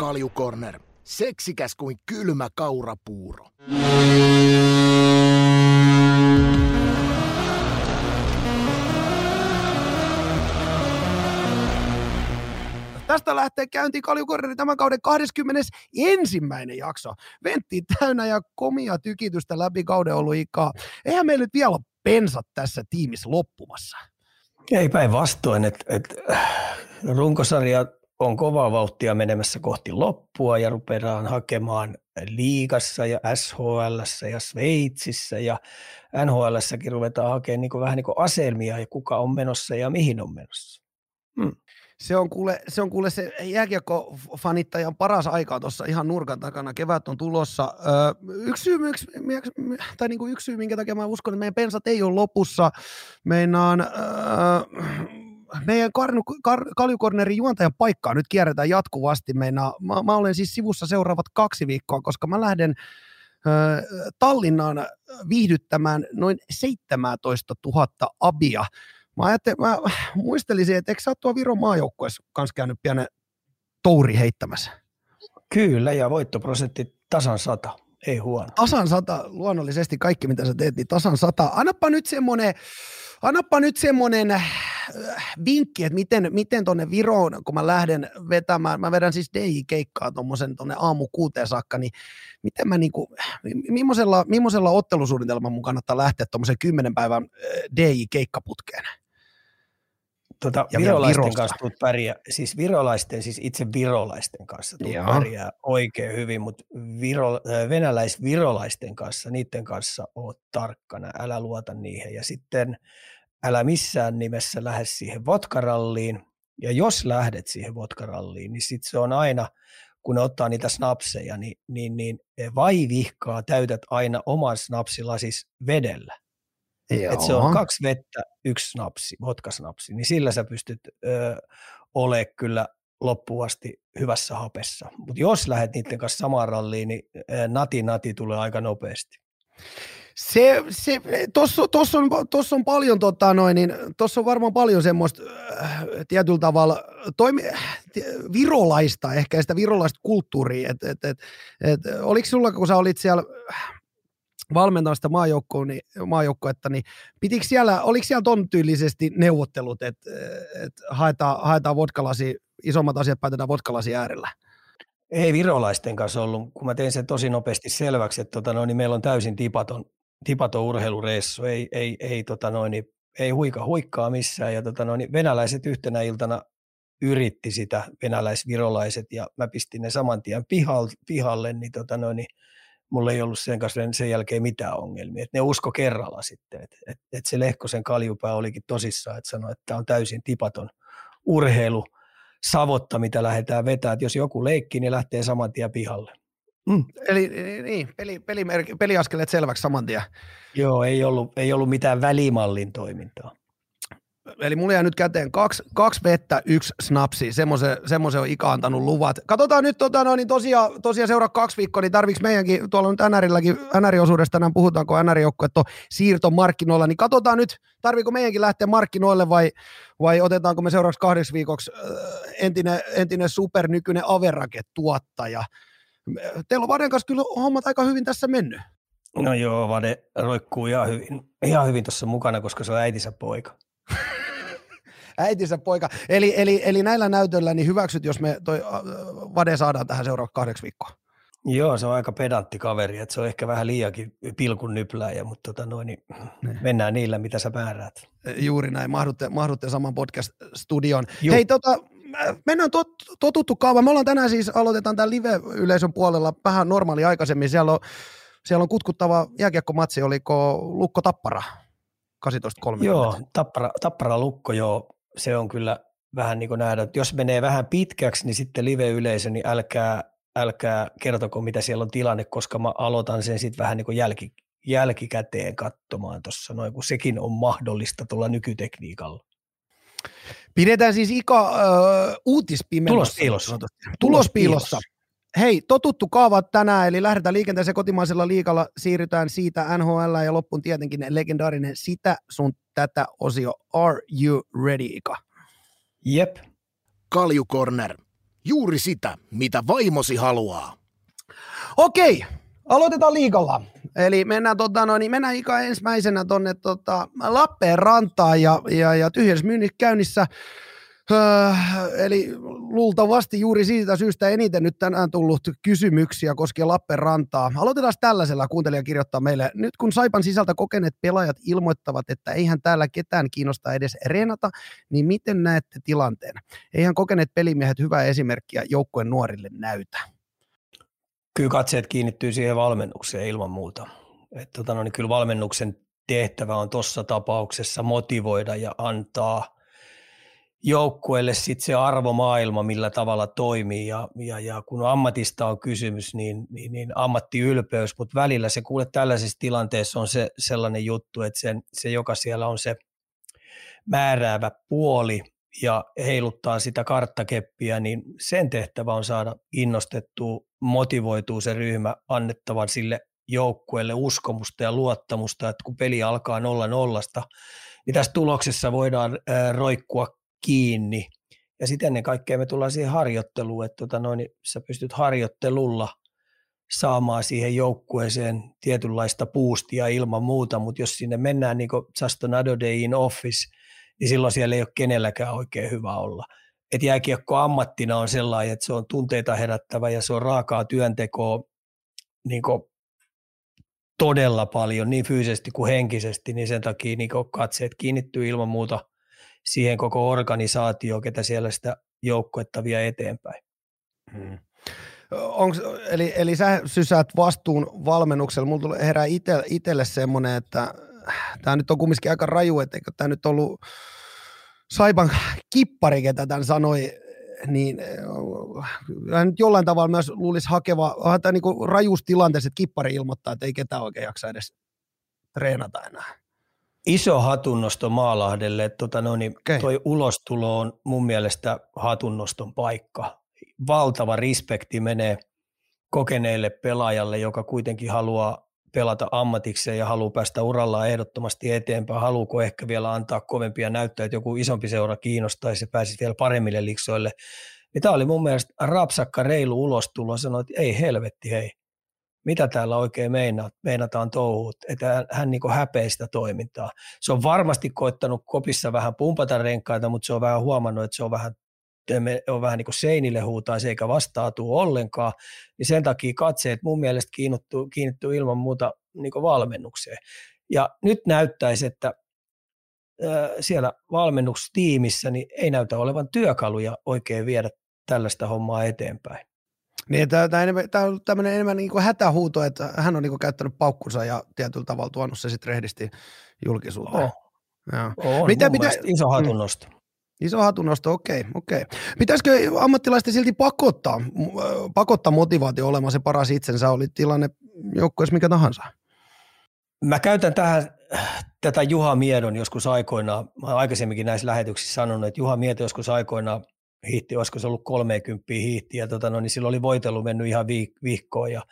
Kaljukorner. Seksikäs kuin kylmä kaurapuuro. Tästä lähtee käyntiin Kaljukorneri tämän kauden 21. jakso. Ventti täynnä ja komia tykitystä läpi kauden ollut ikaa. Eihän meillä nyt vielä pensat tässä tiimissä loppumassa. Ei päinvastoin, että et, runkosarja on kovaa vauhtia menemässä kohti loppua ja rupeaa hakemaan liigassa ja SHL ja Sveitsissä ja NHLssäkin ruvetaan hakemaan niin vähän niin kuin aselmia ja kuka on menossa ja mihin on menossa. Hmm. Se on kuule se, on kuule se jääkiekko-fanittajan paras aika tuossa ihan nurkan takana. Kevät on tulossa. Öö, yksi, syy, yksi, tai niin kuin yksi syy, minkä takia mä uskon, että meidän pensat ei ole lopussa. Meinaan, öö, meidän Karnu, Kar, Kaljukornerin juontajan paikkaa nyt kierretään jatkuvasti. Meinaa, mä, mä olen siis sivussa seuraavat kaksi viikkoa, koska mä lähden öö, Tallinnaan viihdyttämään noin 17 000 abia Mä, ajattelin, mä muistelisin, että eikö sä tuo Viron maajoukkueessa kanssa käynyt pienen touri heittämässä? Kyllä, ja voittoprosentti tasan sata, ei huono. Tasan sata, luonnollisesti kaikki mitä sä teet, niin tasan sata. Annappa nyt semmoinen, annappa nyt semmoinen äh, vinkki, että miten, miten tuonne Viroon, kun mä lähden vetämään, mä vedän siis DJ-keikkaa tuommoisen tuonne aamu kuuteen saakka, niin miten mä niinku, millaisella, millaisella ottelusuunnitelman mun kannattaa lähteä tuommoisen kymmenen päivän äh, DJ-keikkaputkeen? Tota, ja virolaisten kanssa tulet pärjää, siis virolaisten, siis itse virolaisten kanssa tulet pärjää oikein hyvin, mutta viro, venäläis-virolaisten kanssa, niiden kanssa oot tarkkana, älä luota niihin. Ja sitten älä missään nimessä lähde siihen vodkaralliin, ja jos lähdet siihen vodkaralliin, niin sitten se on aina, kun ne ottaa niitä snapseja, niin, niin, niin vai vihkaa täytät aina oman snapsilasis vedellä. Et se on kaksi vettä, yksi snapsi, vodka-snapsi, niin sillä sä pystyt ö, olemaan kyllä loppuasti hyvässä hapessa. Mutta jos lähdet niiden kanssa samaan ralliin, niin nati nati tulee aika nopeasti. Se, se, tossa, tossa, on, tossa on paljon, tota noin, niin, tossa on varmaan paljon semmoista äh, tietyllä tavalla toimi, virolaista, ehkä sitä virolaista kulttuuria, että et, et, et, oliko sulla, kun sä olit siellä valmentaa sitä niin, maajoukkuetta, niin pitikö siellä, oliko siellä ton tyylisesti neuvottelut, että et haetaan, haetaan vodkalasi, isommat asiat päätetään vodkalasi äärellä? Ei virolaisten kanssa ollut, kun mä tein sen tosi nopeasti selväksi, että tota noin, niin meillä on täysin tipaton, tipaton urheilureissu, ei, ei, ei, tota noin, niin, ei huika huikkaa missään, ja tota noin, niin venäläiset yhtenä iltana yritti sitä, venäläis-virolaiset, ja mä pistin ne saman tien pihalle, pihalle niin, tota noin, niin mulla ei ollut sen kanssa sen jälkeen mitään ongelmia. Et ne usko kerralla sitten, että et, et se Lehkosen kaljupää olikin tosissaan, että sanoi, että tämä on täysin tipaton urheilu, savotta, mitä lähdetään vetämään. Että jos joku leikki, niin lähtee saman tien pihalle. Mm. Eli niin, peli, peli, peliaskeleet selväksi saman tien. Joo, ei ollut, ei ollut mitään välimallin toimintaa eli mulla jää nyt käteen kaksi, kaksi vettä, yksi snapsi, semmoisen, on Ika antanut luvat. Katsotaan nyt tota, no, niin tosiaan, tosiaan seuraa kaksi viikkoa, niin tarviks meidänkin, tuolla nyt NRilläkin, NR-osuudesta tänään puhutaan, kun NR-joukkueet on siirtomarkkinoilla, niin katsotaan nyt, tarviiko meidänkin lähteä markkinoille vai, vai otetaanko me seuraavaksi kahdeksi viikoksi äh, entinen, entinen supernykyinen Average-tuottaja. Teillä on Vaden kanssa kyllä hommat aika hyvin tässä mennyt. No joo, Vade roikkuu ihan hyvin, ihan hyvin tuossa mukana, koska se on äitinsä poika. äitinsä poika. Eli, eli, eli näillä näytöillä niin hyväksyt, jos me toi Vade saadaan tähän seuraavaksi kahdeksi viikkoa. Joo, se on aika pedantti kaveri, että se on ehkä vähän liiakin pilkun nypläjä, mutta tota noin, niin ne. mennään niillä, mitä sä määräät. Juuri näin, mahdutte, mahdutte saman podcast-studion. Juh. Hei, tota, mennään tot, totuttu kaava. Me ollaan tänään siis, aloitetaan tämän live-yleisön puolella vähän normaali aikaisemmin. Siellä on, siellä on kutkuttava jääkiekkomatsi, oliko Lukko Tappara? 18.30. Joo, tappara, tappara lukko, joo. Se on kyllä vähän niin kuin nähdä, että jos menee vähän pitkäksi, niin sitten live-yleisö, niin älkää, älkää kertoko, mitä siellä on tilanne, koska mä aloitan sen sitten vähän niin kuin jälki, jälkikäteen katsomaan tuossa, noin kun sekin on mahdollista tuolla nykytekniikalla. Pidetään siis Ika uh, uutispimennossa. Tulospiilossa. Tulospiilossa. Tulospiilossa. Hei, totuttu kaava tänään, eli lähdetään liikenteeseen kotimaisella liikalla, siirrytään siitä NHL ja loppuun tietenkin legendaarinen sitä sun tätä osio. Are you ready, Ika? Jep. Kalju Corner. Juuri sitä, mitä vaimosi haluaa. Okei, aloitetaan liikalla. Eli mennään, tota, no, niin mennään Ika ensimmäisenä tuonne tota, Lappeenrantaan ja, ja, ja tyhjennysmyynnit käynnissä. Öö, eli luultavasti juuri siitä syystä eniten nyt tänään tullut kysymyksiä koskien Lappeenrantaa. Aloitetaan tällaisella, kuuntelija kirjoittaa meille. Nyt kun Saipan sisältä kokeneet pelaajat ilmoittavat, että eihän täällä ketään kiinnosta edes renata, niin miten näette tilanteen? Eihän kokeneet pelimiehet hyvää esimerkkiä joukkueen nuorille näytä? Kyllä katseet kiinnittyy siihen valmennukseen ilman muuta. Et, tota, no, niin kyllä valmennuksen tehtävä on tuossa tapauksessa motivoida ja antaa – joukkueelle sitten se arvomaailma, millä tavalla toimii. Ja, ja, ja kun ammatista on kysymys, niin, niin, niin ammattiylpeys, mutta välillä se kuule tällaisessa tilanteessa on se sellainen juttu, että sen, se joka siellä on se määräävä puoli ja heiluttaa sitä karttakeppiä, niin sen tehtävä on saada innostettua, motivoituu se ryhmä annettavan sille joukkueelle uskomusta ja luottamusta, että kun peli alkaa nolla nollasta, niin tässä tuloksessa voidaan roikkua kiinni. Ja sitten ennen kaikkea me tullaan siihen harjoitteluun, että tota noin, sä pystyt harjoittelulla saamaan siihen joukkueeseen tietynlaista puustia ilman muuta, mutta jos sinne mennään niin kuin just another day in office, niin silloin siellä ei ole kenelläkään oikein hyvä olla. Et jääkiekko ammattina on sellainen, että se on tunteita herättävä ja se on raakaa työntekoa niin todella paljon, niin fyysisesti kuin henkisesti, niin sen takia niin katseet kiinnittyy ilman muuta siihen koko organisaatioon, ketä siellä sitä joukkuetta vie eteenpäin. Hmm. Onks, eli, eli sä sysäät vastuun valmennuksella. Mulla tulee herää ite, itselle semmoinen, että tämä nyt on kumminkin aika raju, että eikö tämä nyt ollut Saipan kippari, ketä tämän sanoi, niin hän nyt jollain tavalla myös luulisi hakeva, tämä niin rajuustilanteessa, että kippari ilmoittaa, että ei ketään oikein jaksa edes treenata enää iso hatunnosto Maalahdelle. Että tota, no, niin okay. toi ulostulo on mun mielestä hatunnoston paikka. Valtava respekti menee kokeneelle pelaajalle, joka kuitenkin haluaa pelata ammatikseen ja haluaa päästä urallaan ehdottomasti eteenpäin. Haluuko ehkä vielä antaa kovempia näyttöjä, että joku isompi seura kiinnostaisi ja pääsisi vielä paremmille liksoille. Ja tämä oli mun mielestä rapsakka reilu ulostulo. Sanoin, että ei helvetti hei mitä täällä oikein meina, meinataan touhut, että hän, niin häpeää sitä toimintaa. Se on varmasti koittanut kopissa vähän pumpata renkaita, mutta se on vähän huomannut, että se on vähän on vähän niin kuin seinille huutaisi eikä vastaatuu ollenkaan, niin sen takia katseet mun mielestä kiinnittyy, kiinnittyy ilman muuta niin valmennukseen. Ja nyt näyttäisi, että siellä valmennustiimissä niin ei näytä olevan työkaluja oikein viedä tällaista hommaa eteenpäin. Niin, tämä, on tämmöinen enemmän niin kuin hätähuuto, että hän on niin kuin käyttänyt paukkunsa ja tietyllä tavalla tuonut se sitten rehdisti julkisuuteen. Oh. Joo. On, mitä, mitä, iso hatunnosto. Mm. Iso hatunnosto, okei, okei. Pitäisikö ammattilaisten silti pakottaa, pakottaa motivaatio olemaan se paras itsensä, oli tilanne joukkueessa mikä tahansa? Mä käytän tähän tätä Juha Miedon joskus aikoinaan, mä aikaisemminkin näissä lähetyksissä sanonut, että Juha Mieto joskus aikoinaan hiitti, olisiko se ollut 30 hiitti, ja tota, no, niin silloin oli voitelu mennyt ihan viik- viikkoon, ja,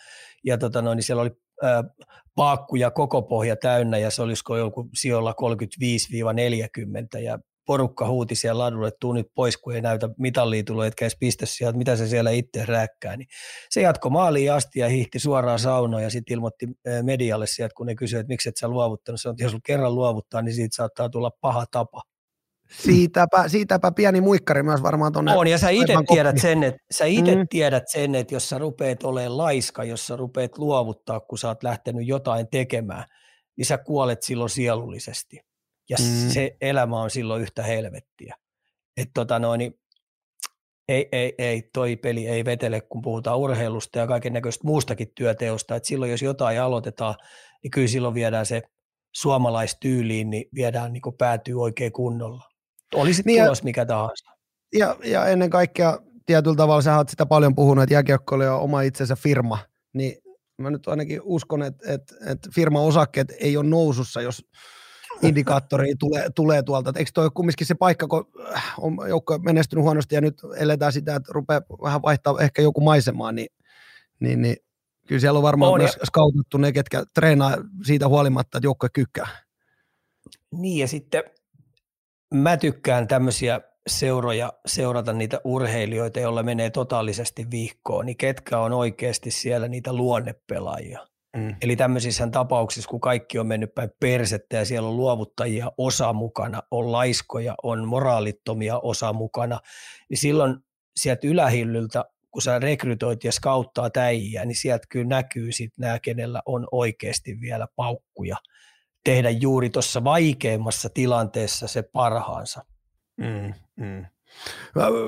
ja tota, no, niin siellä oli ää, paakku ja koko pohja täynnä, ja se olisiko joku sijoilla 35-40, ja porukka huuti siellä ladulle, tuu nyt pois, kun ei näytä mitallia tullut, etkä edes pistä sieltä, mitä se siellä itse räkkää. Niin se jatko maaliin asti ja hiihti suoraan saunoon ja sitten ilmoitti medialle sieltä, kun ne kysyivät, että miksi et sä luovuttanut. Se on, että jos kerran luovuttaa, niin siitä saattaa tulla paha tapa. Siitäpä, siitäpä pieni muikkari myös varmaan tuonne. On, ja sä itse tiedät sen, että sä ite mm. tiedät sen, että jos sä rupeat olemaan laiska, jos sä rupeat luovuttaa, kun sä oot lähtenyt jotain tekemään, niin sä kuolet silloin sielullisesti. Ja mm. se elämä on silloin yhtä helvettiä. Että tota noin, niin ei, ei, ei, toi peli ei vetele, kun puhutaan urheilusta ja kaiken näköistä muustakin työteosta. Et silloin jos jotain aloitetaan, niin kyllä silloin viedään se suomalaistyyliin, niin viedään niin päätyy oikein kunnolla. Oli sitten niin tulos mikä tahansa. Ja, ja ennen kaikkea tietyllä tavalla sä oot sitä paljon puhunut, että jääkiekko oli oma itsensä firma, niin mä nyt ainakin uskon, että, että, että firman osakkeet ei ole nousussa, jos indikaattori tulee, tulee tuolta. eikö toi kumminkin se paikka, kun on joukko menestynyt huonosti ja nyt eletään sitä, että rupeaa vähän vaihtaa ehkä joku maisemaa, niin, niin, niin kyllä siellä on varmaan on, myös ja... skautattu ne, ketkä treenaa siitä huolimatta, että joukko kykkää. Niin ja sitten mä tykkään tämmöisiä seuroja seurata niitä urheilijoita, joilla menee totaalisesti vihkoon, niin ketkä on oikeasti siellä niitä luonnepelaajia. Mm. Eli tämmöisissä tapauksissa, kun kaikki on mennyt päin persettä ja siellä on luovuttajia osa mukana, on laiskoja, on moraalittomia osa mukana, niin silloin sieltä ylähillyltä, kun sä rekrytoit ja skauttaa täijiä, niin sieltä kyllä näkyy sitten nämä, kenellä on oikeasti vielä paukkuja tehdä juuri tuossa vaikeimmassa tilanteessa se parhaansa. Mm, mm.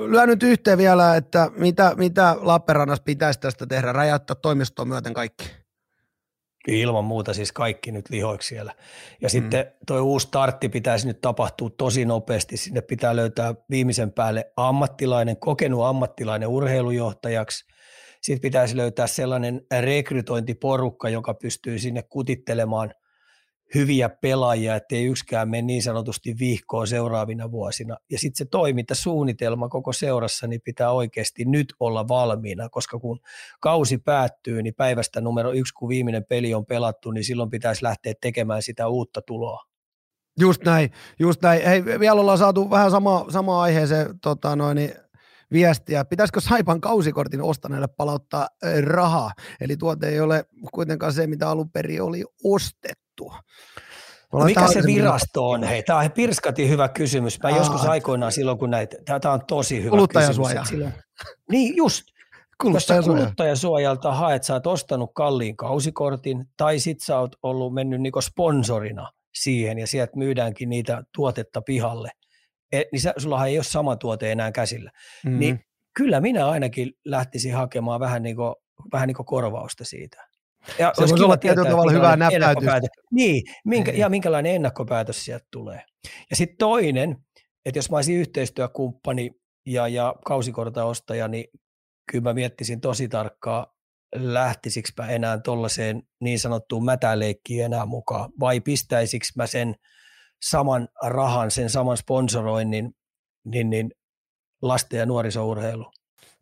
Lyön nyt yhteen vielä, että mitä, mitä Lappeenrannassa pitäisi tästä tehdä, räjäyttää toimistoon myöten kaikki. Ilman muuta siis kaikki nyt lihoiksi siellä. Ja mm. sitten tuo uusi startti pitäisi nyt tapahtua tosi nopeasti. Sinne pitää löytää viimeisen päälle ammattilainen, kokenut ammattilainen urheilujohtajaksi. Sitten pitäisi löytää sellainen rekrytointiporukka, joka pystyy sinne kutittelemaan hyviä pelaajia, ettei yksikään mene niin sanotusti vihkoon seuraavina vuosina. Ja sitten se toimintasuunnitelma koko seurassa niin pitää oikeasti nyt olla valmiina, koska kun kausi päättyy, niin päivästä numero yksi, kun viimeinen peli on pelattu, niin silloin pitäisi lähteä tekemään sitä uutta tuloa. Just näin, just näin. Hei, vielä ollaan saatu vähän sama, sama aiheeseen tota noin, viestiä. Pitäisikö Saipan kausikortin ostaneelle palauttaa rahaa? Eli tuote ei ole kuitenkaan se, mitä alun perin oli ostettu muuttua? No mikä se virasto on? Hei, tämä on pirskati hyvä kysymys. Mä Aa, joskus aikoinaan silloin, kun näitä, tämä on tosi hyvä kysymys. Niin, just. Kuluttajasuoja. Jos kuluttajasuojalta haet, sä oot ostanut kalliin kausikortin, tai sit sä oot ollut mennyt niinku sponsorina siihen, ja sieltä myydäänkin niitä tuotetta pihalle, et, niin sä, sullahan ei ole sama tuote enää käsillä. Mm-hmm. Niin kyllä minä ainakin lähtisin hakemaan vähän niin kuin, vähän niin kuin korvausta siitä. Ja se voisi olla tietyllä tavalla hyvää näppäytystä. Niin, minkä, ja minkälainen ennakkopäätös sieltä tulee. Ja sitten toinen, että jos mä olisin yhteistyökumppani ja, ja kausikortaostaja, niin kyllä mä miettisin tosi tarkkaan, lähtisikö enää tuollaiseen niin sanottuun mätäleikkiin enää mukaan, vai pistäisikö mä sen saman rahan, sen saman sponsoroinnin niin, niin lasten ja nuorisourheilu.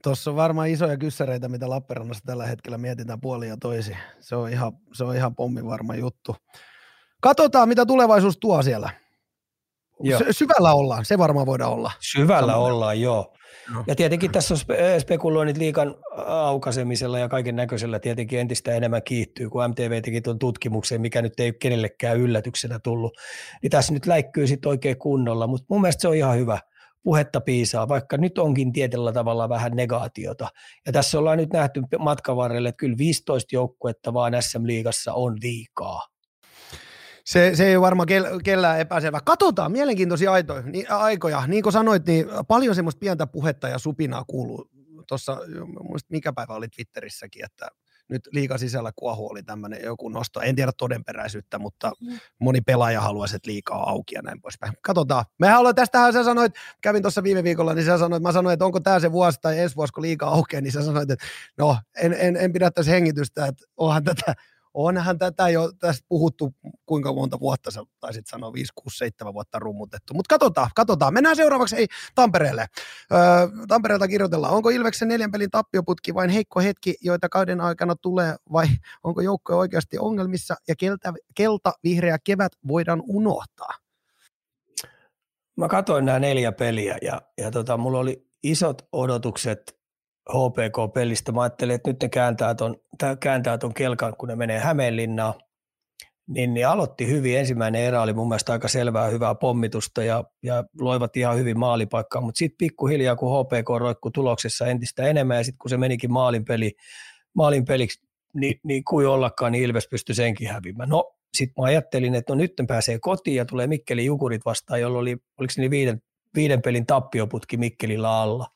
Tuossa on varmaan isoja kyssäreitä, mitä Lappeenrannassa tällä hetkellä mietitään puolia ja toisi. Se on ihan, se on ihan pommi varma juttu. Katsotaan, mitä tulevaisuus tuo siellä. Joo. Syvällä ollaan, se varmaan voidaan olla. Syvällä Samoin. ollaan, joo. No. Ja tietenkin tässä on spe- spekuloinnit liikan aukaisemisella ja kaiken näköisellä tietenkin entistä enemmän kiihtyy, kun MTV teki tuon tutkimuksen, mikä nyt ei kenellekään yllätyksenä tullut. Niin tässä nyt läikkyy sitten oikein kunnolla, mutta mun mielestä se on ihan hyvä puhetta piisaa, vaikka nyt onkin tietyllä tavalla vähän negaatiota. Ja tässä ollaan nyt nähty matkan varrelle, että kyllä 15 joukkuetta vaan SM-liigassa on liikaa. Se, se ei ole varmaan kellään epäselvä. Katsotaan, mielenkiintoisia aitoja, niin, aikoja. Niin kuin sanoit, niin paljon semmoista pientä puhetta ja supinaa kuuluu. Tuossa, mikä päivä oli Twitterissäkin, että nyt liika sisällä kuohu oli tämmöinen joku nosto. En tiedä todenperäisyyttä, mutta mm. moni pelaaja haluaisi, että liikaa auki ja näin poispäin. Katsotaan. Mehän ollaan, tästähän sä sanoit, kävin tuossa viime viikolla, niin sä sanoit, mä sanoin, että onko tämä se vuosi tai ensi vuosi, kun liikaa aukeaa, niin sä sanoit, että no, en, en, en pidä tässä hengitystä, että onhan tätä onhan tätä jo tästä puhuttu kuinka monta vuotta, sä taisit sanoa 5, 6, 7 vuotta rummutettu. Mutta katsotaan, katsotaan. Mennään seuraavaksi ei, Tampereelle. Öö, Tampereelta kirjoitellaan, onko Ilveksen neljän pelin tappioputki vain heikko hetki, joita kauden aikana tulee, vai onko joukko oikeasti ongelmissa ja kelta, kelta vihreä kevät voidaan unohtaa? Mä katsoin nämä neljä peliä ja, ja tota, mulla oli isot odotukset HPK-pelistä. Mä ajattelin, että nyt ne kääntää ton, kääntää ton kelkan, kun ne menee Hämeenlinnaan. Niin, niin aloitti hyvin. Ensimmäinen erä oli mun mielestä aika selvää hyvää pommitusta ja, ja loivat ihan hyvin maalipaikkaa, mutta sitten pikkuhiljaa, kun HPK roikkui tuloksessa entistä enemmän ja sitten kun se menikin maalin, peli, maalin peliksi, niin, niin kuin ollakaan, niin Ilves pystyi senkin hävimään. No sitten mä ajattelin, että no nyt pääsee kotiin ja tulee Mikkeli Jukurit vastaan, jolla oli, oliko se niin viiden, viiden pelin tappioputki Mikkelillä alla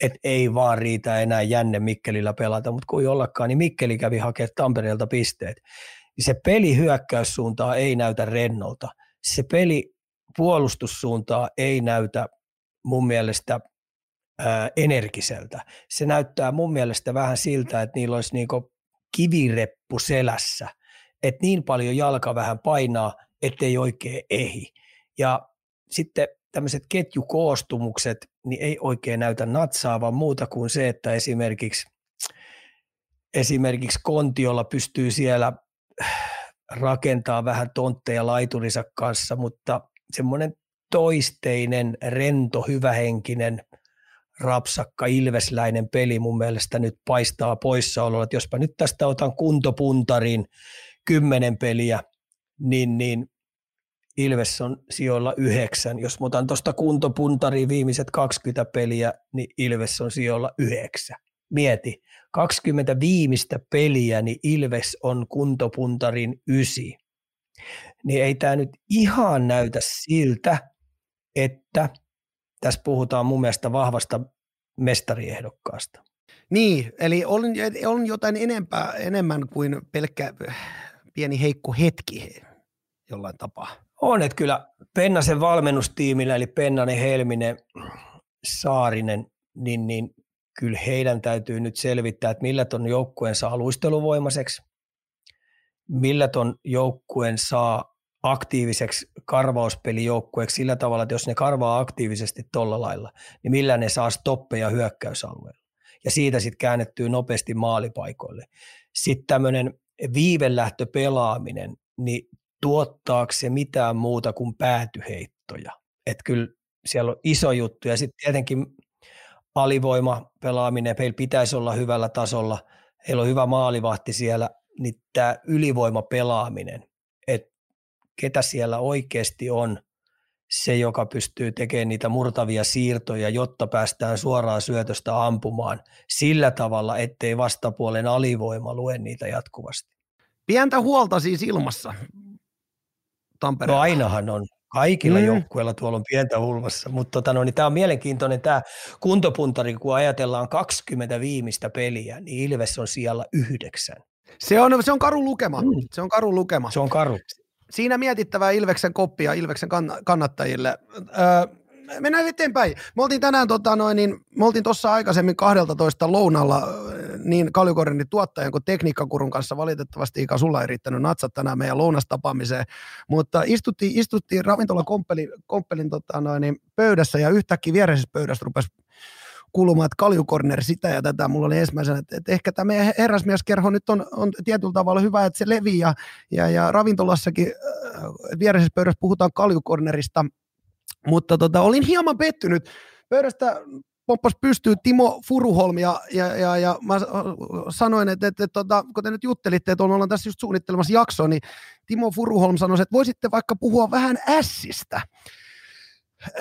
että ei vaan riitä enää jänne Mikkelillä pelata, mutta kuin ollakaan, niin Mikkeli kävi hakemaan Tampereelta pisteet. Niin se peli hyökkäyssuuntaa ei näytä rennolta. Se peli puolustussuuntaa ei näytä mun mielestä ää, energiseltä. Se näyttää mun mielestä vähän siltä, että niillä olisi niinku kivireppu selässä, että niin paljon jalka vähän painaa, ettei oikein ehi. Ja sitten tämmöiset ketjukoostumukset niin ei oikein näytä natsaavan muuta kuin se, että esimerkiksi, esimerkiksi Kontiolla pystyy siellä rakentaa vähän tontteja laiturinsa kanssa, mutta semmoinen toisteinen, rento, hyvähenkinen, rapsakka, ilvesläinen peli mun mielestä nyt paistaa poissaololla. Että jospa nyt tästä otan kuntopuntarin kymmenen peliä, niin, niin Ilves on sijoilla yhdeksän. Jos mä otan tuosta kuntopuntariin viimeiset 20 peliä, niin Ilves on sijoilla yhdeksän. Mieti, 20 viimeistä peliä, niin Ilves on kuntopuntarin ysi. Niin ei tämä nyt ihan näytä siltä, että tässä puhutaan mun mielestä vahvasta mestariehdokkaasta. Niin, eli on, on jotain enempää, enemmän kuin pelkkä pieni heikko hetki jollain tapaa. On, että kyllä Pennasen valmennustiimillä, eli Pennanen, Helminen, Saarinen, niin, niin kyllä heidän täytyy nyt selvittää, että millä ton joukkueen saa luisteluvoimaiseksi, millä ton joukkueen saa aktiiviseksi karvauspelijoukkueeksi sillä tavalla, että jos ne karvaa aktiivisesti tuolla lailla, niin millä ne saa stoppeja hyökkäysalueella. Ja siitä sitten käännettyy nopeasti maalipaikoille. Sitten tämmöinen viivelähtöpelaaminen, niin tuottaako se mitään muuta kuin päätyheittoja. Että kyllä siellä on iso juttu ja sitten tietenkin alivoima pelaaminen, heillä pitäisi olla hyvällä tasolla, heillä on hyvä maalivahti siellä, niin tämä ylivoima pelaaminen, että ketä siellä oikeasti on se, joka pystyy tekemään niitä murtavia siirtoja, jotta päästään suoraan syötöstä ampumaan sillä tavalla, ettei vastapuolen alivoima lue niitä jatkuvasti. Pientä huolta siis ilmassa. Tampereella. No ainahan on. Kaikilla mm. joukkueilla tuolla on pientä hulmassa, mutta tota, no, niin tämä on mielenkiintoinen tämä kuntopuntari, kun ajatellaan 20 viimeistä peliä, niin Ilves on siellä yhdeksän. Se on, se on karu lukema. Mm. Se on karu lukema. Se on karu. Siinä mietittävää Ilveksen koppia Ilveksen kannattajille. Öö, mennään eteenpäin. Me oltiin tänään, tota, noin, niin, me oltiin tuossa aikaisemmin 12 lounalla niin Kaljukorinin tuottajan kuin tekniikkakurun kanssa. Valitettavasti Ika, sulla ei riittänyt natsat tänään meidän lounastapaamiseen, mutta istuttiin, istuttiin ravintola komppelin, tota, noin, niin, pöydässä ja yhtäkkiä vieressä pöydässä rupesi kuulumaan, että kaljukorner sitä ja tätä. Mulla oli ensimmäisenä, että, että ehkä tämä meidän herrasmieskerho nyt on, on tietyllä tavalla hyvä, että se leviää ja, ja ravintolassakin äh, vieressä pöydässä puhutaan kaljukornerista – mutta tota, olin hieman pettynyt. Pöydästä poppas pystyy Timo Furuholm ja, ja, ja, ja mä sanoin, että, että, että, että kun te nyt juttelitte, että ollaan tässä just suunnittelemassa jaksoa, niin Timo Furuholm sanoi, että voisitte vaikka puhua vähän ässistä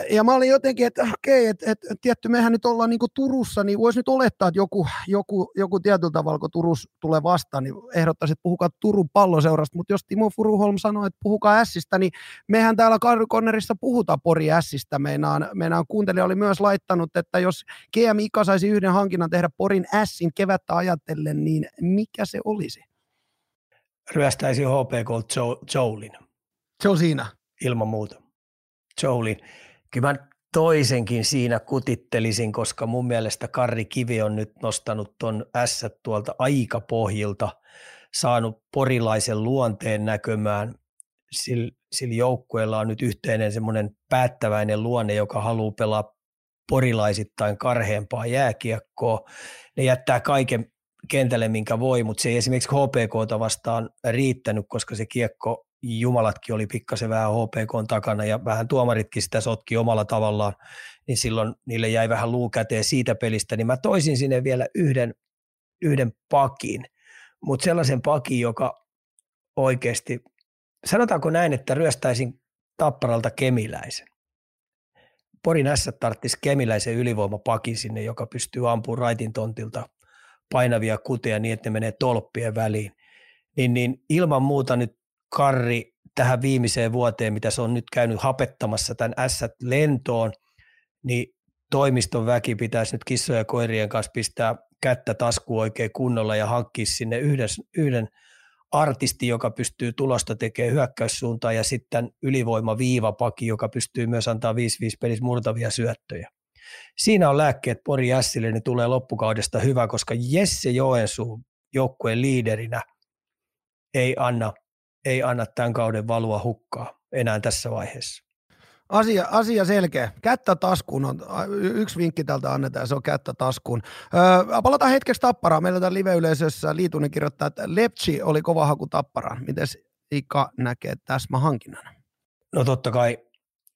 ja mä olin jotenkin, että okei, että, että tietty mehän nyt ollaan niin Turussa, niin voisi nyt olettaa, että joku, joku, joku tietyllä tavalla, kun Turus tulee vastaan, niin ehdottaisi, että puhukaa Turun palloseurasta, mutta jos Timo Furuholm sanoo, että puhukaa Ässistä, niin mehän täällä Karrikonnerissa puhutaan Pori Ässistä. Meinaan, meinaan kuuntelija oli myös laittanut, että jos GM Ika saisi yhden hankinnan tehdä Porin Ässin kevättä ajatellen, niin mikä se olisi? Ryöstäisi HPK Joulin. Se on siinä. Ilman muuta. Joulin kyllä mä toisenkin siinä kutittelisin, koska mun mielestä Karri Kivi on nyt nostanut ton S tuolta aika pohjilta, saanut porilaisen luonteen näkymään. Sillä, sillä joukkueella on nyt yhteinen semmoinen päättäväinen luonne, joka haluaa pelaa porilaisittain karheempaa jääkiekkoa. Ne jättää kaiken kentälle, minkä voi, mutta se ei esimerkiksi HPKta vastaan riittänyt, koska se kiekko jumalatkin oli pikkasen vähän HPK takana ja vähän tuomaritkin sitä sotki omalla tavallaan, niin silloin niille jäi vähän luu käteen siitä pelistä, niin mä toisin sinne vielä yhden, yhden pakin, mutta sellaisen pakin, joka oikeasti, sanotaanko näin, että ryöstäisin Tapparalta Kemiläisen. Porin S tarttisi Kemiläisen ylivoimapakin sinne, joka pystyy ampumaan raitin tontilta painavia kuteja niin, että ne menee tolppien väliin. Niin, niin ilman muuta nyt Karri tähän viimeiseen vuoteen, mitä se on nyt käynyt hapettamassa tämän S lentoon, niin toimiston väki pitäisi nyt kissojen ja koirien kanssa pistää kättä taskuun oikein kunnolla ja hankkia sinne yhden, yhden artisti, joka pystyy tulosta tekemään hyökkäyssuuntaan ja sitten ylivoima viivapaki, joka pystyy myös antaa 5-5 pelissä murtavia syöttöjä. Siinä on lääkkeet Pori Jässille, niin tulee loppukaudesta hyvä, koska Jesse Joensuu joukkueen liiderinä ei anna ei anna tämän kauden valua hukkaa enää tässä vaiheessa. Asia, asia selkeä. Kättä taskuun on, yksi vinkki tältä annetaan, se on kättä taskuun. Öö, palataan hetkeksi Tapparaan. Meillä täällä live-yleisössä Liitunen kirjoittaa, että Lepsi oli kova haku Tapparaan. Miten Ika näkee täsmähankinnan? No totta kai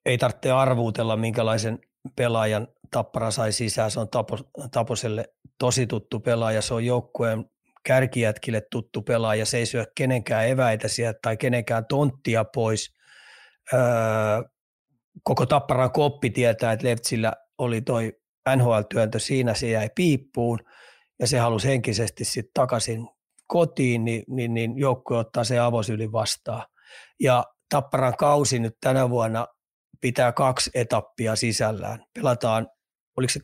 ei tarvitse arvuutella, minkälaisen pelaajan Tappara sai sisään. Se on Tapo, Taposelle tosi tuttu pelaaja. Se on joukkueen kärkijätkille tuttu pelaaja. Se ei syö kenenkään eväitä sieltä tai kenenkään tonttia pois. Öö, koko Tapparan koppi tietää, että Leftsillä oli toi NHL-työntö siinä, se jäi piippuun ja se halusi henkisesti sitten takaisin kotiin, niin, niin, niin joukkue ottaa se avosyli vastaan. Ja Tapparan kausi nyt tänä vuonna pitää kaksi etappia sisällään. Pelataan, oliko se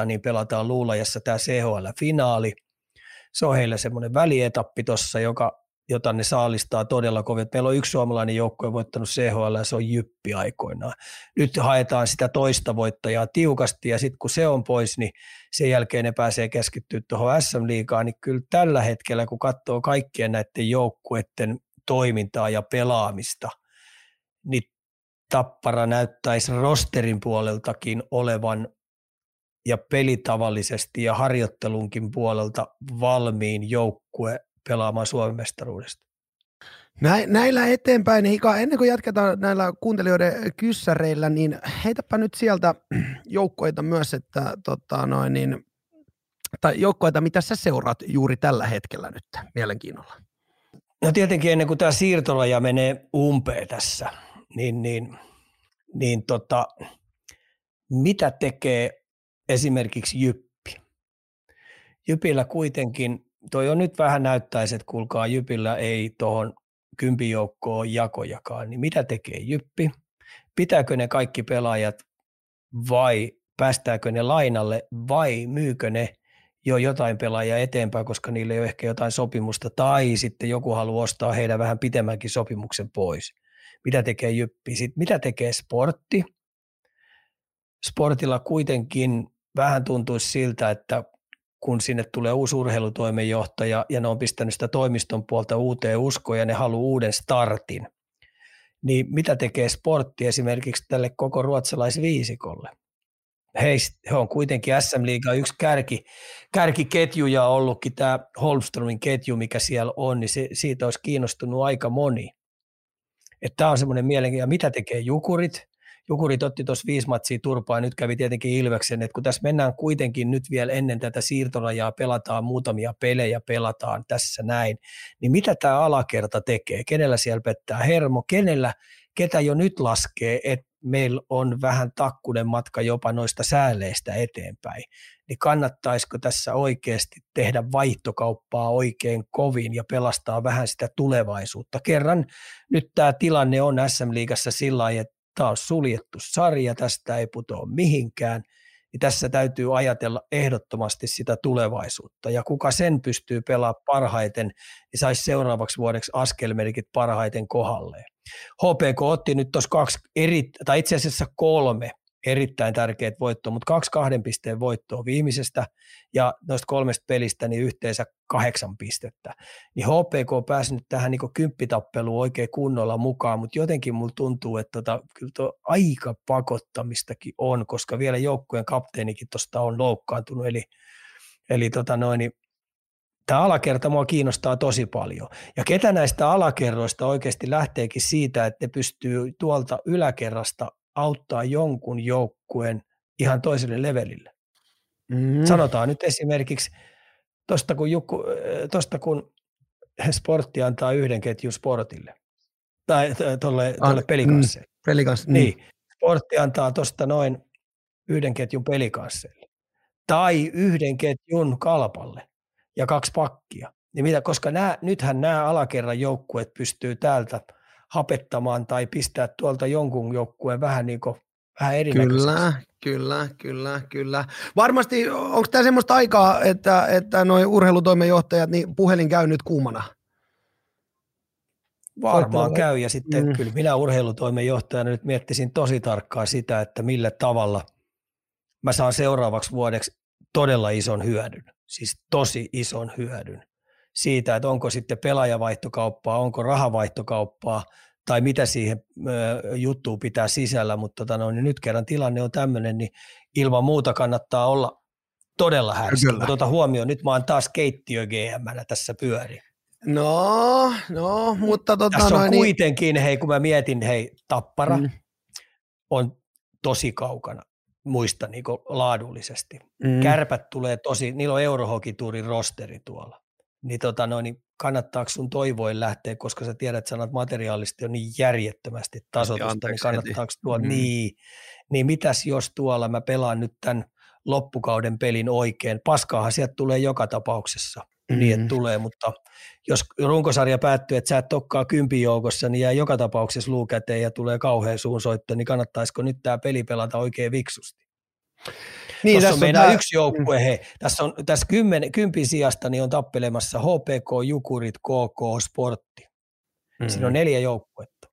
18.2., niin pelataan Luulajassa tämä CHL-finaali. Se on heillä semmoinen välietappi tuossa, joka, jota ne saalistaa todella kovin. Meillä on yksi suomalainen joukkue voittanut CHL ja se on Jyppi aikoinaan. Nyt haetaan sitä toista voittajaa tiukasti ja sitten kun se on pois, niin sen jälkeen ne pääsee keskittyä tuohon SM-liigaan, niin kyllä tällä hetkellä, kun katsoo kaikkien näiden joukkueiden toimintaa ja pelaamista, niin Tappara näyttäisi rosterin puoleltakin olevan ja pelitavallisesti ja harjoittelunkin puolelta valmiin joukkue pelaamaan Suomen mestaruudesta. Näillä eteenpäin, niin Hika, ennen kuin jatketaan näillä kuuntelijoiden kyssäreillä, niin heitäpä nyt sieltä joukkoita myös, että tota noin, niin, tai joukkoita, mitä sä seuraat juuri tällä hetkellä nyt mielenkiinnolla? No tietenkin ennen kuin tämä siirtolaja menee umpeen tässä, niin, niin, niin tota, mitä tekee esimerkiksi Jyppi? Jypillä kuitenkin, toi on nyt vähän näyttäisi, että kuulkaa Jypillä ei tuohon kympijoukkoon jakojakaan, niin mitä tekee Jyppi? Pitääkö ne kaikki pelaajat vai päästääkö ne lainalle vai myykö ne jo jotain pelaajia eteenpäin, koska niille ei ole ehkä jotain sopimusta, tai sitten joku haluaa ostaa heidän vähän pitemmänkin sopimuksen pois. Mitä tekee Jyppi? Sitten mitä tekee sportti? Sportilla kuitenkin vähän tuntuisi siltä, että kun sinne tulee uusi urheilutoimenjohtaja ja ne on pistänyt sitä toimiston puolta uuteen uskoon ja ne haluaa uuden startin, niin mitä tekee sportti esimerkiksi tälle koko ruotsalaisviisikolle? heistä, he on kuitenkin SM Liiga yksi kärki, kärkiketju ja ollutkin tämä Holmströmin ketju, mikä siellä on, niin se, siitä olisi kiinnostunut aika moni. Tämä on semmoinen mielenkiintoinen, mitä tekee Jukurit. Jukurit otti tuossa viisi matsia turpaa nyt kävi tietenkin Ilveksen, että kun tässä mennään kuitenkin nyt vielä ennen tätä siirtorajaa, pelataan muutamia pelejä, pelataan tässä näin, niin mitä tämä alakerta tekee? Kenellä siellä pettää hermo? Kenellä, ketä jo nyt laskee, että meillä on vähän takkunen matka jopa noista sääleistä eteenpäin, niin kannattaisiko tässä oikeasti tehdä vaihtokauppaa oikein kovin ja pelastaa vähän sitä tulevaisuutta. Kerran nyt tämä tilanne on SM-liigassa sillä lailla, että tämä on suljettu sarja, tästä ei putoa mihinkään, niin tässä täytyy ajatella ehdottomasti sitä tulevaisuutta. Ja kuka sen pystyy pelaamaan parhaiten, niin saisi seuraavaksi vuodeksi askelmerkit parhaiten kohdalleen. HPK otti nyt tuossa kaksi eri, tai itse asiassa kolme erittäin tärkeät voittoa, mutta kaksi kahden pisteen voittoa viimeisestä ja noista kolmesta pelistä niin yhteensä kahdeksan pistettä. Niin HPK pääsi nyt tähän niin kymppitappeluun oikein kunnolla mukaan, mutta jotenkin mulla tuntuu, että tota, kyllä tuo aika pakottamistakin on, koska vielä joukkueen kapteenikin tuosta on loukkaantunut, eli, eli tota noin, niin tämä alakerta mua kiinnostaa tosi paljon. Ja ketä näistä alakerroista oikeasti lähteekin siitä, että ne pystyy tuolta yläkerrasta auttaa jonkun joukkueen ihan toiselle levelille. Mm. Sanotaan nyt esimerkiksi, tuosta kun, Jukku, tosta kun sportti antaa yhden ketjun sportille, tai tuolle, tuolle pelikansseille. Mm, pelikans, mm. Niin, sportti antaa tuosta noin yhden ketjun pelikansseille. Tai yhden ketjun kalpalle ja kaksi pakkia. Niin mitä, koska nämä, nythän nämä alakerran joukkueet pystyy täältä – hapettamaan tai pistää tuolta jonkun joukkueen vähän niin kuin vähän Kyllä, kyllä, kyllä, kyllä. Varmasti, onko tämä semmoista aikaa, että, että noin urheilutoimenjohtajat, niin puhelin käy nyt kuumana? Varmaan käy, ja sitten mm. kyllä minä urheilutoimenjohtajana nyt miettisin tosi tarkkaan sitä, että millä tavalla mä saan seuraavaksi vuodeksi todella ison hyödyn, siis tosi ison hyödyn siitä, että onko sitten pelaajavaihtokauppaa, onko rahavaihtokauppaa tai mitä siihen juttuun pitää sisällä, mutta tota no, niin nyt kerran tilanne on tämmöinen, niin ilman muuta kannattaa olla todella härski. Tuota huomioon, nyt mä oon taas keittiö GM tässä pyöri. No, no, mutta tota Tässä on noin, kuitenkin, hei kun mä mietin, hei Tappara mm. on tosi kaukana muista niin laadullisesti. Mm. Kärpät tulee tosi, niillä on Eurohokituurin rosteri tuolla. Niin, tota, no, niin kannattaako sun toivoin lähteä, koska sä tiedät, että sanat materiaalisesti on niin järjettömästi tasotusta, niin Anteeksi, niin kannattaako tuo, mm. niin, niin mitäs jos tuolla mä pelaan nyt tämän loppukauden pelin oikein. Paskaahan sieltä tulee joka tapauksessa mm. niin, että tulee, mutta jos runkosarja päättyy, että sä et tokkaa kympin joukossa, niin jää joka tapauksessa luu käteen ja tulee kauhean suunsoitto, niin kannattaisiko nyt tämä peli pelata oikein viksusti? Niin, tässä, tässä on meidän tämä... yksi joukkue, he, tässä, on, tässä kymmen, kympin sijasta niin on tappelemassa HPK, Jukurit, KK, Sportti. Mm. Siinä on neljä joukkuetta.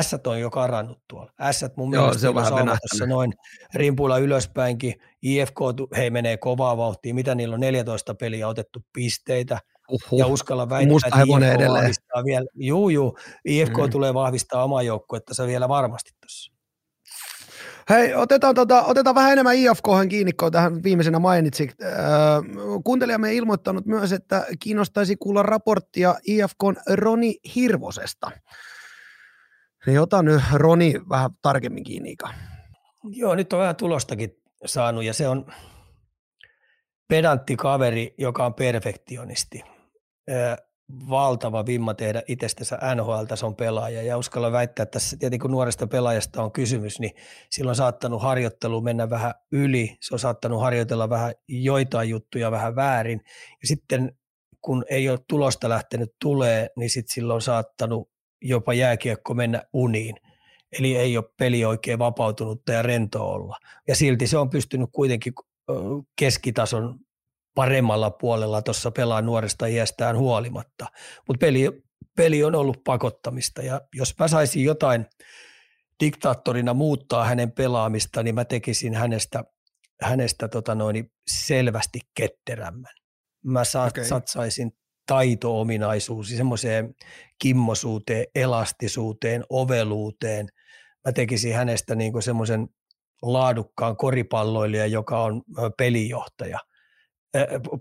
S on jo karannut tuolla. S mun Joo, mielestä se on vähän noin rimpuilla ylöspäinkin. IFK, hei menee kovaa vauhtia. Mitä niillä on 14 peliä otettu pisteitä. Uhuh. Ja uskalla väittää, Musta että IFK edelleen. vahvistaa vielä. Juu, juu. IFK mm. tulee vahvistaa omaa joukkuetta vielä varmasti tuossa. Hei, otetaan, tota, otetaan vähän enemmän IFK kiinni, kun tähän viimeisenä mainitsit. Äh, kuuntelijamme ilmoittanut myös, että kiinnostaisi kuulla raporttia IFKn Roni Hirvosesta. Niin ota nyt Roni vähän tarkemmin kiinni, Ika. Joo, nyt on vähän tulostakin saanut ja se on pedantti kaveri, joka on perfektionisti. Valtava vimma tehdä itsestänsä NHL-tason pelaaja ja uskalla väittää, että tässä tietenkin kun nuoresta pelaajasta on kysymys, niin silloin on saattanut harjoittelu mennä vähän yli, se on saattanut harjoitella vähän joitain juttuja vähän väärin ja sitten kun ei ole tulosta lähtenyt tulee, niin sitten silloin on saattanut jopa jääkiekko mennä uniin. Eli ei ole peli oikein vapautunutta ja rento olla. Ja silti se on pystynyt kuitenkin keskitason paremmalla puolella tuossa pelaa nuoresta iästään huolimatta. Mutta peli, peli on ollut pakottamista ja jos mä saisin jotain diktaattorina muuttaa hänen pelaamista, niin mä tekisin hänestä, hänestä tota noin, selvästi ketterämmän. Mä saat, okay. satsaisin taito-ominaisuus, semmoiseen kimmosuuteen, elastisuuteen, oveluuteen. Mä tekisin hänestä niin semmoisen laadukkaan koripalloilija, joka on pelijohtaja.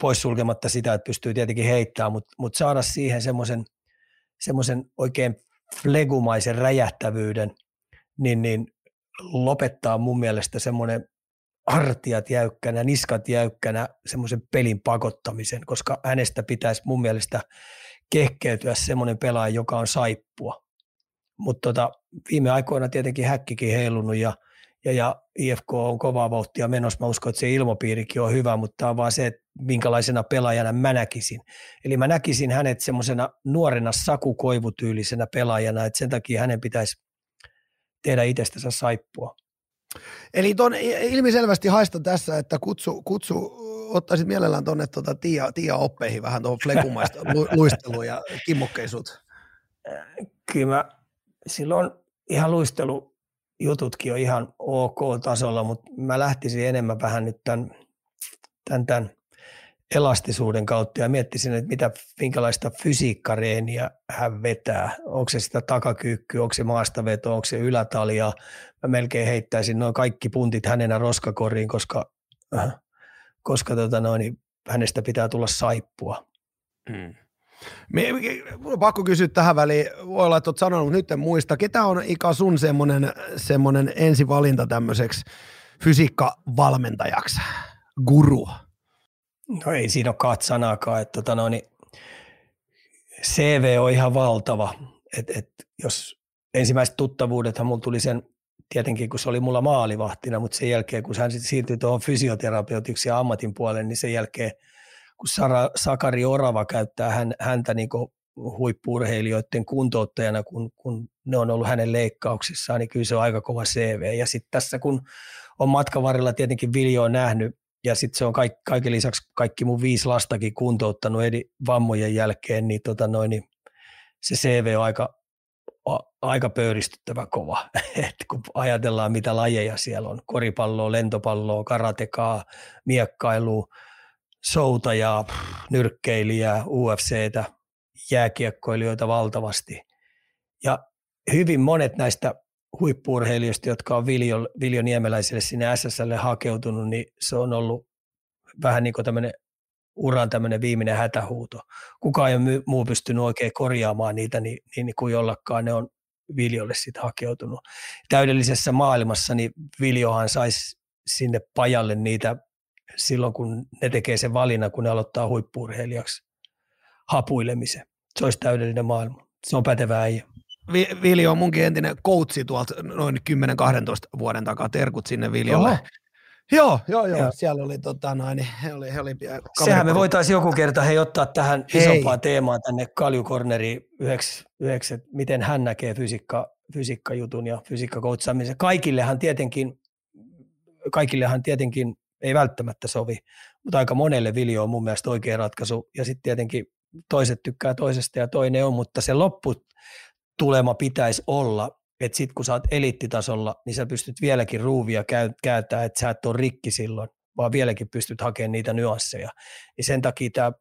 Poissulkematta sitä, että pystyy tietenkin heittämään, mutta, mutta saada siihen semmoisen, semmoisen oikein flegumaisen räjähtävyyden, niin, niin lopettaa mun mielestä semmoinen hartiat jäykkänä, niskat jäykkänä semmoisen pelin pakottamisen, koska hänestä pitäisi mun mielestä kehkeytyä semmoinen pelaaja, joka on saippua. Mutta tota, viime aikoina tietenkin häkkikin heilunut ja, ja, ja IFK on kovaa vauhtia menossa. Mä uskon, että se ilmapiirikin on hyvä, mutta tämä on vaan se, että minkälaisena pelaajana mä näkisin. Eli mä näkisin hänet semmoisena nuorena sakukoivutyylisenä pelaajana, että sen takia hänen pitäisi tehdä itsestänsä saippua. Eli ton ilmiselvästi haista tässä, että kutsu, kutsu ottaisit mielellään tuonne tuota Tiia, Tiia oppeihin vähän tuohon flekumaista lu, luisteluun ja kimmokkeisuut. Kyllä mä, silloin ihan luistelujututkin on ihan ok tasolla, mutta mä lähtisin enemmän vähän nyt tämän, tämän, tämän elastisuuden kautta ja miettisin, että mitä, minkälaista fysiikkareeniä hän vetää. Onko se sitä takakyykkyä, onko se maastaveto, onko se ylätalia. Mä melkein heittäisin noin kaikki puntit hänenä roskakoriin, koska, äh, koska tota noin, niin hänestä pitää tulla saippua. Hmm. on pakko kysyä tähän väliin, voi olla, että olet sanonut, nyt en muista. Ketä on Ika sun semmoinen, semmoinen ensivalinta tämmöiseksi fysiikkavalmentajaksi? Guru. No ei siinä ole kahta sanaakaan, että tota no, niin CV on ihan valtava. Et, et, jos ensimmäiset tuttavuudethan mulla tuli sen tietenkin, kun se oli mulla maalivahtina, mutta sen jälkeen, kun hän siirtyi tuohon fysioterapeutiksi ja ammatin puolelle, niin sen jälkeen, kun Sara, Sakari Orava käyttää hän, häntä niin huippurheilijoiden kuntouttajana, kun, kun ne on ollut hänen leikkauksissaan, niin kyllä se on aika kova CV. Ja sitten tässä, kun on matkan varrella tietenkin Viljo on nähnyt ja sitten se on kaik, kaiken lisäksi kaikki mun viisi lastakin kuntouttanut eri vammojen jälkeen, niin, tota noin, niin se CV on aika, a, aika pöyristyttävä kova. Et kun ajatellaan, mitä lajeja siellä on, koripalloa, lentopalloa, karatekaa, miekkailua, soutajaa, nyrkkeilijää, UFCtä, jääkiekkoilijoita valtavasti. Ja hyvin monet näistä huippuurheilijoista, jotka on Viljo, Viljo Niemeläiselle sinne SSL hakeutunut, niin se on ollut vähän niin kuin tämmöinen uran tämmöinen viimeinen hätähuuto. Kukaan ei ole muu pystynyt oikein korjaamaan niitä, niin, niin, niin kuin jollakaan ne on Viljolle sitten hakeutunut. Täydellisessä maailmassa niin Viljohan saisi sinne pajalle niitä silloin, kun ne tekee sen valinnan, kun ne aloittaa huippuurheilijaksi hapuilemisen. Se olisi täydellinen maailma. Se on pätevä äijä. Viljo on munkin entinen coachi tuolta noin 10-12 vuoden takaa. Terkut sinne Viljolle. Oho. Joo, joo, joo. Ja. Siellä oli, tota, noin, he oli, he oli Sehän me voitaisiin joku kerta hei, ottaa tähän hei. isompaan teemaan tänne yhdeksi, yhdeksi, että miten hän näkee fysiikka, fysiikkajutun ja fysiikkakoutsaamisen. Kaikillehan tietenkin, kaikillehan tietenkin ei välttämättä sovi, mutta aika monelle Viljo on mun mielestä oikea ratkaisu. Ja sitten tietenkin toiset tykkää toisesta ja toinen on, mutta se lopputulema pitäisi olla, että sitten kun sä oot eliittitasolla, niin sä pystyt vieläkin ruuvia käyttää, että sä et ole rikki silloin, vaan vieläkin pystyt hakemaan niitä nyansseja. Ja sen takia tämä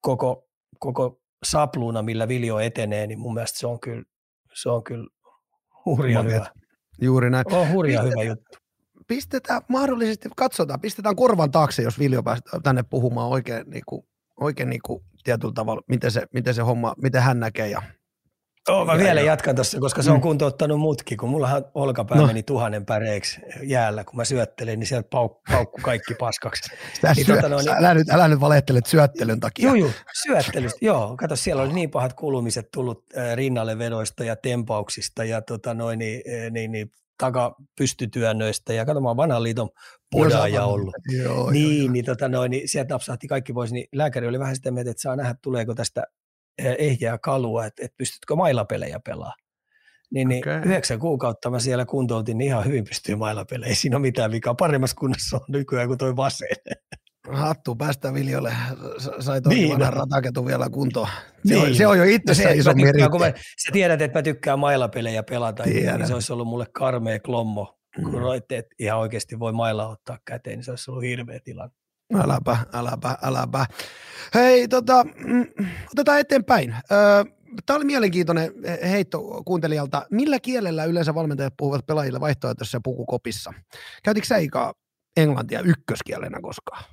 koko, koko sapluuna, millä Viljo etenee, niin mun mielestä se on kyllä, se on kyllä hurja hyvä. Juuri näin. On hurja hyvä juttu. Pistetään mahdollisesti, katsotaan, pistetään korvan taakse, jos Viljo pääsee tänne puhumaan oikein, niin kuin, oikein niin kuin tietyllä tavalla, miten se, miten se homma, miten hän näkee ja Oh, mä ja vielä ja. jatkan tuossa, koska se on mm. kuntouttanut mutkin, kun mullahan olkapää no. meni tuhannen päreiksi jäällä, kun mä syöttelin, niin sieltä pauk, paukku kaikki paskaksi. Sä niin, syö, tota, no, niin, älä, nyt, älä nyt valehtele syöttelyn takia. Joo, joo, syöttelystä, joo. Kato, siellä oli niin pahat kulumiset tullut äh, rinnalle vedoista ja tempauksista ja tota, noin, niin, äh, niin, niin, takapystytyönnöistä ja kato, mä oon vanhan liiton podaaja ollut. Joo, niin, joo, niin, tota noin, niin sieltä napsahti kaikki pois, niin lääkäri oli vähän sitä mieltä, että saa nähdä, tuleeko tästä ehjää kalua, että, että pystytkö mailapelejä pelaamaan. Niin, niin okay. yhdeksän kuukautta mä siellä kuntoutin, niin ihan hyvin pystyy mailapelejä. Ei siinä ole mitään vikaa. Paremmassa kunnossa on nykyään kuin toi vasen. Hattu päästä Viljolle. Sai toi niin, vanhan no. rataketu vielä kuntoon. Se, niin. on, se on jo itse no iso meritti. Kun mä, sä tiedät, että mä tykkään mailapelejä pelata, Tiedän. niin se olisi ollut mulle karmea klommo. Mm. Kun roitte, että ihan oikeasti voi mailla ottaa käteen, niin se olisi ollut hirveä tilanne. Äläpä, äläpä, äläpä. Hei, tota, mm, otetaan eteenpäin. Tämä oli mielenkiintoinen heitto kuuntelijalta. Millä kielellä yleensä valmentajat puhuvat pelaajille vaihtoehtoisessa pukukopissa? Käytitkö sä Ika englantia ykköskielenä koskaan?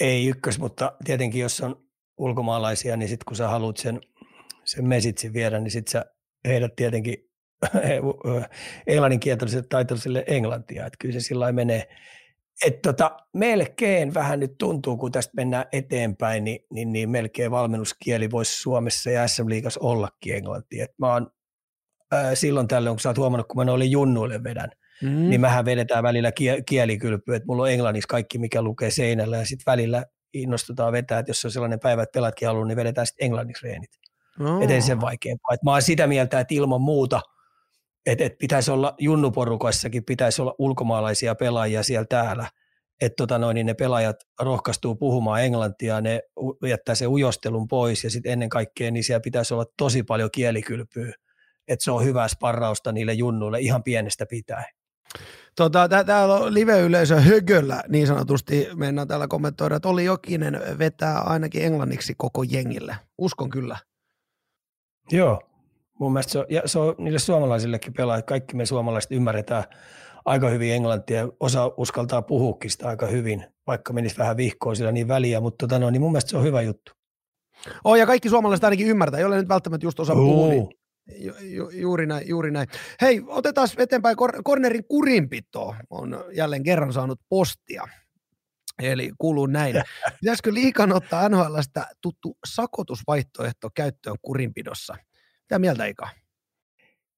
Ei ykkös, mutta tietenkin jos on ulkomaalaisia, niin sitten kun sä haluat sen, sen mesitsin viedä, niin sitten sä heidät tietenkin englanninkieltoiselle taitoiselle englantia. Että kyllä se sillä menee, et tota, melkein vähän nyt tuntuu, kun tästä mennään eteenpäin, niin, niin, niin melkein valmennuskieli voisi Suomessa ja SM Liigassa ollakin englanti. Et mä oon, ää, silloin tällöin, kun sä oot huomannut, kun mä olin junnuille vedän, mm. niin mähän vedetään välillä kie, kielikylpy, että mulla on englanniksi kaikki, mikä lukee seinällä, ja sitten välillä innostutaan vetää, että jos on sellainen päivä, että pelatkin haluaa, niin vedetään sitten englanniksi reenit. Oh. Eteen sen vaikeampaa. Et mä oon sitä mieltä, että ilman muuta – että et pitäisi olla junnuporukoissakin, pitäisi olla ulkomaalaisia pelaajia siellä täällä, että tota noin, niin ne pelaajat rohkaistuu puhumaan englantia, ne jättää sen ujostelun pois ja sitten ennen kaikkea niin siellä pitäisi olla tosi paljon kielikylpyä, että se on hyvää sparrausta niille junnuille ihan pienestä pitäen. Tota, täällä on live-yleisö högöllä niin sanotusti. Mennään täällä kommentoida, että oli Jokinen vetää ainakin englanniksi koko jengille. Uskon kyllä. Joo, mun mielestä se on, ja se on niille suomalaisillekin pelaajille, kaikki me suomalaiset ymmärretään aika hyvin englantia, osa uskaltaa puhuukin sitä aika hyvin, vaikka menisi vähän vihkoon sillä niin väliä, mutta tota no, niin mun mielestä se on hyvä juttu. Oh, ja kaikki suomalaiset ainakin ymmärtää, jolle nyt välttämättä just osaa puhua, niin Ju, ju, juuri näin, juuri näin. Hei, otetaan eteenpäin. Kor- Kornerin kurinpito on jälleen kerran saanut postia. Eli kuuluu näin. Pitäisikö liikan ottaa NHLstä tuttu sakotusvaihtoehto käyttöön kurinpidossa? Mitä mieltä Ika?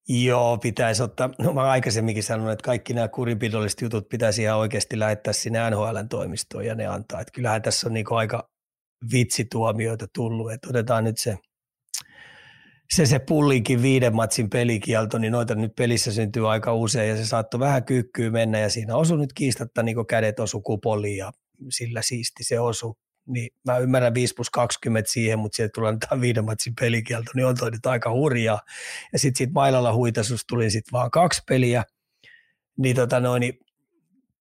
Joo, pitäisi ottaa. No mä aikaisemminkin sanonut, että kaikki nämä kurinpidolliset jutut pitäisi ihan oikeasti lähettää sinne NHLn toimistoon ja ne antaa. Että kyllähän tässä on niin aika vitsituomioita tullut, että otetaan nyt se, se, se pullinkin viiden matsin pelikielto, niin noita nyt pelissä syntyy aika usein ja se saattoi vähän kyykkyä mennä ja siinä osui nyt kiistatta niin kädet osu kupoliin ja sillä siisti se osu niin mä ymmärrän 5 plus 20 siihen, mutta sieltä tulee tämä viiden matsin pelikielto, niin on toi nyt aika hurjaa. Ja sitten siitä mailalla huitasusta tuli sitten vaan kaksi peliä, niin, tota noin, niin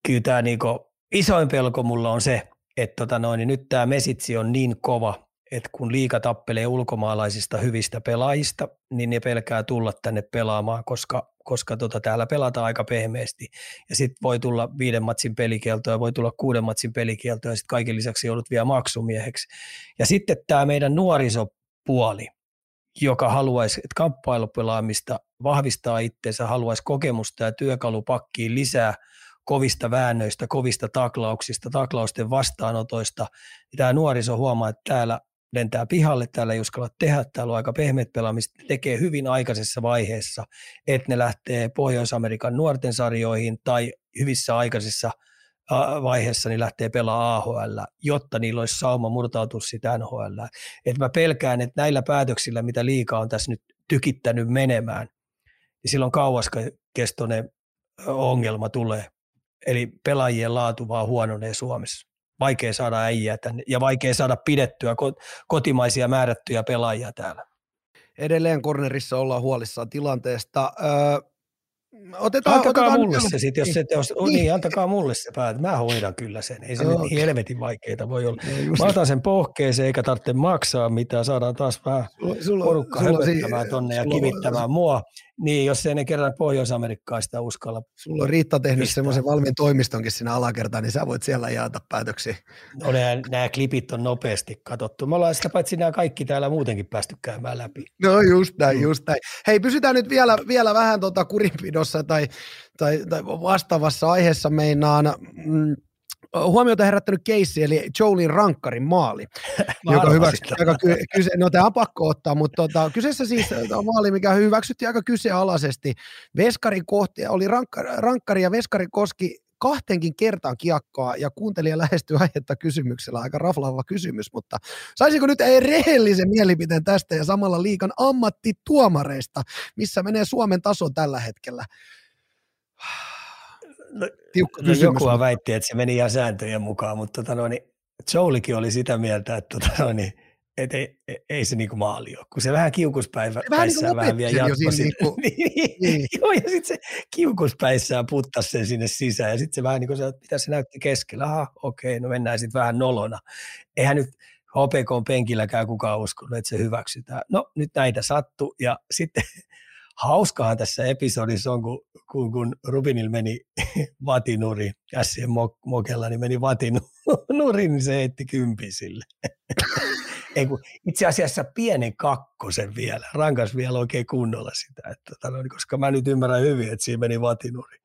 kyllä tämä niinku, isoin pelko mulla on se, että tota noin, niin nyt tämä mesitsi on niin kova, että kun liika tappelee ulkomaalaisista hyvistä pelaajista, niin ne pelkää tulla tänne pelaamaan, koska, koska tota, täällä pelataan aika pehmeästi. Ja sitten voi tulla viiden matsin pelikielto ja voi tulla kuuden matsin pelikielto ja sitten kaiken lisäksi joudut vielä maksumieheksi. Ja sitten tämä meidän nuorisopuoli, joka haluaisi, että kamppailupelaamista vahvistaa itseensä, haluaisi kokemusta ja työkalupakkiin lisää kovista väännöistä, kovista taklauksista, taklausten vastaanotoista. Tämä nuoriso huomaa, että täällä lentää pihalle, täällä ei uskalla tehdä, täällä on aika pehmeät pelaamista, tekee hyvin aikaisessa vaiheessa, että ne lähtee Pohjois-Amerikan nuorten sarjoihin tai hyvissä aikaisissa vaiheessa niin lähtee pelaamaan AHL, jotta niillä olisi sauma murtautua sitä NHL. Et mä pelkään, että näillä päätöksillä, mitä liika on tässä nyt tykittänyt menemään, niin silloin kauaskestoinen ongelma tulee. Eli pelaajien laatu vaan huononee Suomessa vaikea saada äijää tänne ja vaikea saada pidettyä kotimaisia määrättyjä pelaajia täällä. Edelleen kornerissa ollaan huolissaan tilanteesta. Öö, Otetaan, antakaa otetaan mulle se sitten, jos, se, jos niin. niin. antakaa mulle se päät. Mä hoidan kyllä sen. Ei se okay. niin helvetin vaikeita voi olla. No, Mä otan sen pohkeeseen eikä tarvitse maksaa mitään. Saadaan taas vähän sulla, porukkaa sulla, höpöttämään tonne ja sulla, kivittämään sulla, mua. Niin, jos ei ne kerran Pohjois-Amerikkaa sitä uskalla. Sulla on Riitta tehnyt semmoisen valmiin toimistonkin siinä alakertaan, niin sä voit siellä jaata päätöksiä. No nämä, nämä klipit on nopeasti katsottu. Me ollaan sitä paitsi nämä kaikki täällä muutenkin päästy käymään läpi. No just näin, mm. just näin. Hei, pysytään nyt vielä, vielä vähän tota kurinpidossa tai, tai, tai vastaavassa aiheessa meinaan. Mm, huomiota herättänyt keissi, eli Jolin rankkarin maali, joka, hyväksy, joka ky, kyse, no tämä on pakko ottaa, mutta tota, kyseessä siis on maali, mikä hyväksyttiin aika kyseenalaisesti. Veskari kohti, oli rankkari, rankkari ja Veskari koski kahtenkin kertaan kiekkoa ja kuuntelija lähestyy aihetta kysymyksellä. Aika raflaava kysymys, mutta saisiko nyt ei rehellisen mielipiteen tästä ja samalla liikan ammattituomareista, missä menee Suomen taso tällä hetkellä? No, tiukka no. Joku väitti, että se meni ihan sääntöjen mukaan, mutta tota noin, Joulikin oli sitä mieltä, että tota noin, et ei, ei, se niinku maali ole, kun se vähän kiukuspäivä vähän, niin vähän vielä jatkoi sinne. Niinku, niin, niin. Joo, ja sitten se kiukuspäissään puttasi sen sinne sisään, ja sitten se vähän niin kuin se, mitä se näytti keskellä, aha, okei, no mennään sitten vähän nolona. Eihän nyt HPK penkilläkään kukaan uskonut, että se hyväksytään. No nyt näitä sattu, ja sitten hauskahan tässä episodissa on, kun, kun, kun Rubinil meni vatinuri, Kässien mokella, niin meni vatinuri, niin se heitti kympi sille. Ei, kun itse asiassa pienen kakkosen vielä, rankas vielä oikein kunnolla sitä, että, tota, koska mä nyt ymmärrän hyvin, että siinä meni vatinuri.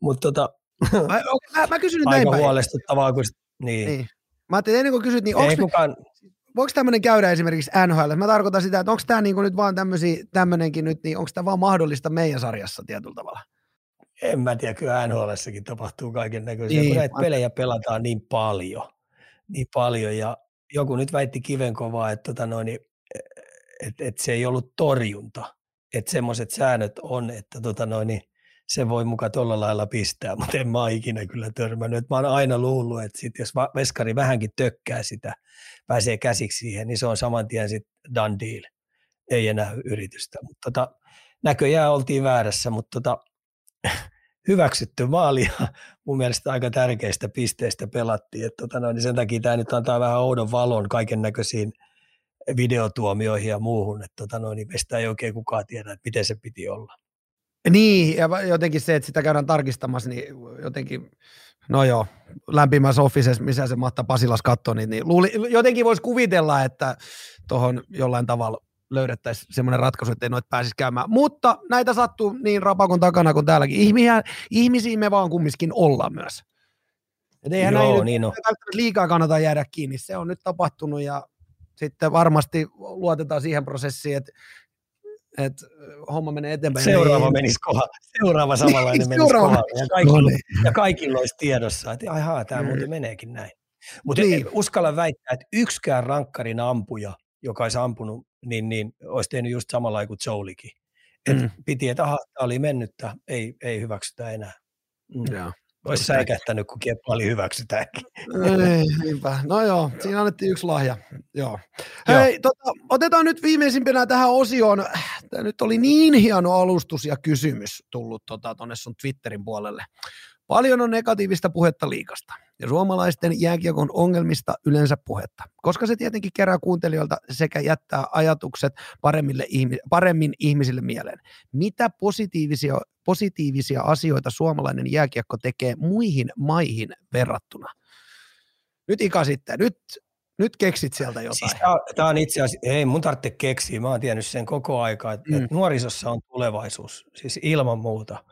Mutta tota, mä, mä, mä kysyn aika näin huolestuttavaa, kun niin. niin. Mä ajattelin, ennen kuin kysyt, niin onko kukaan voiko tämmöinen käydä esimerkiksi NHL? Mä tarkoitan sitä, että onko tämä niinku nyt vaan tämmöinenkin nyt, niin onko tämä vaan mahdollista meidän sarjassa tietyllä tavalla? En mä tiedä, kyllä nhl tapahtuu kaiken näköisiä, niin, kun näitä pelejä pelataan niin paljon, niin paljon, ja joku nyt väitti kivenkovaa, että, tota noin, että, että se ei ollut torjunta, että semmoiset säännöt on, että tota noin, se voi muka tuolla lailla pistää, mutta en mä ole ikinä kyllä törmännyt. Että mä oon aina luullut, että sit jos veskari vähänkin tökkää sitä, pääsee käsiksi siihen, niin se on saman tien sitten done deal. Ei enää yritystä. Mutta tota, näköjään oltiin väärässä, mutta tota, hyväksytty maali ja mun mielestä aika tärkeistä pisteistä pelattiin. Et tota, no, niin sen takia tämä nyt antaa vähän oudon valon kaiken näköisiin videotuomioihin ja muuhun, että tota, no, niin ei oikein kukaan tiedä, että miten se piti olla. Niin, ja jotenkin se, että sitä käydään tarkistamassa, niin jotenkin, no joo, lämpimässä officessa, missä se Matta Pasilas katsoi, niin, niin luuli, jotenkin voisi kuvitella, että tuohon jollain tavalla löydettäisiin semmoinen ratkaisu, että ei noita pääsisi käymään. Mutta näitä sattuu niin rapakon takana kuin täälläkin. Ihmisiä, ihmisiä me vaan kumminkin ollaan myös. Et eihän Joo, näin niin nyt, liikaa kannata jäädä kiinni. Se on nyt tapahtunut ja sitten varmasti luotetaan siihen prosessiin, että että homma menee eteenpäin. Seuraava menisi kohdalla. Seuraava samanlainen niin, menisi seuraava. kohdalla. Ja kaikilla, no niin. ja kaikilla olisi tiedossa, että ahaa, tämä mm. muuten meneekin näin. Mutta niin. uskalla väittää, että yksikään rankkarin ampuja, joka olisi ampunut, niin, niin olisi tehnyt just samalla kuin Joulikin. Et mm. Piti, että aha, tämä oli mennyttä, ei, ei hyväksytä enää. Mm. Joo. Olisi säikähtänyt, kun kieppaali hyväksytäänkin. Ei, niinpä. No joo, siinä annettiin yksi lahja. Joo. Hei, joo. Tota, otetaan nyt viimeisimpänä tähän osioon. Tämä nyt oli niin hieno alustus ja kysymys tullut tuonne tota, sun Twitterin puolelle. Paljon on negatiivista puhetta liikasta ja suomalaisten jääkiekon ongelmista yleensä puhetta, koska se tietenkin kerää kuuntelijoilta sekä jättää ajatukset paremmille, paremmin ihmisille mieleen. Mitä positiivisia, positiivisia asioita suomalainen jääkiekko tekee muihin maihin verrattuna? Nyt Ika sitten, nyt nyt keksit sieltä jotain. Siis tämä on itse asiassa, ei mun tarvitse keksiä, mä oon tiennyt sen koko aika, että mm. nuorisossa on tulevaisuus, siis ilman muuta.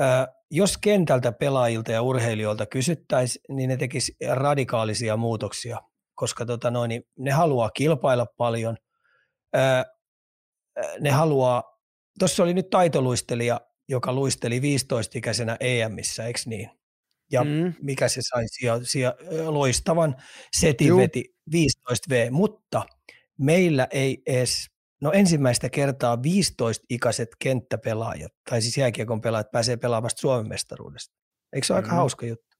Ö, jos kentältä pelaajilta ja urheilijoilta kysyttäisiin, niin ne tekisi radikaalisia muutoksia, koska tota noin, niin ne haluaa kilpailla paljon. Ö, ne haluaa, tuossa oli nyt taitoluistelija, joka luisteli 15-ikäisenä EMissä, eikö niin? ja mm. mikä se sai sija, sija, loistavan setin Juh. veti 15V, mutta meillä ei edes, no ensimmäistä kertaa 15-ikäiset kenttäpelaajat, tai siis jääkiekon pelaajat pääsee pelaamaan Suomen mestaruudesta. Eikö se ole mm. aika hauska juttu?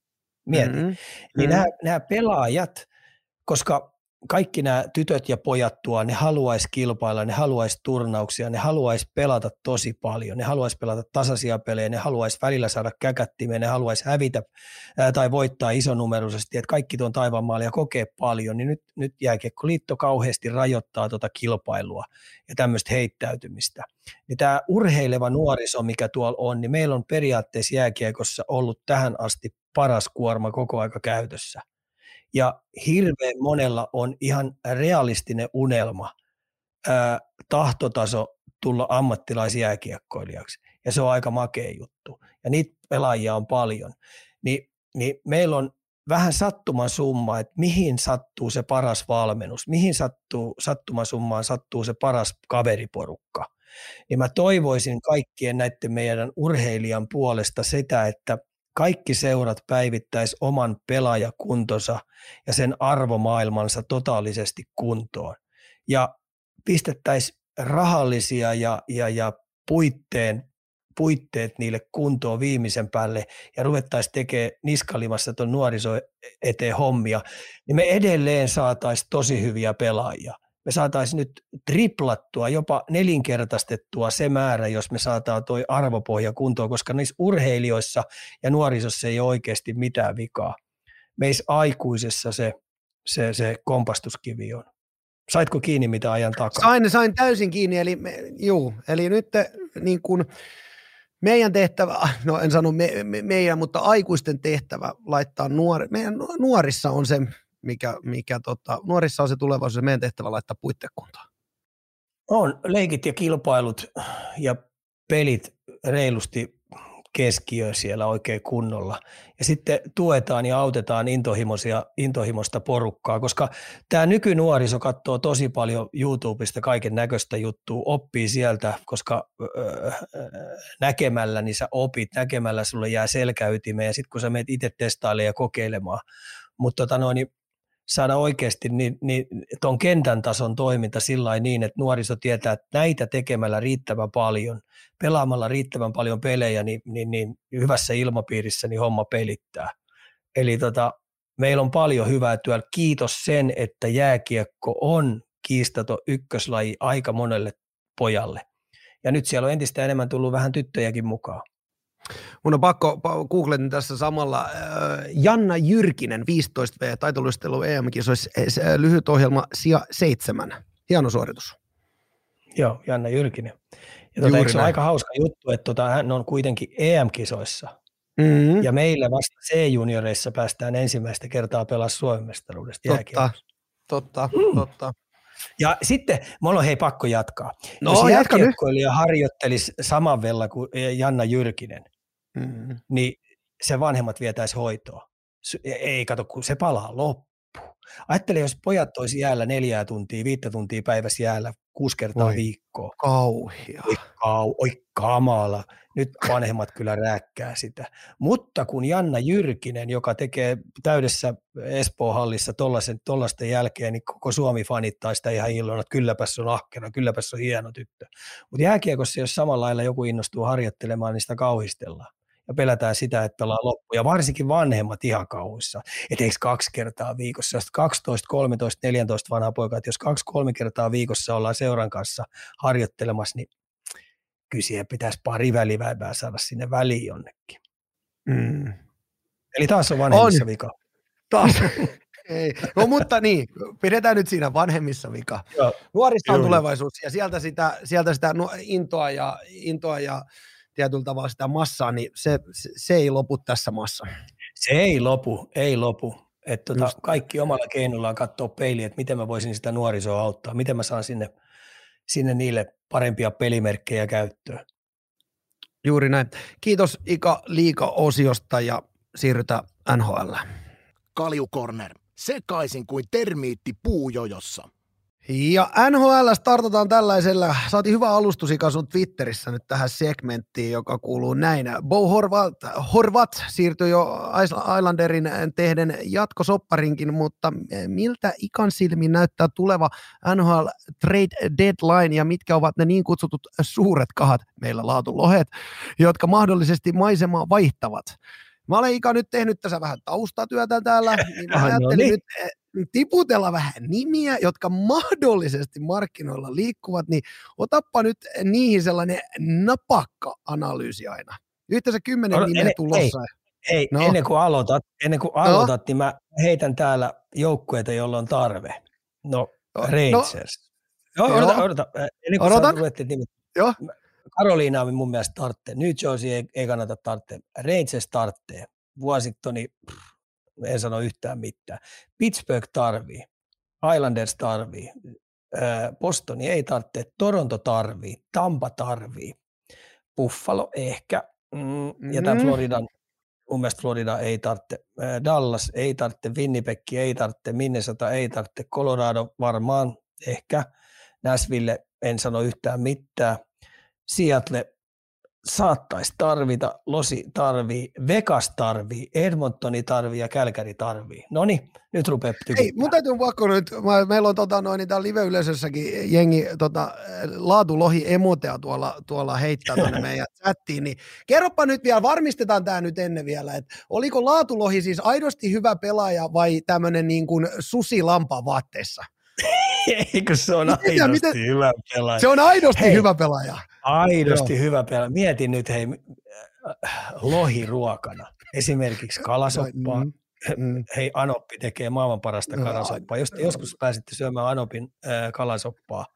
Mieti. Mm. Niin mm. Nämä, nämä pelaajat, koska kaikki nämä tytöt ja pojat tuo, ne haluaisi kilpailla, ne haluaisi turnauksia, ne haluaisi pelata tosi paljon, ne haluaisi pelata tasaisia pelejä, ne haluaisi välillä saada käkättimeen, ne haluaisi hävitä ää, tai voittaa isonumeroisesti, että kaikki tuon taivaan ja kokee paljon, niin nyt, nyt Jääkiekkoliitto kauheasti rajoittaa tuota kilpailua ja tämmöistä heittäytymistä. Niin tämä urheileva nuoriso, mikä tuolla on, niin meillä on periaatteessa jääkiekossa ollut tähän asti paras kuorma koko aika käytössä ja hirveän monella on ihan realistinen unelma, ää, tahtotaso tulla ammattilaisjääkiekkoilijaksi. Ja se on aika makea juttu. Ja niitä pelaajia on paljon. Ni, niin meillä on vähän sattuman summa, että mihin sattuu se paras valmennus, mihin sattuu, sattuman summaan sattuu se paras kaveriporukka. Niin mä toivoisin kaikkien näiden meidän urheilijan puolesta sitä, että kaikki seurat päivittäisi oman pelaajakuntonsa ja sen arvomaailmansa totaalisesti kuntoon. Ja pistettäisiin rahallisia ja, ja, ja puitteen, puitteet niille kuntoon viimeisen päälle ja ruvettaisiin tekemään niskalimassa tuon nuoriso eteen hommia, niin me edelleen saataisiin tosi hyviä pelaajia me saataisiin nyt triplattua, jopa nelinkertaistettua se määrä, jos me saataan toi arvopohja kuntoon, koska niissä urheilijoissa ja nuorisossa ei ole oikeasti mitään vikaa. Meissä aikuisessa se, se, se kompastuskivi on. Saitko kiinni mitä ajan takaa? Sain, sain täysin kiinni, eli, me, juu, eli nyt niin kun, meidän tehtävä, no en sano me, me, meidän, mutta aikuisten tehtävä laittaa nuori, meidän nuorissa on se mikä, mikä tota, nuorissa on se tulevaisuus ja meidän tehtävä laittaa puittekuntaan. On leikit ja kilpailut ja pelit reilusti keskiö siellä oikein kunnolla. Ja sitten tuetaan ja autetaan intohimoisia, intohimoista porukkaa, koska tämä nykynuoriso katsoo tosi paljon YouTubesta kaiken näköistä juttua, oppii sieltä, koska öö, näkemällä niin sä opit, näkemällä sulle jää selkäytimeen ja sitten kun sä menet itse testailemaan ja kokeilemaan. Mutta tota noin, niin saada oikeasti niin, niin, tuon kentän tason toiminta sillä niin, että nuoriso tietää, että näitä tekemällä riittävän paljon, pelaamalla riittävän paljon pelejä, niin, niin, niin hyvässä ilmapiirissä niin homma pelittää. Eli tota, meillä on paljon hyvää työllä. Kiitos sen, että jääkiekko on kiistato ykköslaji aika monelle pojalle. Ja nyt siellä on entistä enemmän tullut vähän tyttöjäkin mukaan. Mun on pakko, googletin tässä samalla, äh, Janna Jyrkinen, 15V, taitolustelu EM-kisoissa, lyhyt ohjelma, sija seitsemän. Hieno suoritus. Joo, Janna Jyrkinen. Ja tuota, eikö se ole aika hauska juttu, että tuota, hän on kuitenkin EM-kisoissa. Mm-hmm. Ja meillä vasta C-junioreissa päästään ensimmäistä kertaa pelaa Suomen mestaruudesta Totta, totta, mm. totta. Ja sitten, mulla on hei pakko jatkaa. No, Jos jääkiekkoilija harjoittelisi saman vella kuin Janna Jyrkinen, mm. niin se vanhemmat vietäisi hoitoa. Ei kato, kun se palaa loppuun. Ajattele, jos pojat olisi jäällä neljää tuntia, viittä tuntia päivässä jäällä kuusi kertaa Oi, viikkoa. Kauhia. Oi, kau, oi kamala. Nyt vanhemmat kyllä rääkkää sitä. Mutta kun Janna Jyrkinen, joka tekee täydessä Espoo-hallissa tollasten jälkeen, niin koko Suomi fanittaa sitä ihan illoina, että kylläpäs on ahkera, kylläpäs on hieno tyttö. Mutta jääkiekossa, jos samalla lailla joku innostuu harjoittelemaan, niin sitä kauhistellaan ja pelätään sitä, että pelaa loppu. Ja varsinkin vanhemmat ihan kauhuissa. Että eikö kaksi kertaa viikossa, jos 12, 13, 14 vanha poika, että jos kaksi, kolme kertaa viikossa ollaan seuran kanssa harjoittelemassa, niin kyllä siihen pitäisi pari väliväivää saada sinne väliin jonnekin. Mm. Eli taas on vanhemmissa on. vika. Taas. Ei. No mutta niin, pidetään nyt siinä vanhemmissa vika. Nuorista on tulevaisuus ja sieltä sitä, sieltä sitä intoa, ja, intoa ja tietyllä tavalla sitä massaa, niin se, se ei lopu tässä massa. Se ei lopu, ei lopu. Että tota, kaikki omalla keinollaan katsoa peiliä, että miten mä voisin sitä nuorisoa auttaa, miten mä saan sinne, sinne niille parempia pelimerkkejä käyttöön. Juuri näin. Kiitos Ika Liika-osiosta ja siirrytään NHL. Kaljukorner sekaisin kuin termiitti puujojossa. Ja NHL startataan tällaisella, saatiin hyvä alustusika sun Twitterissä nyt tähän segmenttiin, joka kuuluu näin. Bo Horvat, Horvat siirtyi jo Islanderin tehden jatkosopparinkin, mutta miltä ikan silmin näyttää tuleva NHL trade deadline ja mitkä ovat ne niin kutsutut suuret kahat, meillä laatulohet, jotka mahdollisesti maisemaa vaihtavat? Mä olen Ika nyt tehnyt tässä vähän taustatyötä täällä, niin mä no ajattelin no niin. nyt tiputella vähän nimiä, jotka mahdollisesti markkinoilla liikkuvat, niin otappa nyt niihin sellainen napakka analyysi aina. Yhteensä kymmenen no, nimeä tulossa. Ei, ei no. ennen kuin aloitat, ennen kuin no. aloitat no. niin mä heitän täällä joukkueita, joilla on tarve. No, no Rangers. No, no odota, odota. Ennen kuin Odotan. Sä nimet. Joo. Karoliina on mun mielestä tarttee. New Jersey ei, ei kannata tarttee. Rangers tarttee. Washingtoni, en sano yhtään mitään. Pittsburgh tarvii. Islanders tarvii. Bostoni ei tarvitse, Toronto tarvii, Tampa tarvii, Buffalo ehkä, mm, ja tämä mm. Floridan, mun mielestä Florida ei tarvitse, Dallas ei tarvitse, Winnipeg ei tarvitse, Minnesota ei tarvitse, Colorado varmaan ehkä, Nashville en sano yhtään mitään, Seattle saattaisi tarvita, Losi tarvii, Vegas tarvii, Edmontoni tarvii ja Kälkäri tarvii. No niin, nyt rupeaa tykittää. Ei, mun täytyy pakko nyt, mä, meillä on tota, noin, niin täällä live-yleisössäkin jengi tota, laatulohi emotea tuolla, tuolla heittää tuonne meidän chattiin, niin kerropa nyt vielä, varmistetaan tämä nyt ennen vielä, että oliko laatulohi siis aidosti hyvä pelaaja vai tämmöinen niin kuin susi lampa vaatteessa? Eikö se on aidosti miten, hyvä pelaaja? Se on aidosti hei, hyvä pelaaja. Aidosti Joo. hyvä pelaaja. Mietin nyt, hei, lohiruokana. Esimerkiksi kalasoppaa. Mm, mm. Hei, Anoppi tekee maailman parasta no, kalasoppaa. Jos te joskus pääsitte syömään Anopin äh, kalasoppaa,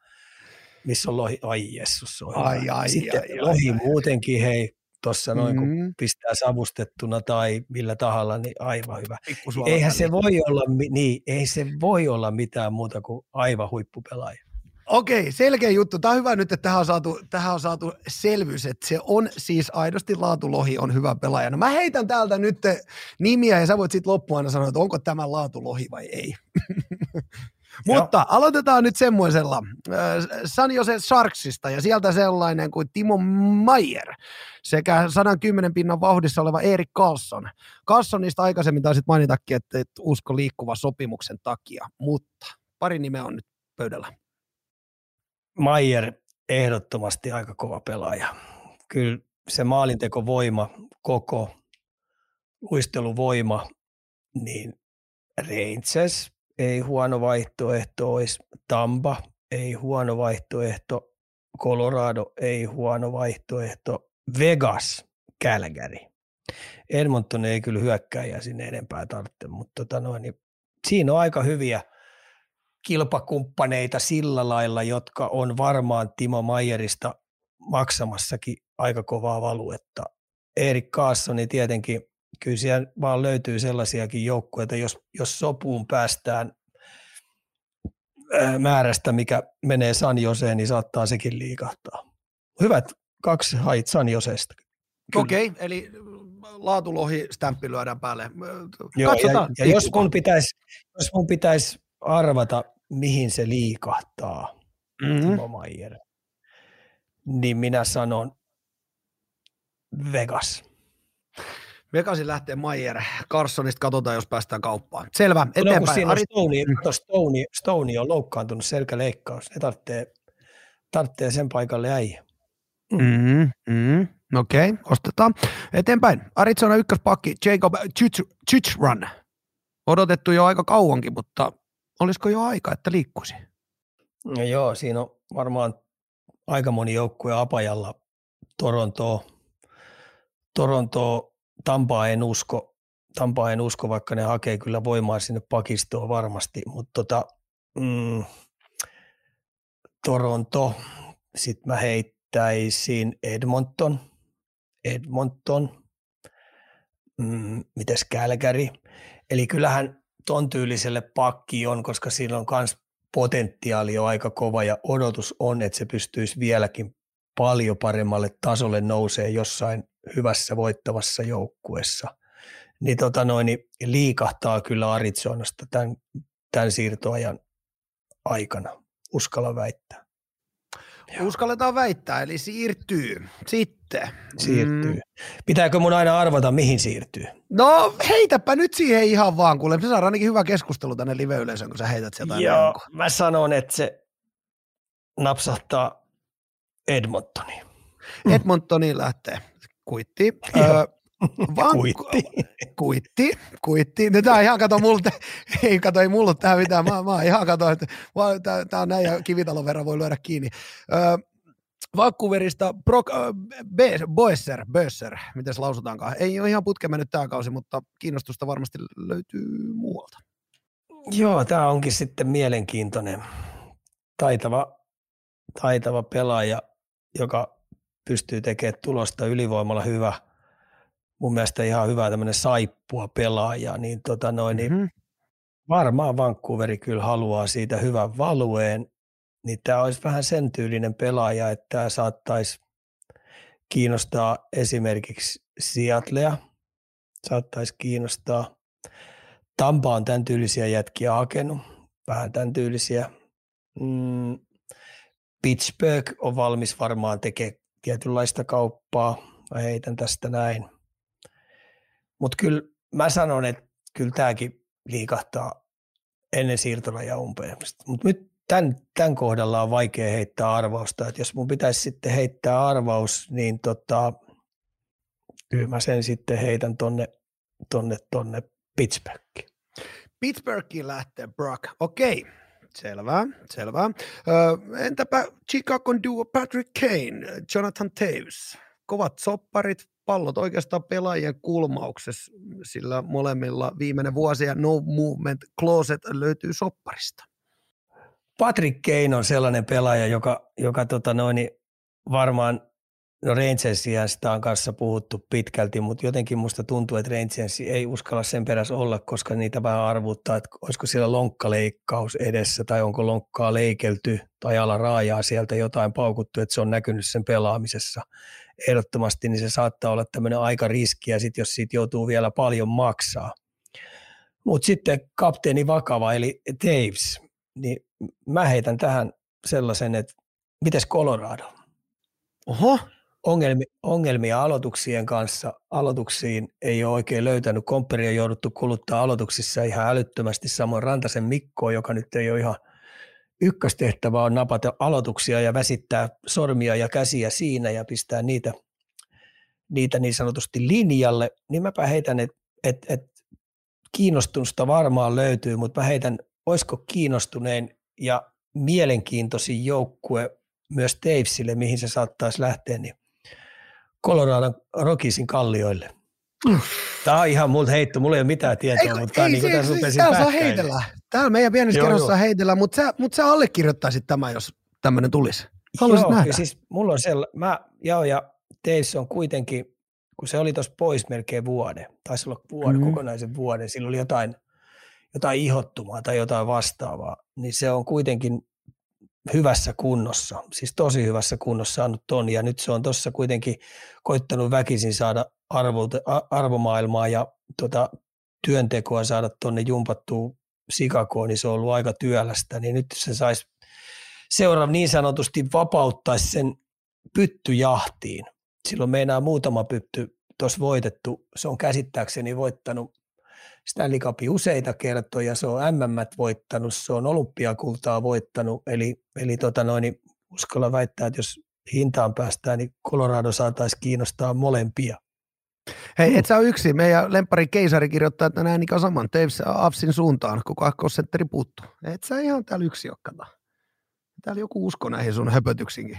missä on lohi, ai jessus, se on ai, ai, Sitten ai, lohi ai, muutenkin, hei, tuossa noin, mm. kun pistää savustettuna tai millä tahalla, niin aivan hyvä. Eihän se voi olla, niin, ei se voi olla mitään muuta kuin aivan huippupelaaja. Okei, selkeä juttu. Tämä on hyvä nyt, että tähän on saatu, tähän on saatu selvyys, että se on siis aidosti laatulohi on hyvä pelaaja. No mä heitän täältä nyt nimiä ja sä voit sitten loppuun sanoa, että onko tämä laatulohi vai ei. Mutta aloitetaan nyt semmoisella äh, San Jose Sharksista ja sieltä sellainen kuin Timo Mayer sekä 110 pinnan vauhdissa oleva Erik Carlson. Carlsonista aikaisemmin taisit mainitakin, että et usko liikkuva sopimuksen takia, mutta pari nimeä on nyt pöydällä. Mayer ehdottomasti aika kova pelaaja. Kyllä se maalintekovoima, koko luisteluvoima, niin Rangers ei huono vaihtoehto olisi, Tampa ei huono vaihtoehto, Colorado ei huono vaihtoehto, Vegas, Calgary. Edmonton ei kyllä hyökkäjä sinne enempää tarvitse, mutta tota noin, niin siinä on aika hyviä kilpakumppaneita sillä lailla, jotka on varmaan Timo Maierista maksamassakin aika kovaa valuetta. Erik Kaassoni tietenkin kyllä siellä vaan löytyy sellaisiakin joukkueita, jos, jos sopuun päästään määrästä, mikä menee San Joseen, niin saattaa sekin liikahtaa. Hyvät kaksi hait San Joseesta. Okei, okay, eli laatulohi stämppi lyödään päälle. Joo, ja, ja jos, mun pitäisi, jos mun pitäisi arvata, mihin se liikahtaa, mm-hmm. Maier, niin minä sanon Vegas. Vegasin lähtee Mayer. Carsonista katsotaan, jos päästään kauppaan. Selvä, eteenpäin. No, kun siinä Ari... Stone, mm. Stone, Stone on loukkaantunut selkäleikkaus. Ne tarvitsee, tarvitsee sen paikalle äijä. Mm. Mm, mm. Okei, okay, ostetaan. Eteenpäin. Arizona ykköspakki Jacob Chichran. Odotettu jo aika kauankin, mutta olisiko jo aika, että liikkuisi? No joo, siinä on varmaan aika moni joukkue apajalla Torontoa, Torontoa Tampaa en usko, Tampaa en usko, vaikka ne hakee kyllä voimaa sinne pakistoon varmasti, mutta tota, mm, Toronto, sitten mä heittäisin Edmonton, Edmonton, mm, mites Kälkäri. Eli kyllähän ton tyyliselle pakki on, koska siinä on myös potentiaali jo aika kova ja odotus on, että se pystyisi vieläkin paljon paremmalle tasolle nousee jossain hyvässä voittavassa joukkuessa. Niin, tota noin, niin liikahtaa kyllä Arizonasta tämän, tämän siirtoajan aikana, uskalla väittää. Uskalletaan väittää, eli siirtyy. Sitten. Siirtyy. Mm. Pitääkö mun aina arvata, mihin siirtyy? No heitäpä nyt siihen ihan vaan, kuule. Se saadaan ainakin hyvä keskustelu tänne live-yleisöön, kun sä heität sieltä. Joo, jonkun. mä sanon, että se napsahtaa Edmontoniin. Edmontoniin lähtee. Kuitti. Vaan, kuitti. Kuitti, kuitti. No tää ihan kato multa, ei kato, ei mulla tähän mitään. Mä, mä ihan kato, että tää, tää on näin ja kivitalon verran voi lyödä kiinni. Öö, Vancouverista Brock, äh, Boesser, Boesser, miten se lausutaankaan. Ei ole ihan putke mennyt tämä kausi, mutta kiinnostusta varmasti löytyy muualta. Joo, tämä onkin sitten mielenkiintoinen. Taitava, taitava pelaaja, joka pystyy tekemään tulosta ylivoimalla hyvä – mun mielestä ihan hyvä tämmöinen saippua pelaaja, niin, tota noin, niin mm-hmm. varmaan Vancouveri kyllä haluaa siitä hyvän valueen, niin tämä olisi vähän sen tyylinen pelaaja, että tämä saattaisi kiinnostaa esimerkiksi Seattlea, saattaisi kiinnostaa. Tampa on tämän tyylisiä jätkiä hakenut, vähän tämän tyylisiä. Mm, Pittsburgh on valmis varmaan tekemään tietynlaista kauppaa. Mä heitän tästä näin. Mutta kyllä mä sanon, että kyllä tämäkin liikahtaa ennen siirtoraja umpeen. Mutta nyt tämän, tämän kohdalla on vaikea heittää arvausta. Et jos mun pitäisi sitten heittää arvaus, niin tota, kyllä mä sen sitten heitän tonne, tonne, tonne Pittsburghiin. Pittsburghiin lähtee Brock. Okei, selvä, selvä. Ö, entäpä Chicago duo Patrick Kane, Jonathan Taves? Kovat sopparit, pallot oikeastaan pelaajien kulmauksessa, sillä molemmilla viimeinen vuosi ja no movement closet löytyy sopparista. Patrick Kane on sellainen pelaaja, joka, joka tota noin, varmaan No Rangersia sitä on kanssa puhuttu pitkälti, mutta jotenkin musta tuntuu, että Rangers ei uskalla sen perässä olla, koska niitä vähän arvuttaa, että olisiko siellä lonkkaleikkaus edessä tai onko lonkkaa leikelty tai ala raajaa sieltä jotain paukuttu, että se on näkynyt sen pelaamisessa ehdottomasti, niin se saattaa olla tämmöinen aika riski ja sitten jos siitä joutuu vielä paljon maksaa. Mutta sitten kapteeni vakava eli Taves, niin mä heitän tähän sellaisen, että mites Colorado? Oho, ongelmia, ongelmia aloituksien kanssa. Aloituksiin ei ole oikein löytänyt. Kompperi on jouduttu kuluttaa aloituksissa ihan älyttömästi. Samoin Rantasen Mikko, joka nyt ei ole ihan ykköstehtävä on napata aloituksia ja väsittää sormia ja käsiä siinä ja pistää niitä, niitä niin sanotusti linjalle, niin mäpä heitän, että et, et kiinnostusta varmaan löytyy, mutta mä heitän, olisiko kiinnostuneen ja mielenkiintoisin joukkue myös Tavesille, mihin se saattaisi lähteä, niin Coloradon Rockisin kallioille. Tämä on ihan multa heitto, mulla ei ole mitään tietoa, ei, mutta ei, niin tässä siis, täällä saa heitellä. Täällä meidän pienessä kerrossa saa heitellä, mutta sä, mutta sä allekirjoittaisit tämä, jos tämmöinen tulisi. Haluaisit joo, nähdä. siis mulla on sella, mä, joo, ja teissä on kuitenkin, kun se oli tuossa pois melkein vuoden, taisi olla vuoden, mm. kokonaisen vuoden, sillä oli jotain, jotain ihottumaa tai jotain vastaavaa, niin se on kuitenkin hyvässä kunnossa, siis tosi hyvässä kunnossa saanut ton, ja nyt se on tuossa kuitenkin koittanut väkisin saada arvo, arvomaailmaa ja tota, työntekoa saada tuonne jumpattua Sikakoon, niin se on ollut aika työlästä, niin nyt se saisi seuraava niin sanotusti vapauttaisi sen pyttyjahtiin. Silloin meinaa muutama pytty tuossa voitettu. Se on käsittääkseni voittanut Stanley Cupin useita kertoja, se on MM voittanut, se on olympiakultaa voittanut, eli, eli tota noin, niin uskalla väittää, että jos hintaan päästään, niin Colorado saataisiin kiinnostaa molempia. Hei, et sä ole yksi. Meidän lempari keisari kirjoittaa että näin niin saman Taves Afsin suuntaan, kun kakkosentteri puuttuu. Et sä ihan täällä yksi ole, Täällä joku usko näihin sun höpötyksinkin.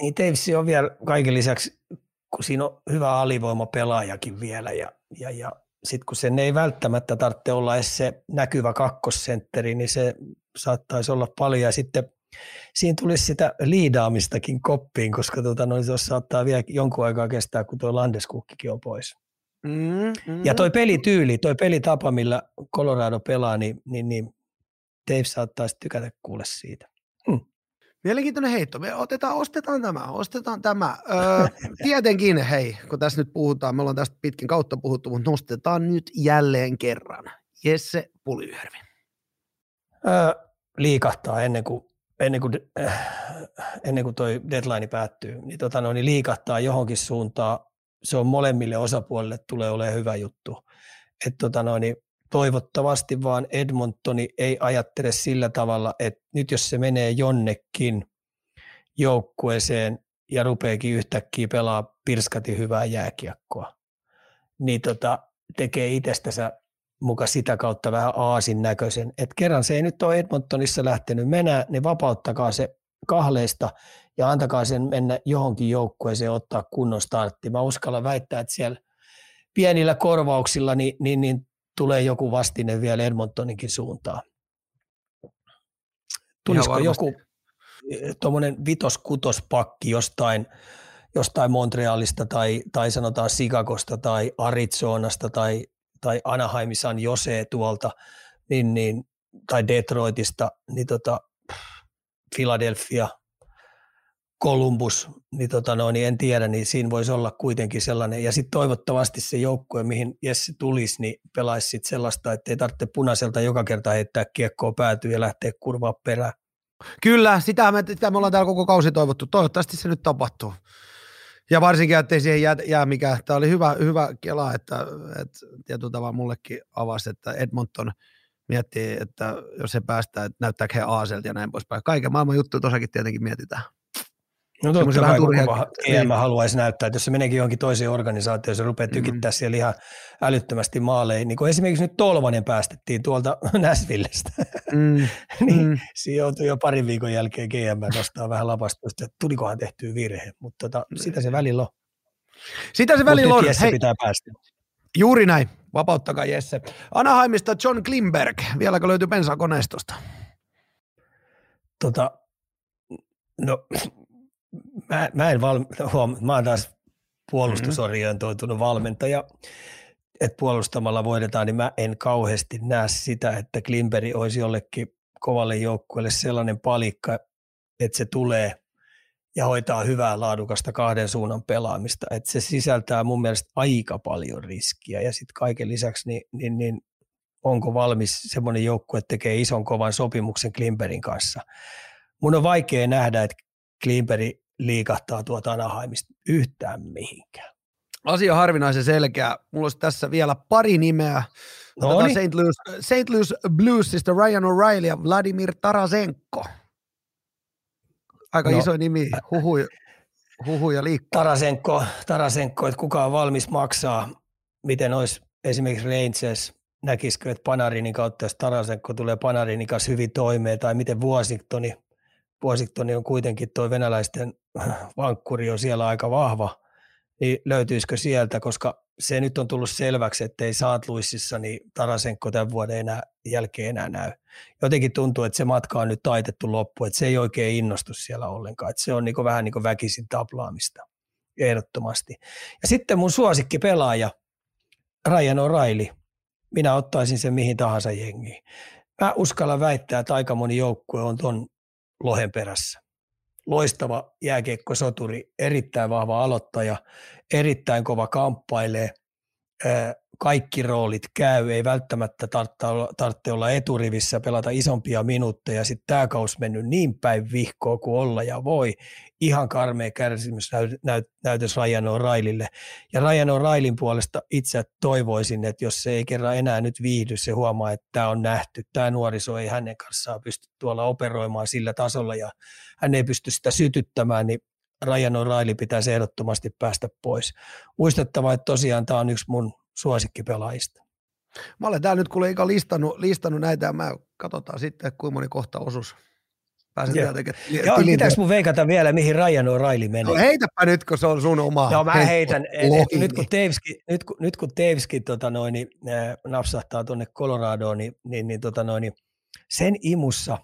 Niin Taves on vielä kaiken lisäksi kun siinä on hyvä alivoimapelaajakin vielä ja, ja, ja sitten kun sen ei välttämättä tarvitse olla edes se näkyvä kakkosentteri, niin se saattaisi olla paljon ja sitten siinä tulisi sitä liidaamistakin koppiin, koska tuota, no, se saattaa vielä jonkun aikaa kestää, kun tuo Landeskukkikin on pois. Mm, mm. Ja toi pelityyli, toi pelitapa, millä Colorado pelaa, niin, niin, niin Dave saattaisi tykätä kuule siitä. Mielenkiintoinen heitto. Me otetaan, ostetaan tämä, ostetaan tämä. Öö, tietenkin, hei, kun tässä nyt puhutaan, me ollaan tästä pitkin kautta puhuttu, mutta nostetaan nyt jälleen kerran. Jesse Puljujärvi. Öö, liikahtaa ennen kuin, ennen kuin, äh, ennen kuin toi deadline päättyy, niin, tota, no, niin liikahtaa johonkin suuntaan. Se on molemmille osapuolille tulee olemaan hyvä juttu. Et, tota, no, niin toivottavasti vaan Edmontoni ei ajattele sillä tavalla, että nyt jos se menee jonnekin joukkueeseen ja rupeekin yhtäkkiä pelaa pirskati hyvää jääkiekkoa, niin tota, tekee itsestänsä muka sitä kautta vähän aasin näköisen. Että kerran se ei nyt ole Edmontonissa lähtenyt mennä, niin vapauttakaa se kahleista ja antakaa sen mennä johonkin joukkueeseen ottaa kunnon startti. Mä uskallan väittää, että siellä pienillä korvauksilla niin, niin, niin tulee joku vastine vielä Edmontoninkin suuntaan. Tulisiko joku eh, tuommoinen vitos-kutospakki jostain, jostain Montrealista tai, tai sanotaan Chicagosta tai Arizonasta tai, tai Anaheim San Jose tuolta, niin, niin, tai Detroitista, niin tota, Philadelphia – Columbus, niin, tota no, niin en tiedä, niin siinä voisi olla kuitenkin sellainen. Ja sitten toivottavasti se joukkue, mihin Jesse tulisi, niin pelaisi sit sellaista, että ei tarvitse punaiselta joka kerta heittää kiekkoa päätyä ja lähteä kurvaa perään. Kyllä, sitä me, sitä me ollaan täällä koko kausi toivottu. Toivottavasti se nyt tapahtuu. Ja varsinkin, ettei siihen jää, jää mikään. Tämä oli hyvä, hyvä kela, että, että tietyllä tavalla mullekin avasi, että Edmonton miettii, että jos se päästään, että näyttääkö he aaselta ja näin poispäin. Kaiken maailman juttu tuossakin tietenkin mietitään. No totta kai turhia, GM haluaisi näyttää, että jos se meneekin johonkin toiseen organisaatioon, se rupeaa tykittää mm. siellä ihan älyttömästi maaleihin. Niin kuin esimerkiksi nyt Tolvanen päästettiin tuolta Näsvillestä, mm. niin mm. siinä joutui jo parin viikon jälkeen GM nostaa vähän lapastusta, että tulikohan tehtyä virhe, mutta tota, sitä se välillä on. Sitä se välillä on. Hei, pitää päästä. Juuri näin. Vapauttakaa Jesse. Anaheimista John Klimberg. Vieläkö löytyy bensaa koneistosta? Tota, no mä, mä en valmi, huom, mä oon taas puolustusorientoitunut mm-hmm. valmentaja, että puolustamalla voidetaan, niin mä en kauheasti näe sitä, että Klimperi olisi jollekin kovalle joukkueelle sellainen palikka, että se tulee ja hoitaa hyvää laadukasta kahden suunnan pelaamista. Että se sisältää mun mielestä aika paljon riskiä ja sitten kaiken lisäksi niin, niin, niin onko valmis semmoinen joukkue, että tekee ison kovan sopimuksen Klimperin kanssa. Mun on vaikea nähdä, että Klimperi liikahtaa tuota Anaheimista yhtään mihinkään. Asia harvinaisen selkeä. Mulla olisi tässä vielä pari nimeä. No niin. St. Louis, St. Louis Bluesista Ryan O'Reilly ja Vladimir Tarasenko. Aika no. iso nimi, huhu, huhu ja liikkuu. Tarasenko, Tarasenko, että kuka on valmis maksaa, miten olisi esimerkiksi Rangers, näkisikö, että Panarinin kautta, jos Tarasenko tulee Panarinin kanssa hyvin toimeen, tai miten Washingtoni – Washington on kuitenkin tuo venäläisten vankkuri on siellä aika vahva, niin löytyisikö sieltä, koska se nyt on tullut selväksi, että ei Saat Luississa, niin Tarasenko tämän vuoden enää, jälkeen enää näy. Jotenkin tuntuu, että se matka on nyt taitettu loppu, että se ei oikein innostu siellä ollenkaan, että se on niin vähän niin väkisin taplaamista ehdottomasti. Ja sitten mun suosikki pelaaja, Ryan O'Reilly, minä ottaisin sen mihin tahansa jengiin. Mä uskallan väittää, että aika moni joukkue on ton lohen perässä. Loistava jääkiekkosoturi, erittäin vahva aloittaja, erittäin kova kamppailee, kaikki roolit käy, ei välttämättä tarvitse olla eturivissä, pelata isompia minuutteja. Sitten tämä kausi mennyt niin päin vihkoa kuin olla ja voi. Ihan karmea kärsimys näyt, näytös Ryan O'Reillylle. Ja Ryan O'Reillyn puolesta itse toivoisin, että jos se ei kerran enää nyt viihdy, se huomaa, että tämä on nähty. Tämä nuoriso ei hänen kanssaan pysty tuolla operoimaan sillä tasolla ja hän ei pysty sitä sytyttämään, niin Ryan O'Reilly pitäisi ehdottomasti päästä pois. Muistettava, että tosiaan tämä on yksi mun suosikkipelaajista. Mä olen täällä nyt kuule listannut, listannut näitä ja mä katsotaan sitten, kuinka moni kohta osuus. Pääset Joo. Joo, pitäis mun veikata vielä, mihin Ryan O'Reilly menee? No heitäpä nyt, kun se on sun oma. Joo, mä heitän. nyt kun Teivski, nyt, kun, nyt kun Teivski tota noin, niin, äh, napsahtaa tuonne Coloradoon, niin, niin, niin, tota noin, niin sen imussa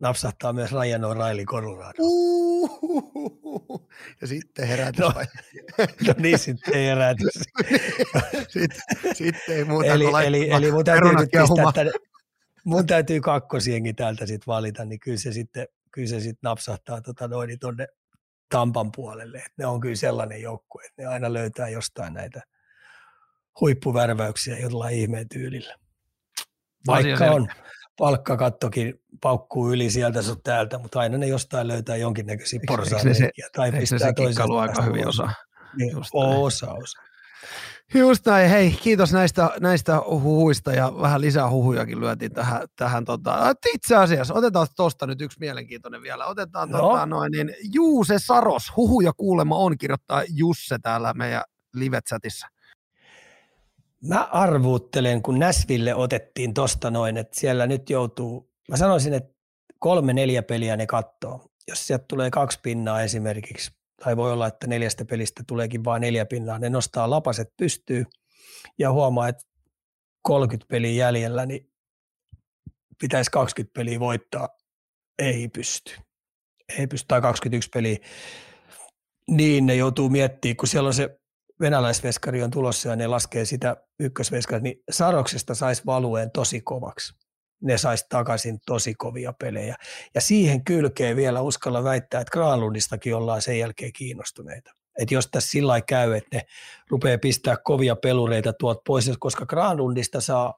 napsahtaa myös Ryan O'Reilly Colorado. Uhuhuhu. Ja sitten herätys. No, no niin, sitten herätys. sitten, sitten ei muuta eli, eli, eli mun täytyy nyt pistää tänne, mun täytyy kakkosienkin täältä sitten valita, niin kyllä se sitten, kyllä se sitten napsahtaa tota noin, niin tonne Tampan puolelle. Et ne on kyllä sellainen joukkue, että ne aina löytää jostain näitä huippuvärväyksiä jollain ihmeen tyylillä. Vaikka on palkkakattokin paukkuu yli sieltä sun täältä, mutta aina ne jostain löytää jonkinnäköisiä porsaanreikiä tai pistää se toisesta aika hyvin osa. Niin, osa, osa. Just näin, hei, kiitos näistä, näistä huhuista ja vähän lisää huhujakin lyötiin tähän. tähän tota. Itse asiassa, otetaan tuosta nyt yksi mielenkiintoinen vielä. Otetaan no. tota, noin, niin Juuse Saros, huhuja kuulema on, kirjoittaa Jusse täällä meidän live-chatissa. Mä arvuuttelen, kun Näsville otettiin tosta noin, että siellä nyt joutuu, mä sanoisin, että kolme neljä peliä ne kattoo. Jos sieltä tulee kaksi pinnaa esimerkiksi, tai voi olla, että neljästä pelistä tuleekin vain neljä pinnaa, ne nostaa lapaset pystyy ja huomaa, että 30 peliä jäljellä, niin pitäisi 20 peliä voittaa. Ei pysty. Ei pysty, tai 21 peliä. Niin ne joutuu miettimään, kun siellä on se venäläisveskari on tulossa ja ne laskee sitä ykkösveskaria, niin Saroksesta saisi valueen tosi kovaksi. Ne saisi takaisin tosi kovia pelejä. Ja siihen kylkeen vielä uskalla väittää, että Granlundistakin ollaan sen jälkeen kiinnostuneita. Että jos tässä sillä käy, että ne rupeaa pistää kovia pelureita tuot pois, koska Granlundista saa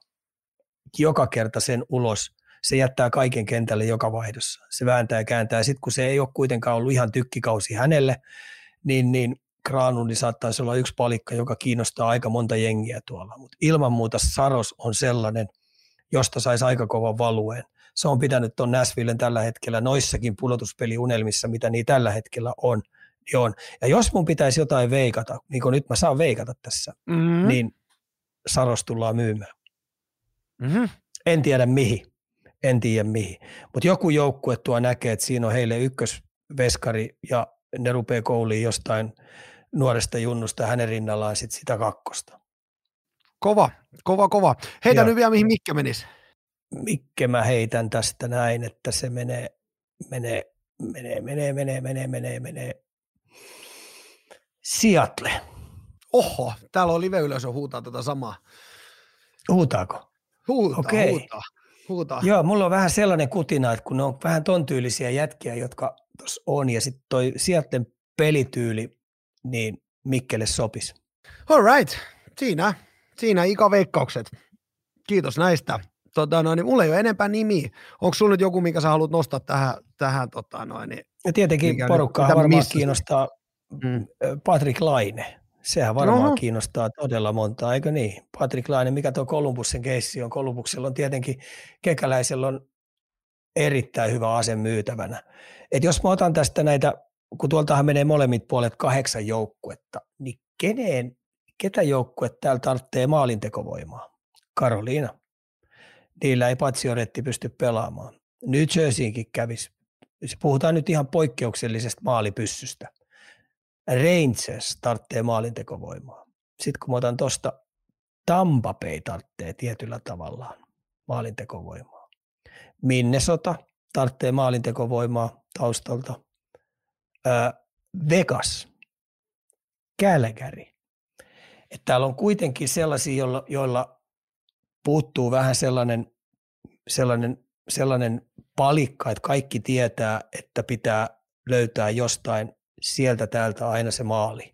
joka kerta sen ulos, se jättää kaiken kentälle joka vaihdossa. Se vääntää ja kääntää. Sitten kun se ei ole kuitenkaan ollut ihan tykkikausi hänelle, niin, niin Granlund niin saattaisi olla yksi palikka, joka kiinnostaa aika monta jengiä tuolla, mutta ilman muuta Saros on sellainen, josta saisi aika kovan valueen. Se on pitänyt tuon Nashvillen tällä hetkellä noissakin pudotuspeliunelmissa, mitä niin tällä hetkellä on. Niin on. Ja jos mun pitäisi jotain veikata, niin kuin nyt mä saan veikata tässä, mm-hmm. niin Saros tullaan myymään. Mm-hmm. En tiedä mihin, en tiedä mihin. Mutta joku joukkue tuo näkee, että siinä on heille ykkösveskari ja ne rupeaa kouliin jostain – nuoresta junnusta hänen rinnallaan sit sitä kakkosta. Kova, kova, kova. Heitä nyt vielä, mihin Mikke menisi. Mikke mä heitän tästä näin, että se menee, menee, menee, menee, menee, menee, menee, menee. Seattle. Oho, täällä on live-yleisö huutaa tätä samaa. Huutaako? Huutaa, okay. huutaa. Huutaa. Joo, mulla on vähän sellainen kutina, että kun ne on vähän ton tyylisiä jätkiä, jotka tuossa on, ja sitten toi Seattlen pelityyli niin Mikkelle sopisi. All right. Siinä, siinä ikaveikkaukset. Kiitos näistä. Tota, no, niin mulla ei ole enempää nimiä. Onko sulla nyt joku, mikä sä haluat nostaa tähän, tähän tota, no, niin, ja tietenkin porukkaa varmaan missä? kiinnostaa mm. Patrick Laine. Sehän varmaan no. kiinnostaa todella montaa, eikö niin? Patrick Laine, mikä tuo Kolumbussen keissi on? Kolumbuksella on tietenkin, Kekäläisellä on erittäin hyvä ase myytävänä. Et jos mä otan tästä näitä kun tuoltahan menee molemmat puolet kahdeksan joukkuetta, niin keneen, ketä joukkue täällä tarvitsee maalintekovoimaa? Karoliina. Niillä ei patsioretti pysty pelaamaan. Nyt Jerseyinkin kävisi. Puhutaan nyt ihan poikkeuksellisesta maalipyssystä. Rangers tarvitsee maalintekovoimaa. Sitten kun mä otan tuosta Tampa Bay tarvitsee tietyllä tavallaan maalintekovoimaa. Minnesota tarvitsee maalintekovoimaa taustalta. Vegas, Calgary. Että täällä on kuitenkin sellaisia, joilla, joilla puuttuu vähän sellainen, sellainen, sellainen palikka, että kaikki tietää, että pitää löytää jostain sieltä täältä aina se maali.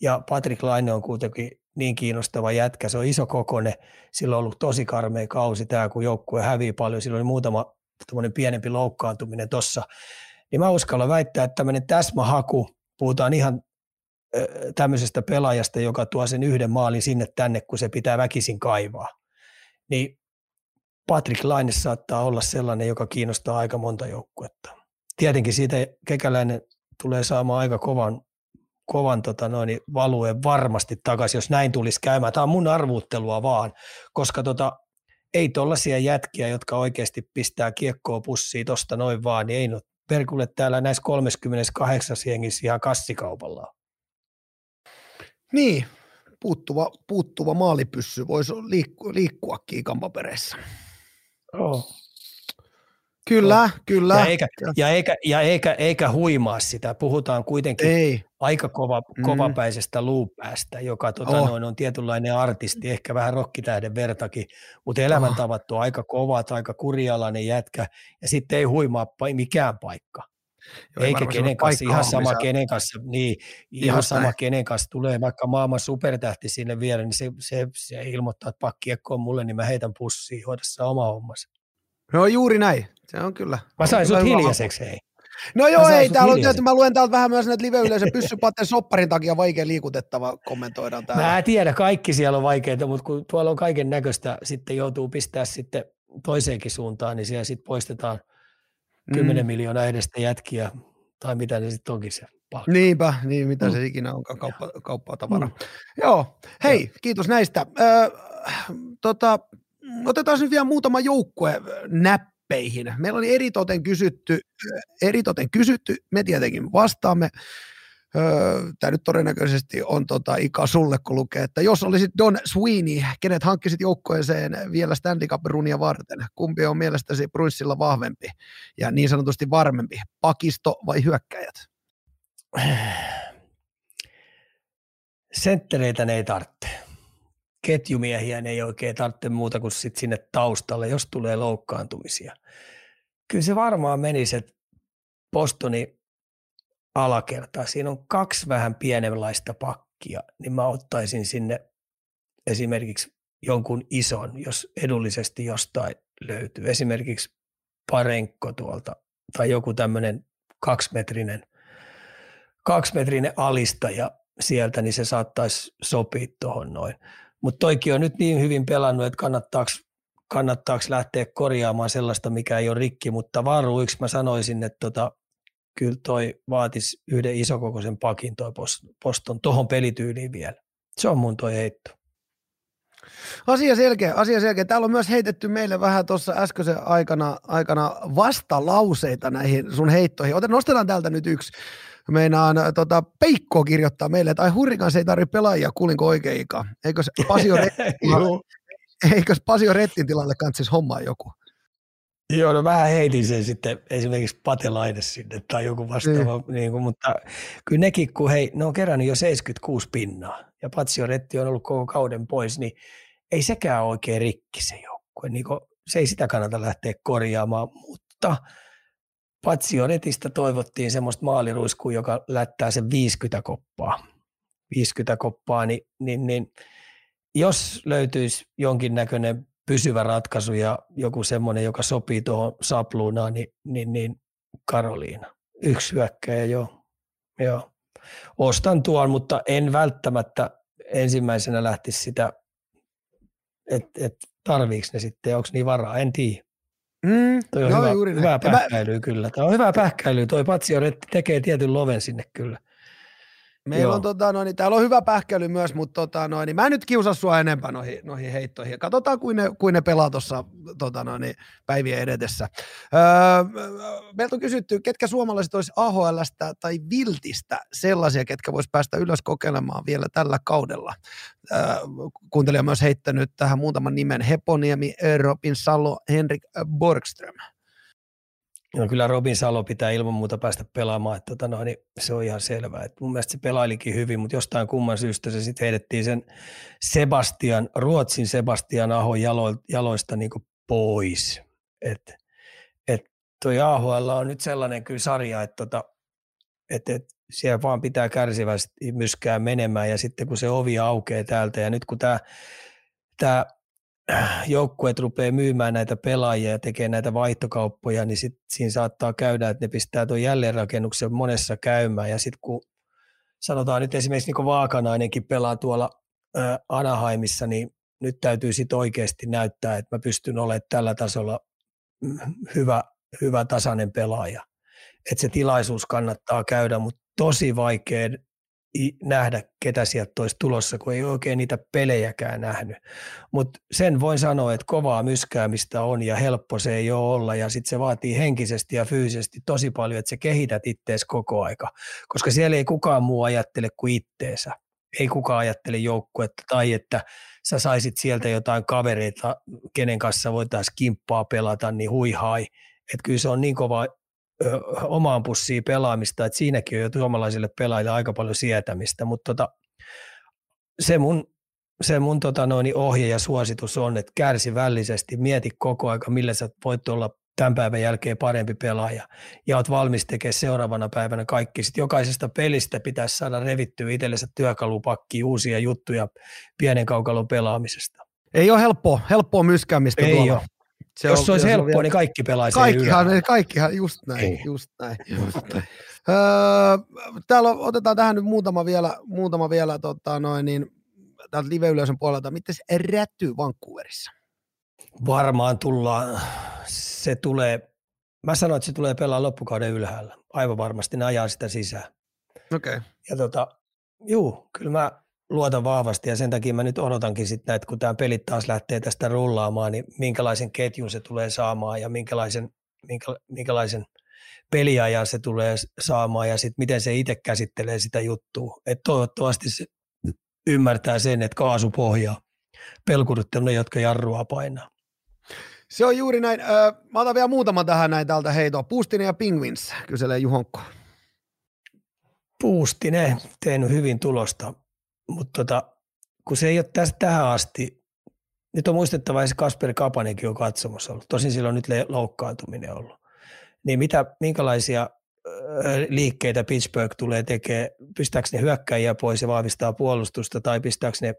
Ja Patrick Laine on kuitenkin niin kiinnostava jätkä. Se on iso kokone. Sillä on ollut tosi karmea kausi tämä, kun joukkue hävii paljon. Sillä oli muutama pienempi loukkaantuminen tuossa niin mä uskallan väittää, että tämmöinen täsmähaku, puhutaan ihan tämmöisestä pelaajasta, joka tuo sen yhden maalin sinne tänne, kun se pitää väkisin kaivaa. Niin Patrick Laine saattaa olla sellainen, joka kiinnostaa aika monta joukkuetta. Tietenkin siitä kekäläinen tulee saamaan aika kovan, kovan tota noin, valueen varmasti takaisin, jos näin tulisi käymään. Tämä on mun arvuuttelua vaan, koska tota, ei tollaisia jätkiä, jotka oikeasti pistää kiekkoa pussiin tosta noin vaan, niin ei no perkulle täällä näissä 38 jengissä ihan kassikaupalla. Niin, puuttuva, puuttuva maalipyssy voisi liikku, liikkuakin kampapereissä. Oh. Kyllä, oh. kyllä. Ja, eikä, ja, eikä, ja eikä, eikä huimaa sitä. Puhutaan kuitenkin Ei. aika kova, mm. kovapäisestä luupäästä, joka tota, oh. noin, on tietynlainen artisti, ehkä vähän rokkitähden vertakin, mutta elämäntavat on aika kovat, aika kurialainen jätkä, ja sitten ei huimaa mikään paikka. Joo, Eikä kenen kanssa, ihan sama kenen kanssa, niin, ihan sama näin. kenen kanssa tulee vaikka maailman supertähti sinne vielä, niin se, se, se ilmoittaa, että pakkiekko on mulle, niin mä heitän pussiin, hoida se oma hommassa. No juuri näin, se on kyllä. Mä sain sut hiljaiseksi, hei. No joo, ei, täällä on tietysti, mä luen täältä vähän myös näitä live-yleisön pyssypatten sopparin takia vaikea liikutettava kommentoidaan täällä. Mä tiedä, kaikki siellä on vaikeita, mutta kun tuolla on kaiken näköistä, sitten joutuu pistää sitten toiseenkin suuntaan, niin siellä sitten poistetaan 10 mm. miljoonaa edestä jätkiä, tai mitä ne sitten onkin se palkka. Niinpä, niin mitä mm. se ikinä onkaan kauppa, kauppaa tavara. Mm. Joo, hei, Joo. kiitos näistä. Ö, tota, otetaan nyt vielä muutama joukkue näppeihin. Meillä oli eritoten kysytty, eritoten kysytty, me tietenkin vastaamme. Tämä nyt todennäköisesti on tota, Ika sulle, kun lukee, että jos olisit Don Sweeney, kenet hankkisit joukkoeseen vielä Stanley Cup-runia varten? Kumpi on mielestäsi Bruinsilla vahvempi ja niin sanotusti varmempi, pakisto vai hyökkäjät? Senttereitä ne ei tarvitse. Ketjumiehiä ne ei oikein tarvitse muuta kuin sit sinne taustalle, jos tulee loukkaantumisia. Kyllä se varmaan menisi, että Bostoni alakertaa. Siinä on kaksi vähän pienenlaista pakkia, niin mä ottaisin sinne esimerkiksi jonkun ison, jos edullisesti jostain löytyy. Esimerkiksi parenkko tuolta tai joku tämmöinen kaksimetrinen, kaksimetrinen alistaja sieltä, niin se saattaisi sopia tuohon noin. Mutta toikin on nyt niin hyvin pelannut, että kannattaako, kannattaako lähteä korjaamaan sellaista, mikä ei ole rikki, mutta varuiksi mä sanoisin, että tota, kyllä toi vaatisi yhden isokokoisen pakin toi poston tuohon pelityyliin vielä. Se on mun toi heitto. Asia selkeä, asia selkeä. Täällä on myös heitetty meille vähän tuossa äskeisen aikana, aikana vastalauseita näihin sun heittoihin. Oten, nostetaan täältä nyt yksi. Meinaan tota, Peikko kirjoittaa meille, että ai Hurrikan se ei tarvitse pelaajia, kuulinko oikein? Eikös Pasio, Rettin, eikös Pasio Rettin tilalle kantsisi hommaa joku? Joo, no vähän heitin sen sitten esimerkiksi Patelainen sinne tai joku vastaava, mm. niin kuin, mutta kyllä nekin, kun hei, ne on kerännyt jo 76 pinnaa ja Patsio Retti on ollut koko kauden pois, niin ei sekään oikein rikki se joukkue. Niin kuin, se ei sitä kannata lähteä korjaamaan, mutta Patsio Retistä toivottiin semmoista maaliruiskua, joka lättää sen 50 koppaa. 50 koppaa, niin, niin, niin jos löytyisi jonkinnäköinen pysyvä ratkaisu ja joku semmoinen, joka sopii tuohon sapluunaan, niin, niin, niin Karoliina. Yksi hyökkäjä, joo. joo. Ostan tuon, mutta en välttämättä ensimmäisenä lähtisi sitä, että et, tarviiko ne sitten, onko niin varaa, en tiedä. Mm, toi on no, hyvä, juuri hyvä pähkäilyä mä... kyllä. Tämä on hyvä pähkäilyä. Toi Patsio tekee tietyn loven sinne kyllä. Meillä Joo. on, tota, no, niin, täällä on hyvä pähkäily myös, mutta tota, no, niin, mä en nyt kiusa sua enempää noihin, noihin heittoihin. Katsotaan, kuin ne, kuin ne pelaa tuossa tota, no, niin, päivien edetessä. Öö, meiltä on kysytty, ketkä suomalaiset olisi AHLstä tai Viltistä sellaisia, ketkä vois päästä ylös kokeilemaan vielä tällä kaudella. Öö, kuuntelija on myös heittänyt tähän muutaman nimen. Heponiemi, Robin Salo, Henrik Borgström. No kyllä Robin Salo pitää ilman muuta päästä pelaamaan, että tota no, niin se on ihan selvää. Et mun mielestä se pelailikin hyvin, mutta jostain kumman syystä se sitten heitettiin sen Sebastian, Ruotsin Sebastian Aho jalo, jaloista niin pois. Et, et toi AHL on nyt sellainen kyllä sarja, että tota, et, et siellä vaan pitää kärsivästi myskää menemään ja sitten kun se ovi aukeaa täältä ja nyt kun tämä joukkueet rupeaa myymään näitä pelaajia ja tekee näitä vaihtokauppoja, niin sit siinä saattaa käydä, että ne pistää tuon jälleenrakennuksen monessa käymään. Ja sitten kun sanotaan nyt esimerkiksi niin Vaakanainenkin pelaa tuolla Anaheimissa, niin nyt täytyy sitten oikeasti näyttää, että mä pystyn olemaan tällä tasolla mm, hyvä, hyvä tasainen pelaaja. Että se tilaisuus kannattaa käydä, mutta tosi vaikea nähdä, ketä sieltä olisi tulossa, kun ei oikein niitä pelejäkään nähnyt. Mutta sen voin sanoa, että kovaa myskäämistä on ja helppo se ei ole olla ja sitten se vaatii henkisesti ja fyysisesti tosi paljon, että sä kehität ittees koko aika, koska siellä ei kukaan muu ajattele kuin itteensä. Ei kukaan ajattele joukkuetta tai että sä saisit sieltä jotain kavereita, kenen kanssa voitaisiin kimppaa pelata, niin hui hai. Että kyllä se on niin kova ö, omaan pussiin pelaamista, että siinäkin on jo suomalaisille pelaajille aika paljon sietämistä, mutta tota, se mun, se mun tota noin, ohje ja suositus on, että kärsi vällisesti, mieti koko aika, millä sä voit olla tämän päivän jälkeen parempi pelaaja ja oot valmis tekemään seuraavana päivänä kaikki. Sitten jokaisesta pelistä pitäisi saada revittyä itsellensä työkalupakki uusia juttuja pienen kaukalon pelaamisesta. Ei ole helppoa, helppoa myskäämistä Ei tuolla. Ole. Se Jos on, se olisi helppoa, vielä... niin kaikki pelaisi kaikkihan, kaikkihan, just näin, Ei. just näin. Just näin. Öö, täällä otetaan tähän nyt muutama vielä, muutama vielä tota noin, niin, täältä live-yleisön puolelta. Miten se rättyy Vancouverissa? Varmaan tullaan, se tulee, mä sanoin, että se tulee pelaa loppukauden ylhäällä. Aivan varmasti ne ajaa sitä sisään. Okei. Okay. Ja tota, juu, kyllä mä luotan vahvasti ja sen takia mä nyt odotankin sitten, että kun tämä peli taas lähtee tästä rullaamaan, niin minkälaisen ketjun se tulee saamaan ja minkälaisen, minkä, minkälaisen peliajan se tulee saamaan ja sitten miten se itse käsittelee sitä juttua. Et toivottavasti se ymmärtää sen, että kaasu pohjaa pelkurit ne, jotka jarrua painaa. Se on juuri näin. mä otan vielä muutama tähän näin täältä heitoa. Puustinen ja Pingvins, kyselee Juhonkko. Puustinen, tehnyt hyvin tulosta mutta tota, kun se ei ole tästä tähän asti, nyt on muistettava, että Kasper Kapanenkin on katsomassa ollut. Tosin sillä on nyt loukkaantuminen ollut. Niin mitä, minkälaisia liikkeitä Pittsburgh tulee tekemään, pistääkö ne hyökkäjiä pois ja vahvistaa puolustusta tai pistääkö ne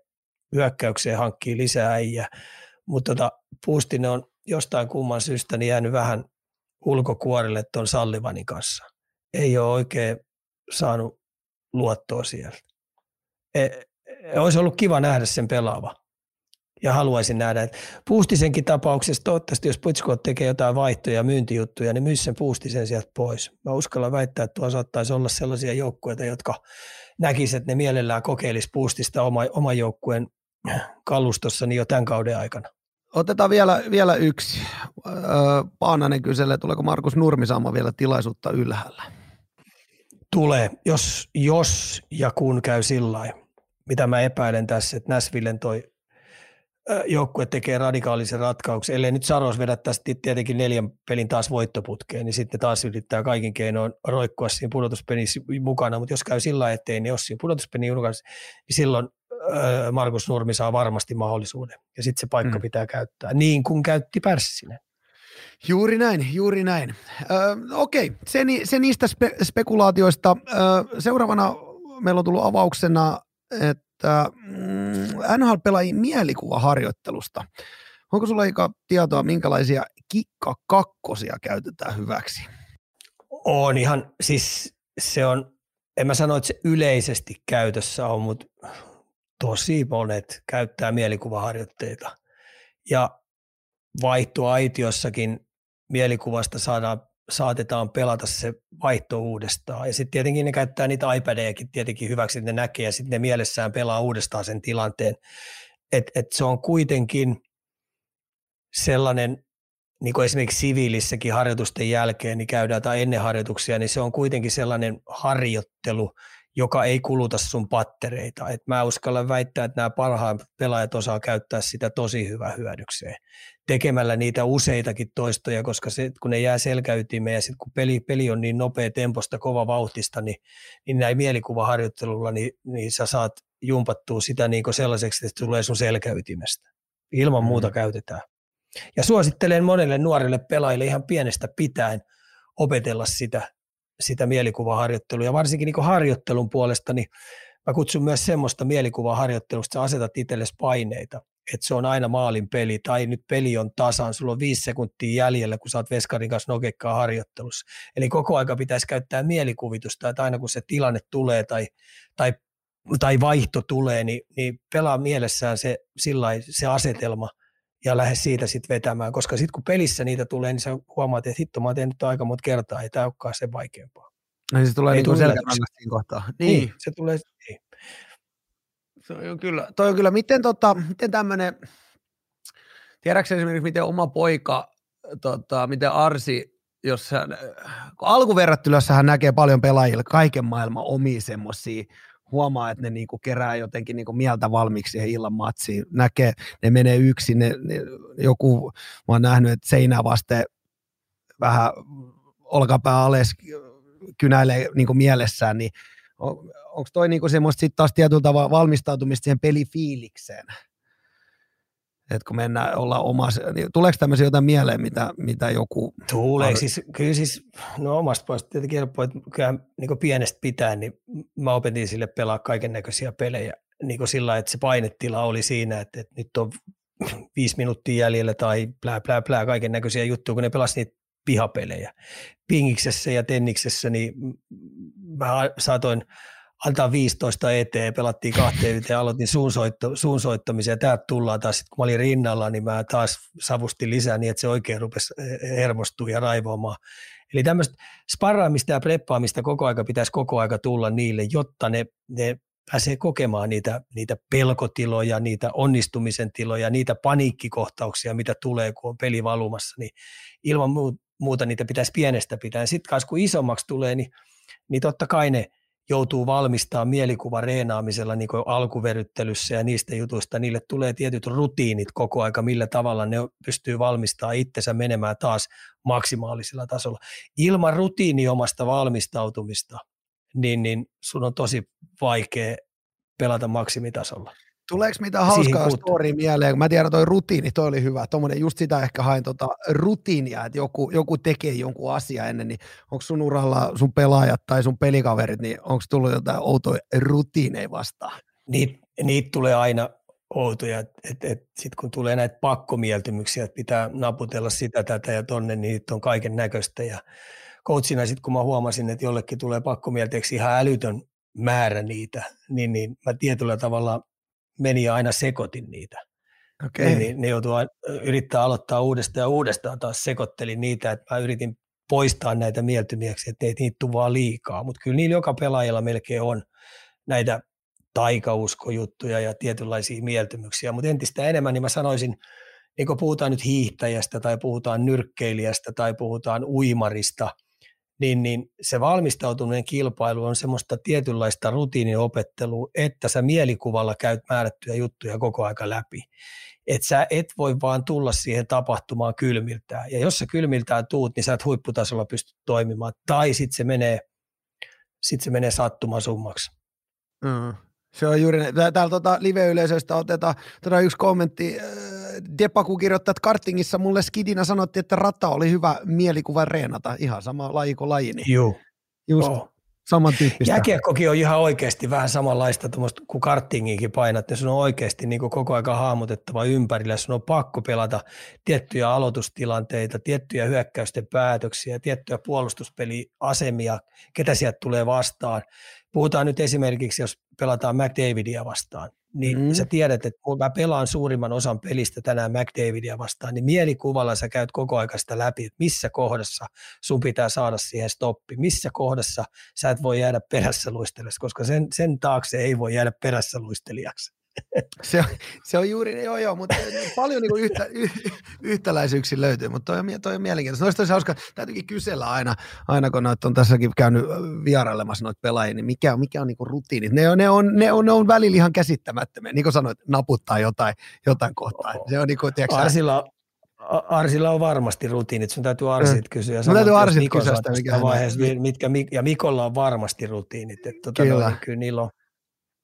hyökkäykseen hankkii lisää äijä. Mutta tota, Puustinen on jostain kumman syystä niin jäänyt vähän ulkokuorille tuon Sallivanin kanssa. Ei ole oikein saanut luottoa sieltä. E, e, olisi ollut kiva nähdä sen pelaava. Ja haluaisin nähdä, että Puustisenkin tapauksessa toivottavasti, jos Putskot tekee jotain vaihtoja ja myyntijuttuja, niin myy sen Puustisen sieltä pois. Mä uskallan väittää, että tuo saattaisi olla sellaisia joukkueita, jotka näkisivät, että ne mielellään kokeilisi Puustista oma, oma joukkueen kalustossa niin jo tämän kauden aikana. Otetaan vielä, vielä yksi. Paananen kyselee, tuleeko Markus Nurmi saamaan vielä tilaisuutta ylhäällä? Tulee, jos, jos ja kun käy sillä mitä mä epäilen tässä, että Näsvillen toi joukkue tekee radikaalisen ratkauksen, ellei nyt Saros vedä tästä tietenkin neljän pelin taas voittoputkeen, niin sitten taas yrittää kaikin keinoin roikkua siinä pudotuspelissä mukana, mutta jos käy sillä ettei ne ole siinä pudotuspelin mukana, niin silloin Markus Nurmi saa varmasti mahdollisuuden, ja sitten se paikka mm. pitää käyttää, niin kuin käytti Pärssinen. Juuri näin, juuri näin. Öö, okei, se, se niistä spe, spekulaatioista. Öö, seuraavana meillä on tullut avauksena, että mm, NHL pelaaji mielikuvaharjoittelusta. Onko sulla Ika tietoa, minkälaisia kikka kakkosia käytetään hyväksi? On ihan, siis se on, en mä sano, että se yleisesti käytössä on, mutta tosi monet käyttää mielikuvaharjoitteita. Ja vaihtoaitiossakin mielikuvasta saadaan, saatetaan pelata se vaihto uudestaan. Ja sitten tietenkin ne käyttää niitä iPadejakin tietenkin hyväksi, että ne näkee ja sitten ne mielessään pelaa uudestaan sen tilanteen. Et, et se on kuitenkin sellainen, niin kuin esimerkiksi siviilissäkin harjoitusten jälkeen, niin käydään tai ennen harjoituksia, niin se on kuitenkin sellainen harjoittelu, joka ei kuluta sun pattereita. Et mä uskallan väittää, että nämä parhaat pelaajat osaa käyttää sitä tosi hyvä hyödykseen tekemällä niitä useitakin toistoja, koska se, kun ne jää selkäytimeen ja sitten kun peli, peli on niin nopea temposta, kova vauhtista, niin, niin näin mielikuvaharjoittelulla, niin, niin sä saat jumpattua sitä niin sellaiseksi, että tulee sun selkäytimestä. Ilman muuta mm. käytetään. Ja suosittelen monelle nuorelle pelaajille ihan pienestä pitäen opetella sitä, sitä mielikuvaharjoittelua. Ja varsinkin niin harjoittelun puolesta, niin mä kutsun myös semmoista mielikuvaharjoittelusta, että sä asetat itsellesi paineita että se on aina maalin peli, tai nyt peli on tasan, sulla on viisi sekuntia jäljellä, kun sä oot veskarin kanssa nokekkaa harjoittelussa. Eli koko aika pitäisi käyttää mielikuvitusta, että aina kun se tilanne tulee tai, tai, tai vaihto tulee, niin, niin pelaa mielessään se, sillai, se asetelma ja lähde siitä sitten vetämään, koska sitten kun pelissä niitä tulee, niin sä huomaat, että hitto, mä oon tehnyt aika monta kertaa, ei tämä olekaan sen vaikeampaa. No siis tulee niin selkärangasta siinä kohtaa. Niin. niin. se tulee, niin. Se on kyllä, toi on kyllä, miten, tota, miten tämmöinen, tiedätkö esimerkiksi, miten oma poika, tota, miten Arsi, jos hän, kun hän näkee paljon pelaajille kaiken maailman omia semmoisia, huomaa, että ne niinku kerää jotenkin niinku mieltä valmiiksi siihen illan matsiin, näkee, ne menee yksin, ne, ne, joku, mä oon nähnyt, että seinää vasten vähän olkapää alas kynäilee niin mielessään, niin on, onko toi niin semmoista sitten taas tietyllä tavalla valmistautumista siihen pelifiilikseen? Että kun mennään olla omassa, niin tuleeko tämmöisiä jotain mieleen, mitä, mitä joku... Tulee, siis, kyllä siis, no omasta puolesta tietenkin helppoa, että kyllä niin pienestä pitää, niin mä opetin sille pelaa kaiken näköisiä pelejä, niin sillä että se painetila oli siinä, että, että nyt on viisi minuuttia jäljellä tai plää, plää, plää, kaiken näköisiä juttuja, kun ne pelasi niitä pihapelejä. Pingiksessä ja tenniksessä, niin mä saatoin antaa 15 eteen, pelattiin kahteen yhteen, aloitin suunsoitto, suunsoittamisen ja täältä tullaan taas, kun mä olin rinnalla, niin mä taas savustin lisää niin, että se oikein rupesi hermostua ja raivoamaan. Eli tämmöistä sparraamista ja preppaamista koko aika pitäisi koko aika tulla niille, jotta ne, ne pääsee kokemaan niitä, niitä pelkotiloja, niitä onnistumisen tiloja, niitä paniikkikohtauksia, mitä tulee, kun on peli valumassa, niin ilman muuta niitä pitäisi pienestä pitää. Sitten kun isommaksi tulee, niin, niin totta kai ne joutuu valmistaa mielikuva reenaamisella niin kuin alkuveryttelyssä ja niistä jutuista, niille tulee tietyt rutiinit koko aika, millä tavalla ne pystyy valmistamaan itsensä menemään taas maksimaalisella tasolla. Ilman rutiiniomasta valmistautumista, niin, niin sun on tosi vaikea pelata maksimitasolla. Tuleeko mitään hauskaa story mieleen? Mä tiedän, toi rutiini, toi oli hyvä. Tuommoinen, just sitä ehkä hain tota rutiinia, että joku, joku tekee jonkun asia ennen, niin onko sun uralla sun pelaajat tai sun pelikaverit, niin onko tullut jotain outoja rutiineja vastaan? Niitä niit tulee aina outoja, että et, et sitten kun tulee näitä pakkomieltymyksiä, että pitää naputella sitä, tätä ja tonne, niin niitä on kaiken näköistä ja coachina sitten kun mä huomasin, että jollekin tulee pakkomielteeksi ihan älytön määrä niitä, niin, niin mä tietyllä tavalla meni ja aina sekoitin niitä. Okay. Niin, niin ne joutuu yrittää aloittaa uudestaan ja uudestaan taas sekoittelin niitä, että mä yritin poistaa näitä mieltymiäksi, että ei niitä tule vaan liikaa. Mutta kyllä niillä joka pelaajalla melkein on näitä taikauskojuttuja ja tietynlaisia mieltymyksiä, mutta entistä enemmän niin mä sanoisin, niin kun puhutaan nyt hiihtäjästä tai puhutaan nyrkkeilijästä tai puhutaan uimarista – niin, niin se valmistautuminen kilpailu on semmoista tietynlaista rutiiniopettelua, että sä mielikuvalla käyt määrättyjä juttuja koko aika läpi. Että sä et voi vaan tulla siihen tapahtumaan kylmiltään. Ja jos sä kylmiltään tuut, niin sä et huipputasolla pysty toimimaan. Tai sitten se menee, sit se menee sattumasummaksi. Mm. Se on juuri, täällä tuota live-yleisöstä otetaan tuota yksi kommentti. Äh, Depaku kirjoittaa, että kartingissa mulle skidina sanottiin, että rata oli hyvä mielikuva reenata. Ihan sama laji kuin laji. Niin Joo. Just oh. samantyyppistä. Jääkiekkokin on ihan oikeasti vähän samanlaista kuin kartingiinkin painat. Ja sun on oikeasti niin kuin koko ajan hahmotettava ympärillä. Sun on pakko pelata tiettyjä aloitustilanteita, tiettyjä hyökkäysten päätöksiä, tiettyjä puolustuspeliasemia, ketä sieltä tulee vastaan. Puhutaan nyt esimerkiksi, jos pelataan McDavidia vastaan, niin mm. sä tiedät, että kun mä pelaan suurimman osan pelistä tänään McDavidia vastaan, niin mielikuvalla sä käyt koko aika sitä läpi, että missä kohdassa sun pitää saada siihen stoppi, missä kohdassa sä et voi jäädä perässä luistelijassa, koska sen, sen taakse ei voi jäädä perässä luistelijaksi. Se on, se on juuri, joo joo, mutta paljon niin yhtä, y, yhtäläisyyksiä löytyy, mutta toi on, toi on mielenkiintoista. Noista olisi hauska, täytyykin kysellä aina, aina kun noita on tässäkin käynyt vierailemassa noita pelaajia, niin mikä, mikä on niin rutiinit? Ne on, ne, on, ne, on, ne on välillä ihan käsittämättömiä, niin kuin sanoit, naputtaa jotain, jotain kohtaa. Se on niin kuin, tiedätkö, Arsilla, Arsilla on varmasti rutiinit, sun täytyy Arsit mm. kysyä. Mun täytyy Arsit kysyä sitä, mikä vaiheessa, mitkä, ja Mikolla on varmasti rutiinit. Että, tota, kyllä. No, kyllä niillä on,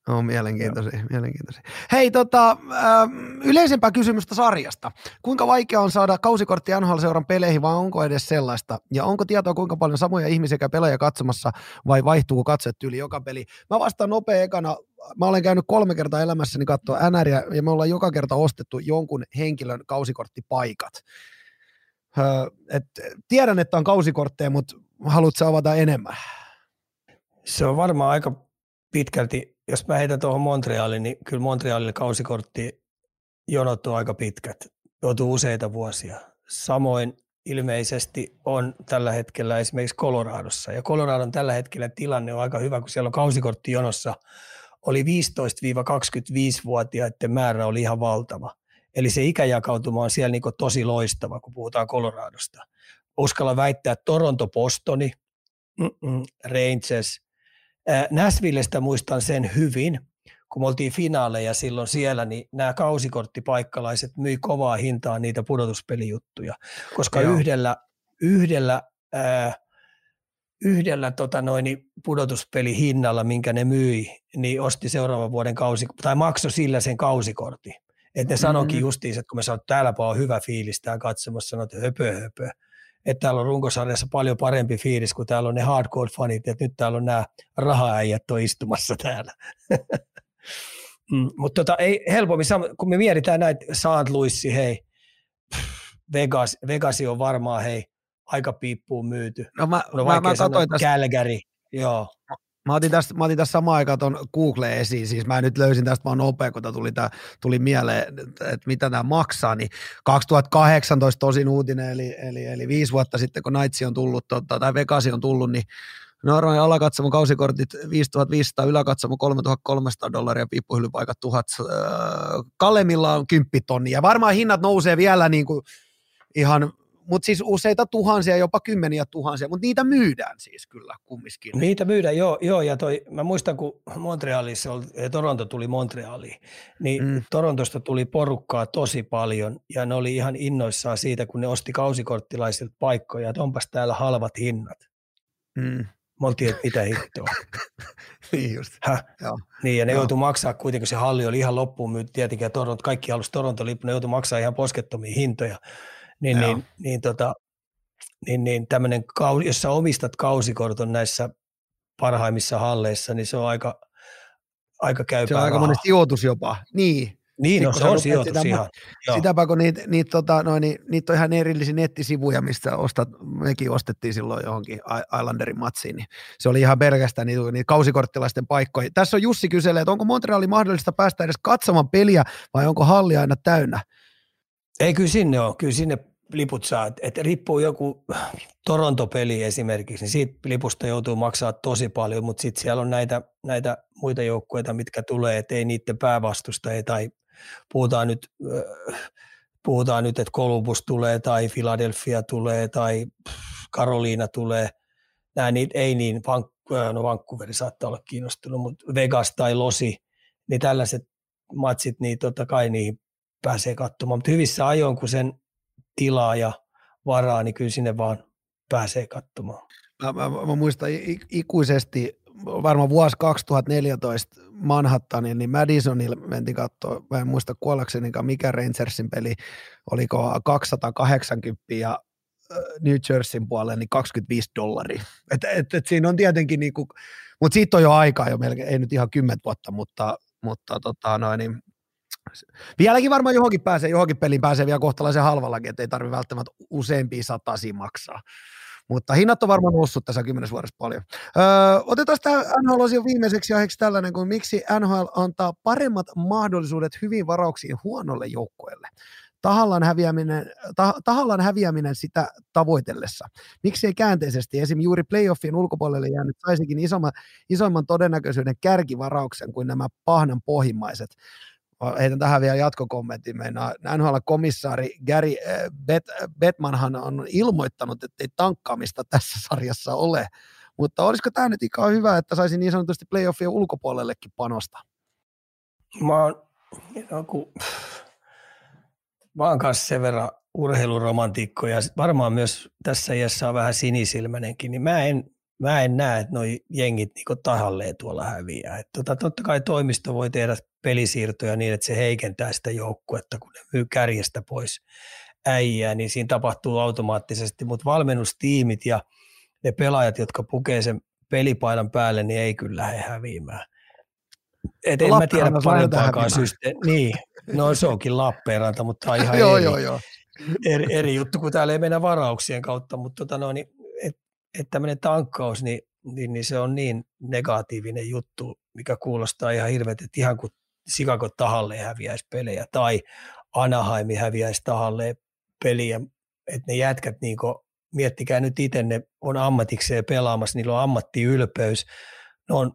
on mielenkiintoisia, mielenkiintoisia. Hei, tota, äh, yleisempää kysymystä sarjasta. Kuinka vaikea on saada kausikortti NHL-seuran peleihin, vai onko edes sellaista? Ja onko tietoa, kuinka paljon samoja ihmisiä käy pelejä katsomassa, vai vaihtuuko katset yli joka peli? Mä vastaan nopea ekana. Mä olen käynyt kolme kertaa elämässäni katsoa NRiä, ja me ollaan joka kerta ostettu jonkun henkilön kausikorttipaikat. Öö, et, tiedän, että on kausikortteja, mutta haluatko avata enemmän? Se on varmaan aika pitkälti, jos mä heitän tuohon Montrealiin, niin kyllä Montrealille kausikortti jonot on aika pitkät. Joutuu useita vuosia. Samoin ilmeisesti on tällä hetkellä esimerkiksi Coloradossa. Ja Coloradon tällä hetkellä tilanne on aika hyvä, kun siellä on kausikortti jonossa. Oli 15-25-vuotiaiden määrä oli ihan valtava. Eli se ikäjakautuma on siellä niin tosi loistava, kun puhutaan Coloradosta. Uskalla väittää, Toronto, Postoni, Rangers, Nashvillestä muistan sen hyvin, kun me oltiin finaaleja silloin siellä, niin nämä kausikorttipaikkalaiset myi kovaa hintaa niitä pudotuspelijuttuja, koska Joo. yhdellä, yhdellä, ää, yhdellä tota noin, pudotuspelihinnalla, minkä ne myi, niin osti seuraavan vuoden kausi, tai maksoi sillä sen kausikortti. Että ne sanoikin mm-hmm. justiin, että kun me sanoin, että täälläpä on hyvä fiilis tää katsomassa, sanoin, että höpö, höpö. Että täällä on runkosarjassa paljon parempi fiilis, kun täällä on ne hardcore-fanit, että nyt täällä on nämä rahaäijät on istumassa täällä. Mm, mutta tota, ei helpommin, kun me mietitään näitä St. Louis, hei, Vegas, Vegasi on varmaan hei, aika piippuun myyty. No mä, no mä, mä katsoin tästä. Calgary, joo. Mä otin, otin tässä samaan aikaan tuon Google esiin, siis mä nyt löysin tästä vaan nopea, kun tuli, tää, tuli mieleen, että mitä tämä maksaa, niin 2018 tosin uutinen, eli, eli, eli viisi vuotta sitten, kun Naitsi on tullut, tota, tai Vegasi on tullut, niin Normaali alakatsomon kausikortit 5500, yläkatsomo 3300 dollaria, piippuhyllypaikat 1000. Äh, Kalemilla on 10 tonni ja varmaan hinnat nousee vielä niin kuin ihan mutta siis useita tuhansia, jopa kymmeniä tuhansia, mutta niitä myydään siis kyllä kumminkin. Niitä myydään, joo, joo ja toi, mä muistan, kun Montrealissa oli, Toronto tuli Montrealiin, niin mm. Torontosta tuli porukkaa tosi paljon, ja ne oli ihan innoissaan siitä, kun ne osti kausikorttilaisilta paikkoja, että onpas täällä halvat hinnat. Mm. Mä oltiin, että mitä hittoa. niin just. Häh? Joo. Niin, ja ne joutui maksaa kuitenkin, se halli oli ihan loppuun myyty tietenkin, ja Toronto, kaikki halusi Toronto-lippu, ne joutui maksaa ihan poskettomia hintoja. Niin, niin, niin, tota, niin, niin tämmöinen, jos sä omistat kausikorton näissä parhaimmissa halleissa, niin se on aika, aika käypää Se on aika monen sijoitus jopa. Niin, niin, no, se on sijoitus sitä, ihan. Sitäpä kun niitä, niitä, tota, no, niin, niitä on ihan erillisiä nettisivuja, mistä ostat, mekin ostettiin silloin johonkin Islanderin matsiin, niin se oli ihan pelkästään niitä, niitä kausikorttilaisten paikkoja. Tässä on Jussi kyselee, että onko Montreali mahdollista päästä edes katsomaan peliä vai onko halli aina täynnä? Ei, kyllä sinne on. Kyllä sinne liput saa. Että et riippuu joku Toronto-peli esimerkiksi, niin siitä lipusta joutuu maksaa tosi paljon, mutta sitten siellä on näitä, näitä muita joukkueita, mitkä tulee, että ei niiden päävastusta tai puhutaan nyt, puhutaan nyt, että Columbus tulee tai Philadelphia tulee tai Karoliina tulee. Nämä niitä ei niin, no Vancouveri saattaa olla kiinnostunut, mutta Vegas tai Losi, niin tällaiset matsit, niin totta kai niihin pääsee katsomaan. Mutta hyvissä ajoin, kun sen tilaa ja varaa, niin kyllä sinne vaan pääsee katsomaan. Mä, mä, mä muistan ikuisesti, varmaan vuosi 2014 Manhattanin, niin Madisonilla mentiin katsoa, mä en muista kuollakseni mikä Rangersin peli, oliko 280 ja New Jerseyn puolelle niin 25 dollaria. Et, et, et siinä on tietenkin, niinku, mutta siitä on jo aikaa jo melkein, ei nyt ihan kymmentä vuotta, mutta, mutta tota noin, niin Vieläkin varmaan johonkin pääsee, johonkin peliin pääsee vielä kohtalaisen halvallakin, että ei tarvitse välttämättä useampia satasi maksaa. Mutta hinnat on varmaan noussut tässä kymmenes vuodessa paljon. Öö, otetaan tämä NHL viimeiseksi aiheeksi tällainen, kuin miksi NHL antaa paremmat mahdollisuudet hyvin varauksiin huonolle joukkueelle. Tahallaan häviäminen, tah, tahallaan häviäminen sitä tavoitellessa. Miksi ei käänteisesti esim. juuri playoffien ulkopuolelle jäänyt saisikin isomman, isomman todennäköisyyden kärkivarauksen kuin nämä pahnan pohjimmaiset heitän tähän vielä jatkokommentin. Meinaa NHL-komissaari Gary äh, Bet, Betmanhan on ilmoittanut, että ei tankkaamista tässä sarjassa ole. Mutta olisiko tämä nyt ikään hyvä, että saisi niin sanotusti playoffien ulkopuolellekin panosta? Mä oon, no kun, mä oon kanssa sen verran urheiluromantiikko ja varmaan myös tässä iässä on vähän sinisilmäinenkin, niin mä en mä en näe, että noi jengit niin tahalleen tuolla häviää. Et tota, totta kai toimisto voi tehdä pelisiirtoja niin, että se heikentää sitä joukkuetta, kun ne myy kärjestä pois äijää, niin siinä tapahtuu automaattisesti, mutta valmennustiimit ja ne pelaajat, jotka pukee sen pelipaidan päälle, niin ei kyllä lähde häviämään. Et en mä tiedä parempaakaan systeemiä. Niin, no se onkin Lappeenranta, mutta on ihan joo, eri, joo, joo. Eri, eri, juttu, kun täällä ei mennä varauksien kautta, mutta tota no, niin että tämmöinen tankkaus, niin, niin, niin, se on niin negatiivinen juttu, mikä kuulostaa ihan hirveät, että ihan kuin Sikako tahalle häviäisi pelejä tai Anaheim häviäisi tahalle peliä, että ne jätkät niin kuin, miettikää nyt itse, ne on ammatikseen pelaamassa, niillä on ammattiylpeys, ne on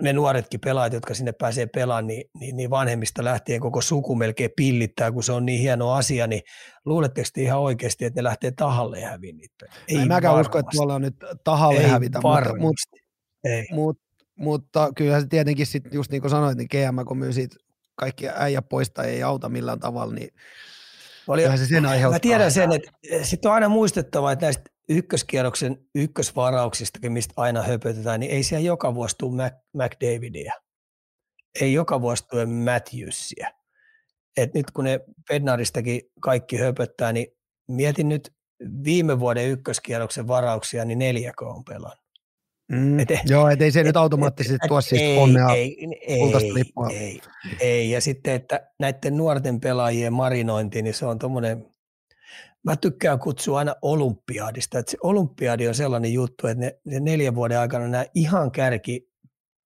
ne nuoretkin pelaajat, jotka sinne pääsee pelaamaan, niin, niin, niin vanhemmista lähtien koko suku melkein pillittää, kun se on niin hieno asia, niin luuletteko te ihan oikeasti, että ne lähtee tahalle häviin niitä? Ei, Ei mäkään usko, että tuolla on nyt tahalle Ei hävitä, mutta, mutta, Ei. mutta, mutta kyllä se tietenkin sitten, just niin kuin sanoit, niin GM, kun myy siitä kaikki äijä poista ei auta millään tavalla, niin oli, se sen Mä tiedän sen, että sitten on aina muistettava, että näistä ykköskierroksen ykkösvarauksistakin, mistä aina höpötetään, niin ei siellä joka vuosi tule Mac, McDavidia. Ei joka vuosi tule Matthewsia. Et nyt kun ne Bednaristakin kaikki höpöttää, niin mietin nyt viime vuoden ykköskierroksen varauksia, niin neljäkö on pelannut. Mm, et, joo, et ei se et, nyt automaattisesti et, tuo siis ei, onnea ei, ei, lippua. Ei, ei, ja sitten, että näiden nuorten pelaajien marinointi, niin se on tuommoinen, mä tykkään kutsua aina olympiadista, että se olympiadi on sellainen juttu, että ne, ne neljän vuoden aikana nämä ihan kärki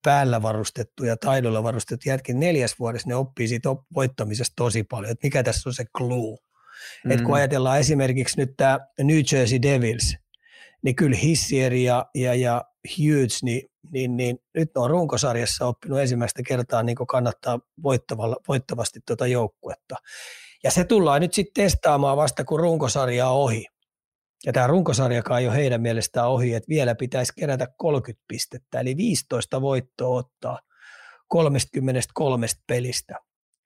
päällä varustettuja, taidolla varustettu jätkin neljäs vuodessa ne oppii siitä voittamisesta tosi paljon, että mikä tässä on se clue. Mm. Et kun mm. ajatellaan esimerkiksi nyt tämä New Jersey Devils, niin kyllä Hissier ja, ja, ja Hughes, niin, niin, niin nyt ne on runkosarjassa oppinut ensimmäistä kertaa niin kannattaa voittavasti tuota joukkuetta. Ja se tullaan nyt sitten testaamaan vasta, kun runkosarja on ohi. Ja tämä runkosarjakaan ei ole heidän mielestään ohi, että vielä pitäisi kerätä 30 pistettä, eli 15 voittoa ottaa 33 pelistä.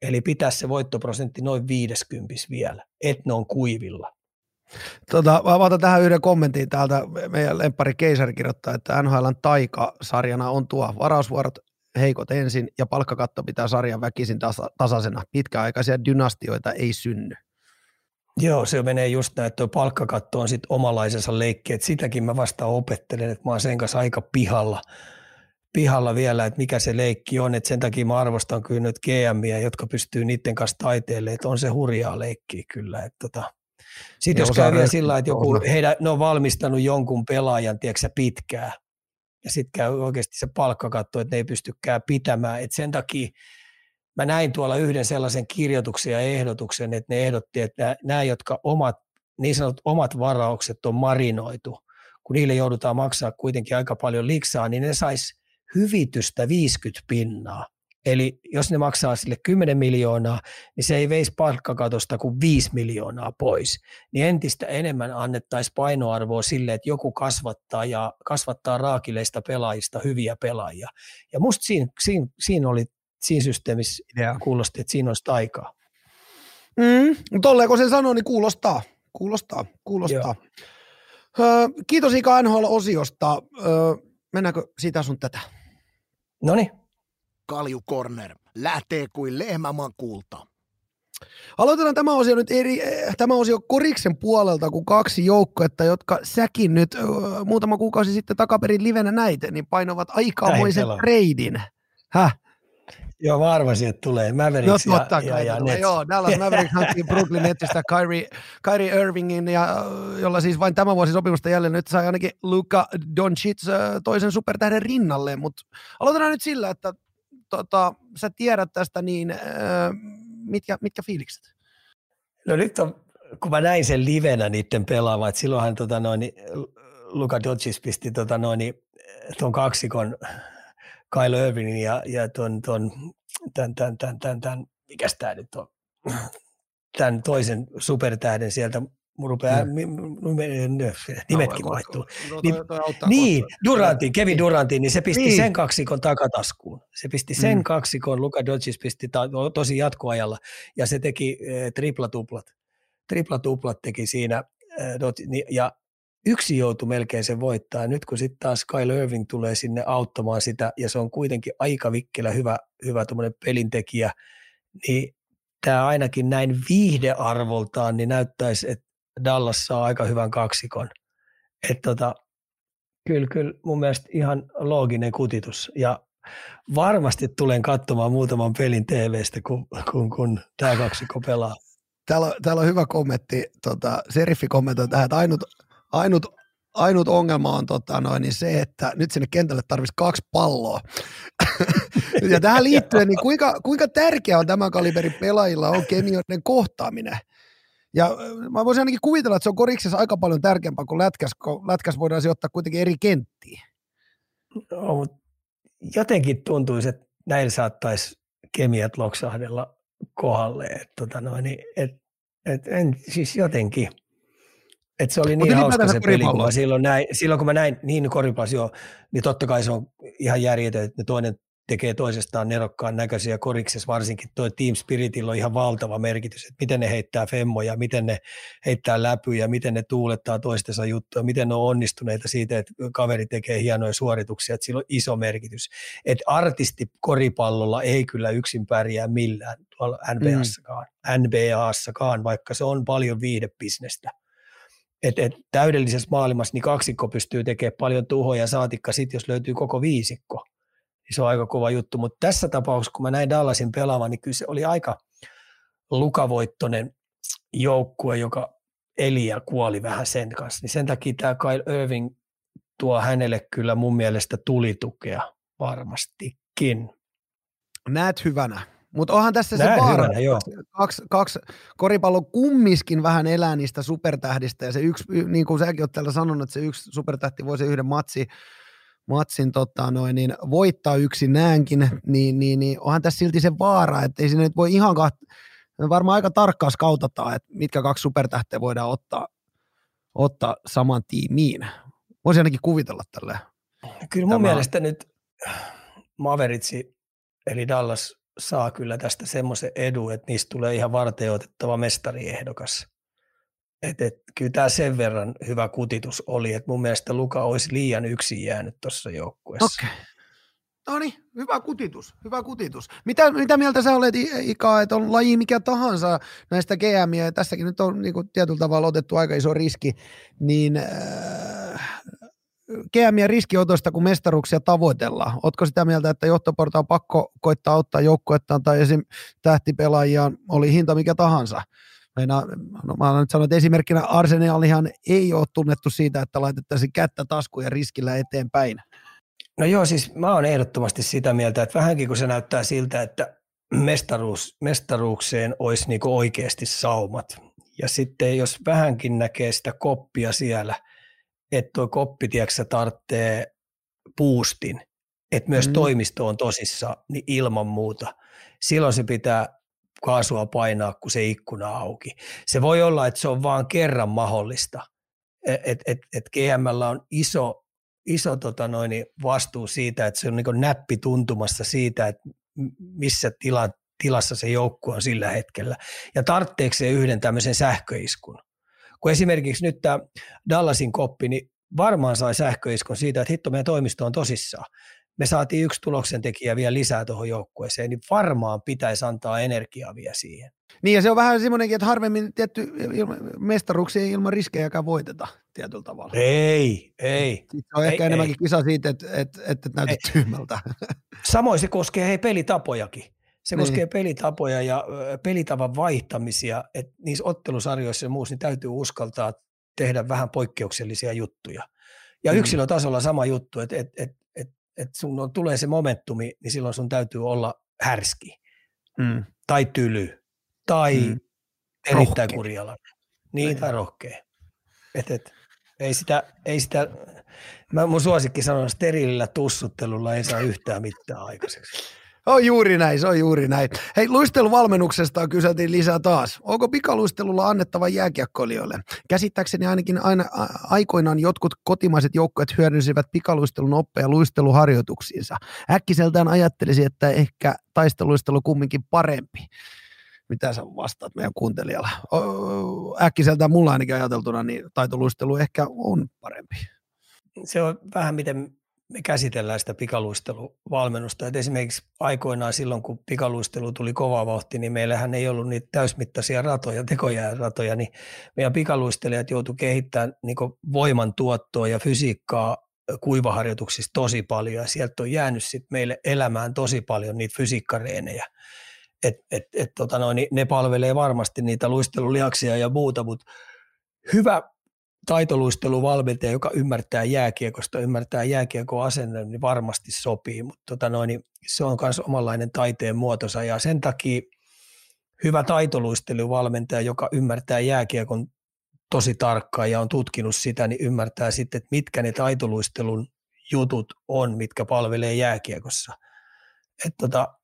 Eli pitäisi se voittoprosentti noin 50 vielä, että ne on kuivilla. Tota, mä otan tähän yhden kommentin täältä. Meidän lempari Keisari kirjoittaa, että NHLn taika-sarjana on tuo varausvuorot heikot ensin ja palkkakatto pitää sarjan väkisin tasa- tasaisena. Pitkäaikaisia dynastioita ei synny. Joo, se menee just näin, että tuo palkkakatto on sitten omalaisensa leikki, että sitäkin mä vasta opettelen, että mä oon sen kanssa aika pihalla, pihalla vielä, että mikä se leikki on, että sen takia mä arvostan kyllä nyt GMiä, jotka pystyy niiden kanssa taiteelle, että on se hurjaa leikkiä kyllä, että tota, sitten jos käy vielä sillä että joku, heidän, ne on valmistanut jonkun pelaajan, tiedätkö pitkään, ja sitten käy oikeasti se palkkakatto, että ne ei pystykään pitämään. Et sen takia mä näin tuolla yhden sellaisen kirjoituksen ja ehdotuksen, että ne ehdotti, että nämä, jotka omat, niin sanotut omat varaukset on marinoitu, kun niille joudutaan maksaa kuitenkin aika paljon liksaa, niin ne sais hyvitystä 50 pinnaa. Eli jos ne maksaa sille 10 miljoonaa, niin se ei veisi palkkakatosta kuin 5 miljoonaa pois. Niin entistä enemmän annettaisiin painoarvoa sille, että joku kasvattaa ja kasvattaa raakileista pelaajista hyviä pelaajia. Ja musta siinä, siinä, siinä oli siinä systeemissä idea kuulosti, että siinä olisi aikaa. Mm, tolleen kun sen sanoo, niin kuulostaa. Kuulostaa, kuulostaa. Öö, kiitos Ika NHL-osiosta. Öö, mennäänkö sitä sun tätä? No niin. Kalju Corner lähtee kuin lehmäman kulta. Aloitetaan tämä osio nyt eri, eh, tämä osio Koriksen puolelta, kun kaksi joukkoetta, jotka säkin nyt muutama kuukausi sitten takaperin livenä näitä, niin painovat aikamoisen treidin. Häh? Joo, mä arvasin, että tulee Mavericks no, ja, ja, ja Nets. Joo, Dallas Mavericks hankki Brooklyn Netsistä Kyrie, Kyrie Irvingin, ja, jolla siis vain tämä vuosi sopimusta jälleen nyt sai ainakin Luka Doncic toisen supertähden rinnalle, mutta aloitetaan nyt sillä, että tota, sä tiedät tästä, niin mitkä, mitkä fiilikset? No nyt on, kun mä näin sen livenä niiden pelaavan, että silloinhan tota noin, Luka Doncic pisti tota noin, tuon kaksikon Kyle Irvingin ja, ja ton, ton, tämän, tämän, tämän, tämän, tämän, mikäs tämä nyt on, tämän toisen supertähden sieltä rupeaa, mm. nimetkin no, vaihtuu. Niin, niin Durantin, Kevin Durantin, niin se pisti niin. sen kaksikon takataskuun. Se pisti sen mm. kaksikon, Luka Dodges pisti ta, tosi jatkoajalla, ja se teki äh, triplatuplat. Triplatuplat teki siinä, äh, ja yksi joutui melkein sen voittaa. Nyt kun sitten taas Kyle Irving tulee sinne auttamaan sitä, ja se on kuitenkin aika vikkelä hyvä, hyvä pelintekijä, niin tämä ainakin näin viihdearvoltaan niin näyttäisi, että Dallas saa aika hyvän kaksikon. Että tota, kyllä, kyllä mun mielestä ihan looginen kutitus. Ja varmasti tulen katsomaan muutaman pelin TVstä, kun, kun, kun tämä kaksikko pelaa. Täällä on, täällä on hyvä kommentti. Tota, Seriffi kommentoi tähän, että ainut, ainut, ainut ongelma on tota noin, niin se, että nyt sinne kentälle tarvitsisi kaksi palloa. ja tähän liittyen, niin kuinka, kuinka tärkeä on tämän kaliberin pelaajilla on kemioiden kohtaaminen? Ja mä voisin ainakin kuvitella, että se on koriksessa aika paljon tärkeämpää kuin lätkäs, kun lätkäs voidaan sijoittaa kuitenkin eri kenttiin. No, mutta jotenkin tuntuisi, että näillä saattaisi kemiat loksahdella kohdalle. Että tota noin, et, et, en, siis jotenkin. Et se oli niin hauska se peli, kun mä silloin, näin, silloin kun mä näin, niin koripallossa joo, niin totta kai se on ihan järjetön, että toinen tekee toisestaan nerokkaan näköisiä koriksessa, varsinkin tuo Team Spiritillä on ihan valtava merkitys, että miten ne heittää femmoja, miten ne heittää läpyjä, miten ne tuulettaa toistensa juttuja, miten ne on onnistuneita siitä, että kaveri tekee hienoja suorituksia, että sillä on iso merkitys. Että artisti koripallolla ei kyllä yksin pärjää millään tuolla NBAssakaan, mm. NBAssakaan, vaikka se on paljon viihdebisnestä. Et, et täydellisessä maailmassa niin kaksikko pystyy tekemään paljon tuhoja, saatikka sitten, jos löytyy koko viisikko niin se on aika kova juttu. Mutta tässä tapauksessa, kun mä näin Dallasin pelaavan, niin kyllä se oli aika lukavoittoinen joukkue, joka eli ja kuoli vähän sen kanssa. Niin sen takia tämä Kyle Irving tuo hänelle kyllä mun mielestä tulitukea varmastikin. Näet hyvänä. Mutta onhan tässä se vaara, hyvänä, joo. Kaksi, kaksi koripallon kummiskin vähän elää niistä supertähdistä, ja se yksi, niin kuin säkin olet täällä sanonut, että se yksi supertähti voi se yhden matsi matsin tota, noin, niin voittaa yksin näänkin, niin, niin, niin onhan tässä silti se vaara, että ei sinne nyt voi ihan kaht... varmaan aika tarkkaan skautataan, että mitkä kaksi supertähteä voidaan ottaa, ottaa saman tiimiin. Voisi ainakin kuvitella tälle. Kyllä mun Tämä... mielestä nyt Maveritsi, eli Dallas, saa kyllä tästä semmoisen edun, että niistä tulee ihan varteenotettava mestariehdokas. Et, et, kyllä tämä sen verran hyvä kutitus oli, että mun mielestä Luka olisi liian yksin jäänyt tuossa joukkueessa. Okay. No niin, hyvä kutitus, hyvä kutitus. Mitä, mitä mieltä sä olet, Ika, että on laji mikä tahansa näistä GM, ja tässäkin nyt on niin kuin, tietyllä tavalla otettu aika iso riski, niin äh, GM ja riskiotosta, kun mestaruksia tavoitellaan. Oletko sitä mieltä, että johtoportaan pakko koittaa ottaa joukkuettaan tai esim. tähtipelaajia, oli hinta mikä tahansa? Meina, no mä nyt sanon, että esimerkkinä Arsenalihan ei ole tunnettu siitä, että laitettaisiin kättä taskuja riskillä eteenpäin. No joo, siis mä oon ehdottomasti sitä mieltä, että vähänkin kun se näyttää siltä, että mestaruus, mestaruukseen olisi niinku oikeasti saumat. Ja sitten jos vähänkin näkee sitä koppia siellä, että tuo koppi, tiedätkö, tarvitsee boostin, että myös mm. toimisto on tosissa, niin ilman muuta. Silloin se pitää kaasua painaa, kun se ikkuna auki. Se voi olla, että se on vain kerran mahdollista, että et, et, GMllä on iso, iso tota noin, vastuu siitä, että se on niin näppi tuntumassa siitä, että missä tila, tilassa se joukkue on sillä hetkellä. Ja tarvitseeko se yhden tämmöisen sähköiskun? Kun esimerkiksi nyt tämä Dallasin koppi, niin varmaan sai sähköiskun siitä, että hitto meidän toimisto on tosissaan me saatiin yksi tuloksen tekijä vielä lisää tuohon joukkueeseen, niin varmaan pitäisi antaa energiaa vielä siihen. Niin ja se on vähän semmoinenkin, että harvemmin tietty mestaruksia ilman riskejäkään voiteta tietyllä tavalla. Ei, ei. Sitten on ei, ehkä ei, enemmänkin ei. kisa siitä, että, että, että näytät ei. tyhmältä. Samoin se koskee hei pelitapojakin. Se niin. koskee pelitapoja ja pelitavan vaihtamisia, että niissä ottelusarjoissa ja muussa niin täytyy uskaltaa tehdä vähän poikkeuksellisia juttuja. Ja mm. yksilötasolla sama juttu, että, että, että että sun on, tulee se momentumi, niin silloin sun täytyy olla härski mm. tai tyly tai mm. erittäin kurjalainen. Niin, niin, tai rohkea. Et, et, ei sitä, ei sitä, mä mun suosikki sanon, steriilillä tussuttelulla ei saa yhtään mitään aikaiseksi. On juuri näin, se on juuri näin. Hei, luisteluvalmennuksesta kyseltiin lisää taas. Onko pikaluistelulla annettava jääkiekkoilijoille? Käsittääkseni ainakin aina, aikoinaan jotkut kotimaiset joukkueet hyödynsivät pikaluistelun oppeja luisteluharjoituksiinsa. Äkkiseltään ajattelisin, että ehkä taisteluistelu kumminkin parempi. Mitä sä vastaat meidän kuuntelijalla? Äkkiseltään mulla ainakin ajateltuna, niin taitoluistelu ehkä on parempi. Se on vähän miten me käsitellään sitä pikaluisteluvalmennusta. Et esimerkiksi aikoinaan silloin, kun pikaluistelu tuli kova vauhti, niin meillähän ei ollut niitä täysmittaisia ratoja, ratoja, niin meidän pikaluistelijat joutuivat kehittämään niin voimantuottoa ja fysiikkaa kuivaharjoituksissa tosi paljon, ja sieltä on jäänyt sit meille elämään tosi paljon niitä fysiikkareenejä. Et, et, et, tota noin, niin ne palvelee varmasti niitä luistelulihaksia ja muuta, mutta hyvä taitoluisteluvalmentaja, joka ymmärtää jääkiekosta, ymmärtää jääkiekon asenne, niin varmasti sopii, mutta tota noin, niin se on myös omanlainen taiteen muotonsa ja sen takia hyvä taitoluisteluvalmentaja, joka ymmärtää jääkiekon tosi tarkkaan ja on tutkinut sitä, niin ymmärtää sitten, että mitkä ne taitoluistelun jutut on, mitkä palvelee jääkiekossa. Et tota,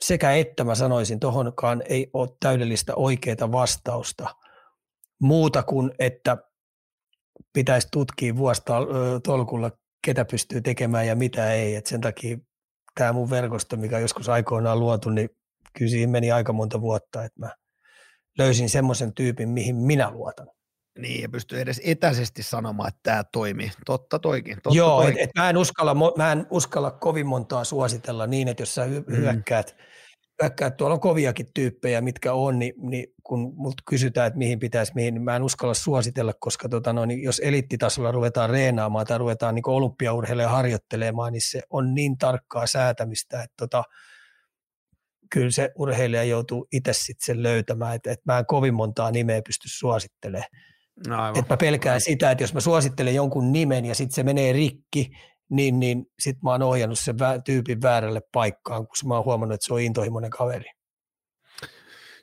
sekä että mä sanoisin, tohonkaan ei ole täydellistä oikeaa vastausta muuta kuin, että pitäisi tutkia vuosta tolkulla, ketä pystyy tekemään ja mitä ei. Et sen takia tämä mun verkosto, mikä joskus aikoinaan luotu, niin kyllä siihen meni aika monta vuotta, että mä löysin semmoisen tyypin, mihin minä luotan. Niin, ja pystyy edes etäisesti sanomaan, että tämä toimii. Totta toikin. Totta Joo, toikin. Et, et mä, en uskalla, mä en uskalla kovin montaa suositella niin, että jos sä mm. hyökkäät, mm. Hyökkäät, tuolla on koviakin tyyppejä, mitkä on, niin, niin kun multa kysytään, että mihin pitäisi, mihin, niin mä en uskalla suositella, koska tota no, niin jos eliittitasolla ruvetaan reenaamaan tai ruvetaan niin olympiaurheilemaan harjoittelemaan, niin se on niin tarkkaa säätämistä, että tota, kyllä se urheilija joutuu itse sitten sen löytämään, että, että mä en kovin montaa nimeä pysty suosittelemaan. No aivan. Että mä pelkään sitä, että jos mä suosittelen jonkun nimen ja sitten se menee rikki, niin, niin sitten mä oon ohjannut sen tyypin väärälle paikkaan, kun mä oon huomannut, että se on intohimoinen kaveri.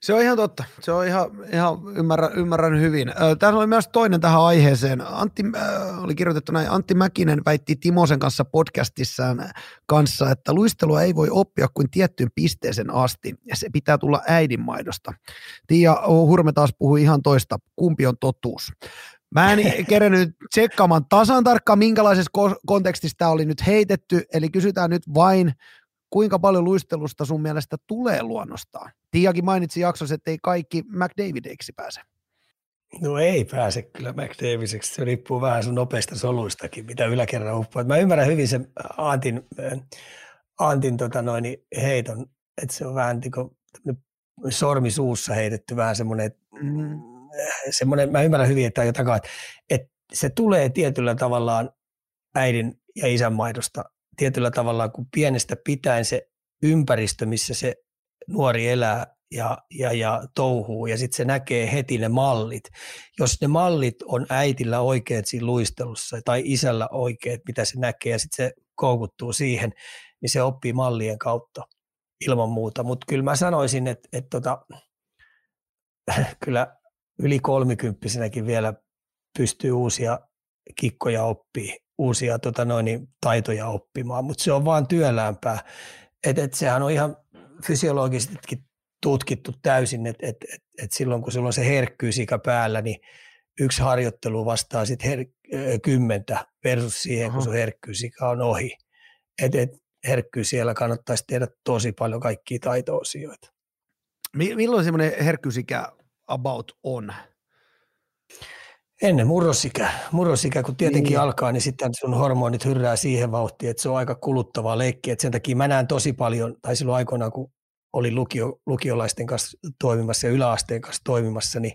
Se on ihan totta. Se on ihan, ihan ymmärrän, ymmärrän hyvin. Tässä oli myös toinen tähän aiheeseen. Antti, äh, oli kirjoitettu näin, Antti Mäkinen väitti Timosen kanssa podcastissaan kanssa, että luistelua ei voi oppia kuin tiettyyn pisteeseen asti, ja se pitää tulla äidinmaidosta. Tiia Hurme taas puhui ihan toista. Kumpi on totuus? Mä en kerennyt tsekkaamaan tasan tarkkaan, minkälaisessa kontekstissa tämä oli nyt heitetty, eli kysytään nyt vain, kuinka paljon luistelusta sun mielestä tulee luonnostaan? Tiakin mainitsi jaksossa, että ei kaikki McDavideiksi pääse. No ei pääse kyllä McDaviseksi, se riippuu vähän sun nopeista soluistakin, mitä yläkerran uppoat. Mä ymmärrän hyvin sen Antin, Antin tota noin, heiton, että se on vähän niin kuin sormi suussa heitetty vähän semmoinen, mm. Semmoinen, mä ymmärrän hyvin, että jotain, että, se tulee tietyllä tavallaan äidin ja isän maidosta tietyllä tavalla kun pienestä pitäen se ympäristö, missä se nuori elää ja, ja, ja touhuu, ja sitten se näkee heti ne mallit. Jos ne mallit on äitillä oikeat siinä luistelussa tai isällä oikeat, mitä se näkee, ja sitten se koukuttuu siihen, niin se oppii mallien kautta ilman muuta. Mutta kyllä mä sanoisin, että, että tota, kyllä yli kolmikymppisenäkin vielä pystyy uusia kikkoja oppii uusia tota noin, niin, taitoja oppimaan, mutta se on vaan työlämpää. Et, et sehän on ihan fysiologisestikin tutkittu täysin, että et, et, et silloin kun sulla on se herkkyysika päällä, niin yksi harjoittelu vastaa sitten her- kymmentä versus siihen, Aha. kun sun herkkyysika on ohi. Et, et herkkyys siellä kannattaisi tehdä tosi paljon kaikkia taito-osioita. Milloin semmoinen herkkyysikä about on? Ennen murrosikä. Murrosikä, kun tietenkin niin. alkaa, niin sitten sun hormonit hyrrää siihen vauhtiin, että se on aika kuluttavaa leikkiä. sen takia mä näen tosi paljon, tai silloin aikoinaan, kun olin lukio, lukiolaisten kanssa toimimassa ja yläasteen kanssa toimimassa, niin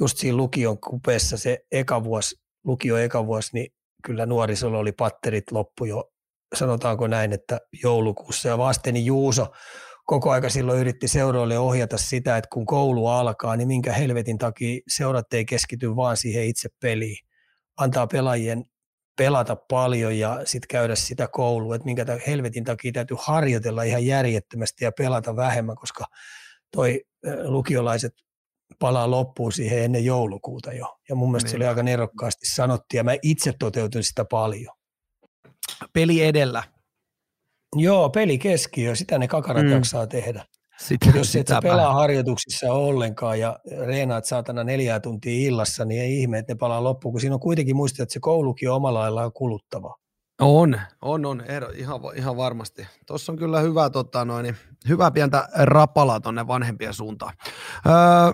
just siinä lukion kupeessa se eka vuosi, lukio eka vuosi, niin kyllä nuorisolla oli patterit loppu jo, sanotaanko näin, että joulukuussa. Ja vasteni Juuso koko aika silloin yritti seuroille ohjata sitä, että kun koulu alkaa, niin minkä helvetin takia seurat ei keskity vaan siihen itse peliin. Antaa pelaajien pelata paljon ja sitten käydä sitä koulua, että minkä helvetin takia täytyy harjoitella ihan järjettömästi ja pelata vähemmän, koska toi lukiolaiset palaa loppuun siihen ennen joulukuuta jo. Ja mun mielestä niin. se oli niin. aika nerokkaasti sanottu ja mä itse toteutin sitä paljon. Peli edellä. Joo, peli keskiö, sitä ne kakarat mm. jaksaa tehdä. Sitten, jos et sä pelaa harjoituksissa ollenkaan ja reenaat saatana neljää tuntia illassa, niin ei ihme, että ne palaa loppuun, kun siinä on kuitenkin muistaa, että se koulukin on omalla laillaan kuluttava. On, on, on, ihan, ihan varmasti. Tuossa on kyllä hyvä, tota, noin, hyvä pientä rapalaa tuonne vanhempien suuntaan. Öö,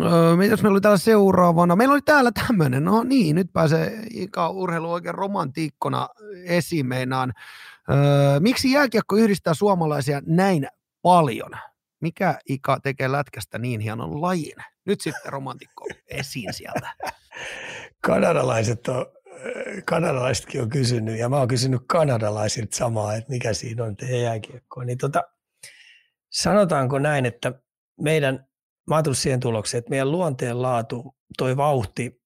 Öö, mitäs meillä oli täällä seuraavana? Meillä oli täällä tämmöinen, no niin, nyt pääsee Ika urheilu oikein romantiikkona esiin meinaan. Öö, miksi jääkiekko yhdistää suomalaisia näin paljon? Mikä Ika tekee lätkästä niin hienon lajin? Nyt sitten romantikko esiin sieltä. Kanadalaiset on, kanadalaisetkin on kysynyt, ja mä oon kysynyt kanadalaisilta samaa, että mikä siinä on teidän jääkiekkoa. Niin tota, sanotaanko näin, että meidän, mä oon siihen tulokseen, että meidän luonteen laatu, toi vauhti,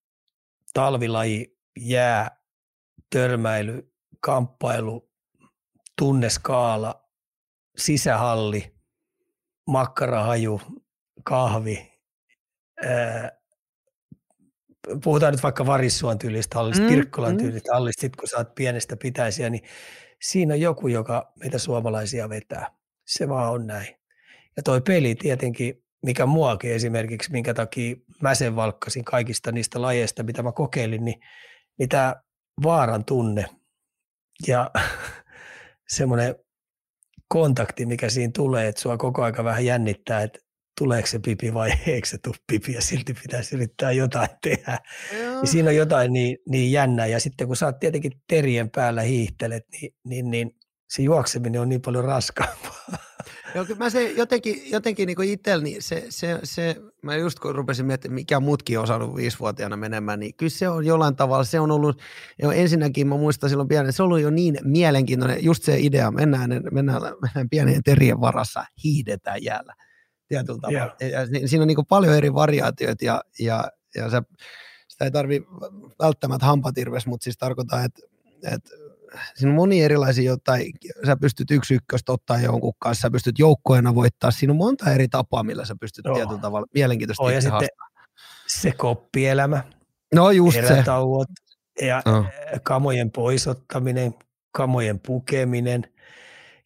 talvilaji, jää, törmäily, kamppailu, tunneskaala, sisähalli, makkarahaju, kahvi, puhutaan nyt vaikka Varissuan tyylistä hallista, mm, Pirkkolan mm. tyylistä hallista, sit kun sä oot pienestä pitäisiä, niin siinä on joku, joka meitä suomalaisia vetää. Se vaan on näin. Ja toi peli tietenkin, mikä muakin esimerkiksi, minkä takia mä sen valkkasin kaikista niistä lajeista, mitä mä kokeilin, niin, niin tämä vaaran tunne ja semmoinen kontakti, mikä siinä tulee, että sua koko aika vähän jännittää, että tuleeko se pipi vai eikö se tule pipi ja silti pitäisi yrittää jotain tehdä. Niin siinä on jotain niin, niin jännää ja sitten kun sä oot tietenkin terien päällä hiihtelet, niin, niin, niin se juokseminen on niin paljon raskaampaa. Joo, mä se jotenkin, jotenkin niin itselleni, se, se, se, mä just kun rupesin miettimään, mikä mutkin on osannut viisivuotiaana menemään, niin kyllä se on jollain tavalla, se on ollut, jo ensinnäkin mä muistan silloin pienen, se on ollut jo niin mielenkiintoinen, just se idea, mennään, mennään, mennään pienen terien varassa, hiidetään jäällä tietyllä tavalla. Yeah. Ja siinä on niin paljon eri variaatioita ja, ja, ja se, sitä ei tarvi välttämättä hampatirves, mutta siis tarkoittaa, että, että siinä on moni erilaisia jotain, sä pystyt yksi ykköstä ottaa jonkun kanssa, sä pystyt joukkoina voittaa, siinä on monta eri tapaa, millä sä pystyt Joo. tietyllä tavalla mielenkiintoisesti oh, ja sitten se koppielämä, no just erätauot se. ja no. kamojen poisottaminen, kamojen pukeminen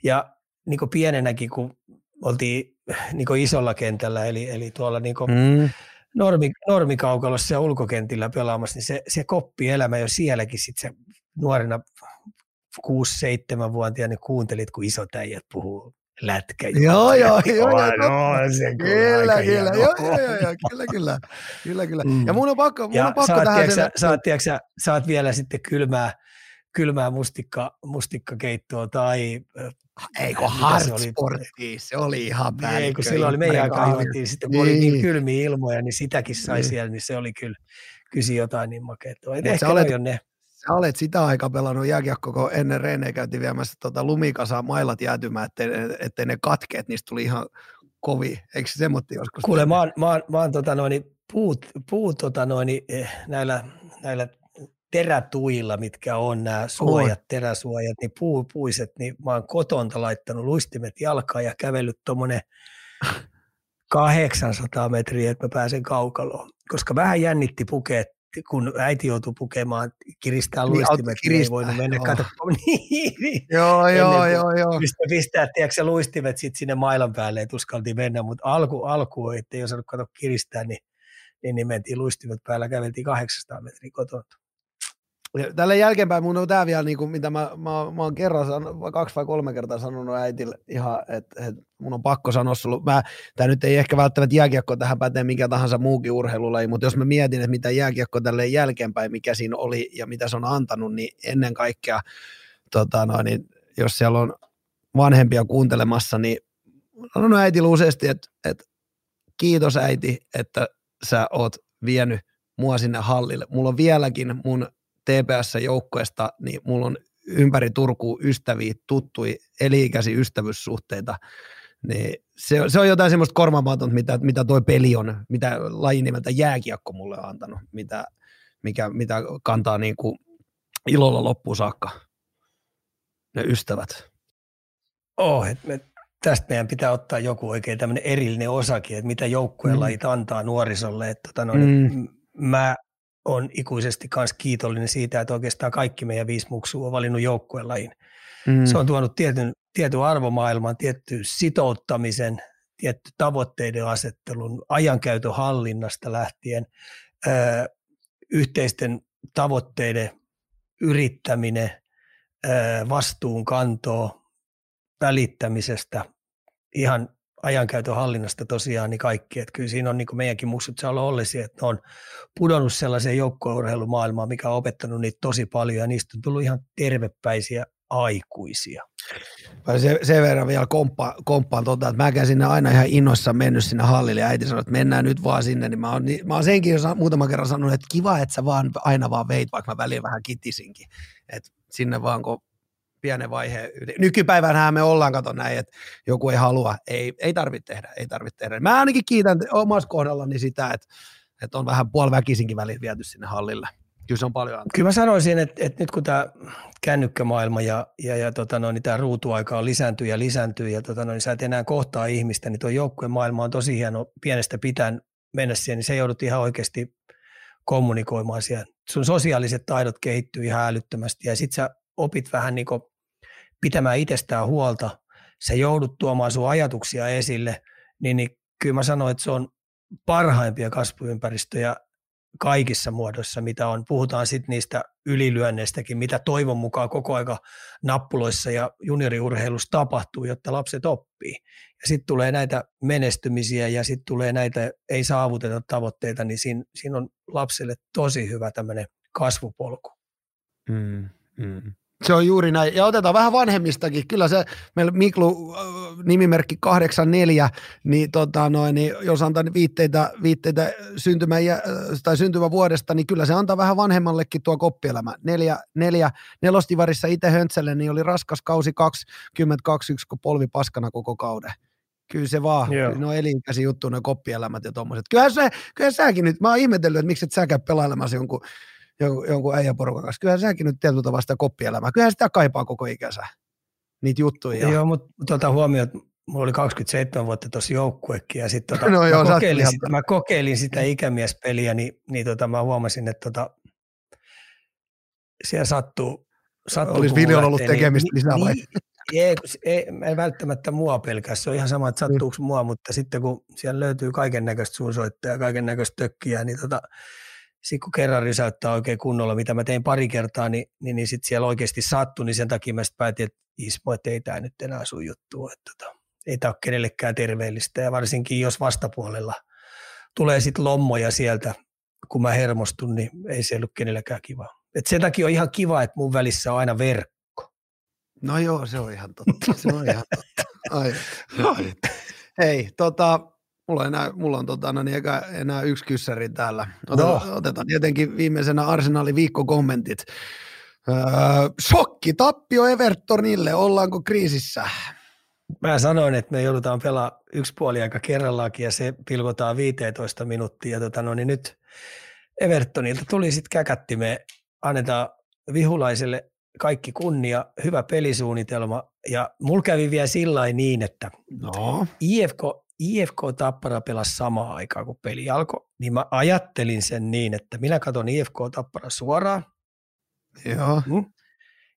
ja niin kuin pienenäkin, kun oltiin niin isolla kentällä, eli, eli tuolla niin mm. normi, normikaukalossa ja ulkokentillä pelaamassa, niin se, se koppielämä jo sielläkin sit se nuorena 6-7-vuotiaana niin kuuntelit, kun isot äijät puhuu lätkä. Joo, joo, joo. No, se kyllä, kyllä, joo, joo, joo, kyllä, kyllä, kyllä, kyllä. Mm. Ja mun on pakko, mun ja on pakko tähän sen. Saat, tiiäksä, saat vielä sitten kylmää, kylmää mustikka, mustikkakeittoa tai Eikö hardsportti, se oli ihan päällikkö. Ei, kun silloin oli meidän aikaa juotiin, sitten kun niin. oli niin kylmiä ilmoja, niin sitäkin sai niin. siellä, niin se oli kyllä, kysi jotain niin makeaa. Ehkä olet, ne sä olet sitä aikaa pelannut jääkiekko, kun ennen Rene käytiin viemässä tota lumikasaa mailat jäätymään, ettei, ettei ne katkeet, niistä tuli ihan kovi. Eikö se semmoinen joskus? Kuule, mä oon, mä oon, mä oon tota noin, puut, puut tota noin, eh, näillä, näillä terätuilla, mitkä on nämä suojat, oh. teräsuojat, niin puu, puiset, niin mä oon kotonta laittanut luistimet jalkaan ja kävellyt tuommoinen 800 metriä, että mä pääsen kaukaloon. Koska vähän jännitti pukeet kun äiti joutui pukemaan, kiristää niin, luistimet, niin ei voinut mennä katsomaan. niin, niin. Joo, joo, joo, joo. Pistää, pistää tiedätkö, luistimet sit sinne mailan päälle, että uskaltiin mennä, mutta alku, alku ettei osannut katsoa kiristää, niin, niin, niin mentiin luistimet päällä, käveltiin 800 metriä kotona. Tällä jälkeenpäin mun on tämä vielä, niin kuin, mitä mä, mä, mä oon kerran, san, kaksi vai kolme kertaa sanonut äitille ihan, että et mun on pakko sanoa sulle. Mä, tämä nyt ei ehkä välttämättä jääkiekko tähän pätee mikä tahansa muukin urheilulaji, mutta jos mä mietin, että mitä jääkiekko tälle jälkeenpäin, mikä siinä oli ja mitä se on antanut, niin ennen kaikkea, tota no, niin jos siellä on vanhempia kuuntelemassa, niin sanon äitille useasti, että, että kiitos äiti, että sä oot vienyt mua sinne hallille. Mulla on vieläkin mun TPS-joukkueesta, niin mulla on ympäri Turkuun ystäviä, tuttui, eliikäisiä ystävyyssuhteita, niin se, se on jotain semmoista korvaamatonta, mitä, mitä toi peli on, mitä lajin nimeltä jääkiekko mulle on antanut, mitä, mikä, mitä kantaa niin kuin ilolla loppuun saakka ne ystävät. Oh, et me, tästä meidän pitää ottaa joku oikein tämmöinen erillinen osakin, että mitä joukkueen mm. lajit antaa nuorisolle. Että tota, no, mm. Mä on ikuisesti myös kiitollinen siitä, että oikeastaan kaikki meidän viisi muksua on valinnut joukkuelajin. Mm. Se on tuonut tietyn, tietyn arvomaailman, tietty sitouttamisen, tietty tavoitteiden asettelun, ajankäytön hallinnasta lähtien, ö, yhteisten tavoitteiden yrittäminen, ö, vastuunkantoa, välittämisestä, ihan ajankäytön hallinnasta tosiaan niin kaikki. Että kyllä siinä on niin kuin meidänkin muksut saa olla ollisia, että ne on pudonnut sellaiseen joukkueurheilumaailmaan, mikä on opettanut niitä tosi paljon ja niistä on tullut ihan tervepäisiä aikuisia. Se, sen verran vielä komppa, komppaan tota, että mäkään sinne aina ihan innoissa mennyt sinne hallille ja äiti sanoi, että mennään nyt vaan sinne, niin mä oon, niin, mä oon senkin jo muutaman kerran sanonut, että kiva, että sä vaan aina vaan veit, vaikka mä väliin vähän kitisinkin, että sinne vaan kun pienen vaiheen yli. Nykypäivänä me ollaan, kato näin, että joku ei halua, ei, ei tarvitse tehdä, ei tarvitse tehdä. Mä ainakin kiitän omassa kohdallani sitä, että, että on vähän puoliväkisinkin väliin viety sinne hallille. Kyllä se on paljon antaa. Kyllä mä sanoisin, että, että nyt kun tämä kännykkämaailma ja, ja, ja tota noin, niin tämä ruutuaika on lisääntyy ja lisääntyy ja tota noin, niin sä et enää kohtaa ihmistä, niin tuo joukkueen maailma on tosi hieno pienestä pitäen mennä siihen, niin se joudut ihan oikeasti kommunikoimaan siellä. Sun sosiaaliset taidot kehittyy ihan älyttömästi ja sit sä opit vähän niin pitämään itsestään huolta, sä joudut tuomaan sun ajatuksia esille, niin, niin kyllä mä sanoin, että se on parhaimpia kasvuympäristöjä kaikissa muodoissa, mitä on. Puhutaan sitten niistä ylilyönneistäkin, mitä toivon mukaan koko aika nappuloissa ja junioriurheilussa tapahtuu, jotta lapset oppii. Ja sitten tulee näitä menestymisiä ja sitten tulee näitä ei saavuteta tavoitteita, niin siinä, siinä on lapselle tosi hyvä tämmöinen kasvupolku. Mm, mm. Se on juuri näin. Ja otetaan vähän vanhemmistakin. Kyllä se, meillä Miklu äh, nimimerkki 84, niin, tota noin, niin jos antaa viitteitä, viitteitä syntymä, tai syntymävuodesta, niin kyllä se antaa vähän vanhemmallekin tuo koppielämä. Neljä, neljä, nelostivarissa itse Höntselle, niin oli raskas kausi 22, kun polvi paskana koko kauden. Kyllä se vaan, Joo. no elinkäsi juttu, ne koppielämät ja tuommoiset. Kyllähän, se, kyllähän säkin nyt, mä oon ihmetellyt, että miksi et sä käy pelailemassa jonkun jonkun, jonkun äijäporukan kanssa. Kyllähän säkin nyt tietyllä tavalla sitä koppielämää. Kyllähän sitä kaipaa koko ikänsä, niitä juttuja. Joo, mutta tuota huomioon, mulla oli 27 vuotta tuossa joukkuekin ja sitten tota, no joo, mä, kokeilin sitä, mä kokeilin sitä ikämiespeliä, niin, niin tota, mä huomasin, että tota, siellä sattuu, sattuu Olisi Viljon ollut niin- tekemistä niin, lisää vai? Niin, ei, ei, ei, välttämättä mua pelkää, se on ihan sama, että niin. sattuuko mua, mutta sitten kun siellä löytyy kaiken näköistä suunsoittajaa, kaiken näköistä tökkiä, niin tota, sitten kun kerran rysäyttää oikein kunnolla, mitä mä tein pari kertaa, niin, niin, niin sitten siellä oikeasti sattui, niin sen takia mä sitten päätin, että Ismo, että ei tämä nyt enää sun juttu, että tota, ei tämä ole kenellekään terveellistä ja varsinkin jos vastapuolella tulee sitten lommoja sieltä, kun mä hermostun, niin ei se ollut kenellekään kiva. Et sen takia on ihan kiva, että mun välissä on aina verkko. No joo, se on ihan totta. Se on ihan totta. Ai, ai. Hei, tota, Mulla on enää, mulla on tota, no niin, enää yksi kyssäri täällä. Otetaan, no. otetaan tietenkin viimeisenä Arsenalin viikkokommentit. Öö, shokki, tappio Evertonille, ollaanko kriisissä? Mä sanoin, että me joudutaan pelaa yksi puoli aika kerrallakin ja se pilkotaan 15 minuuttia. Tota, no niin nyt Evertonilta tuli sitten käkätti, me annetaan vihulaiselle kaikki kunnia, hyvä pelisuunnitelma ja mulla kävi vielä sillä niin, että no. IFK, IFK Tappara pelasi samaan aikaan, kun peli alkoi, niin mä ajattelin sen niin, että minä katson IFK Tappara suoraan. Joo. Mm.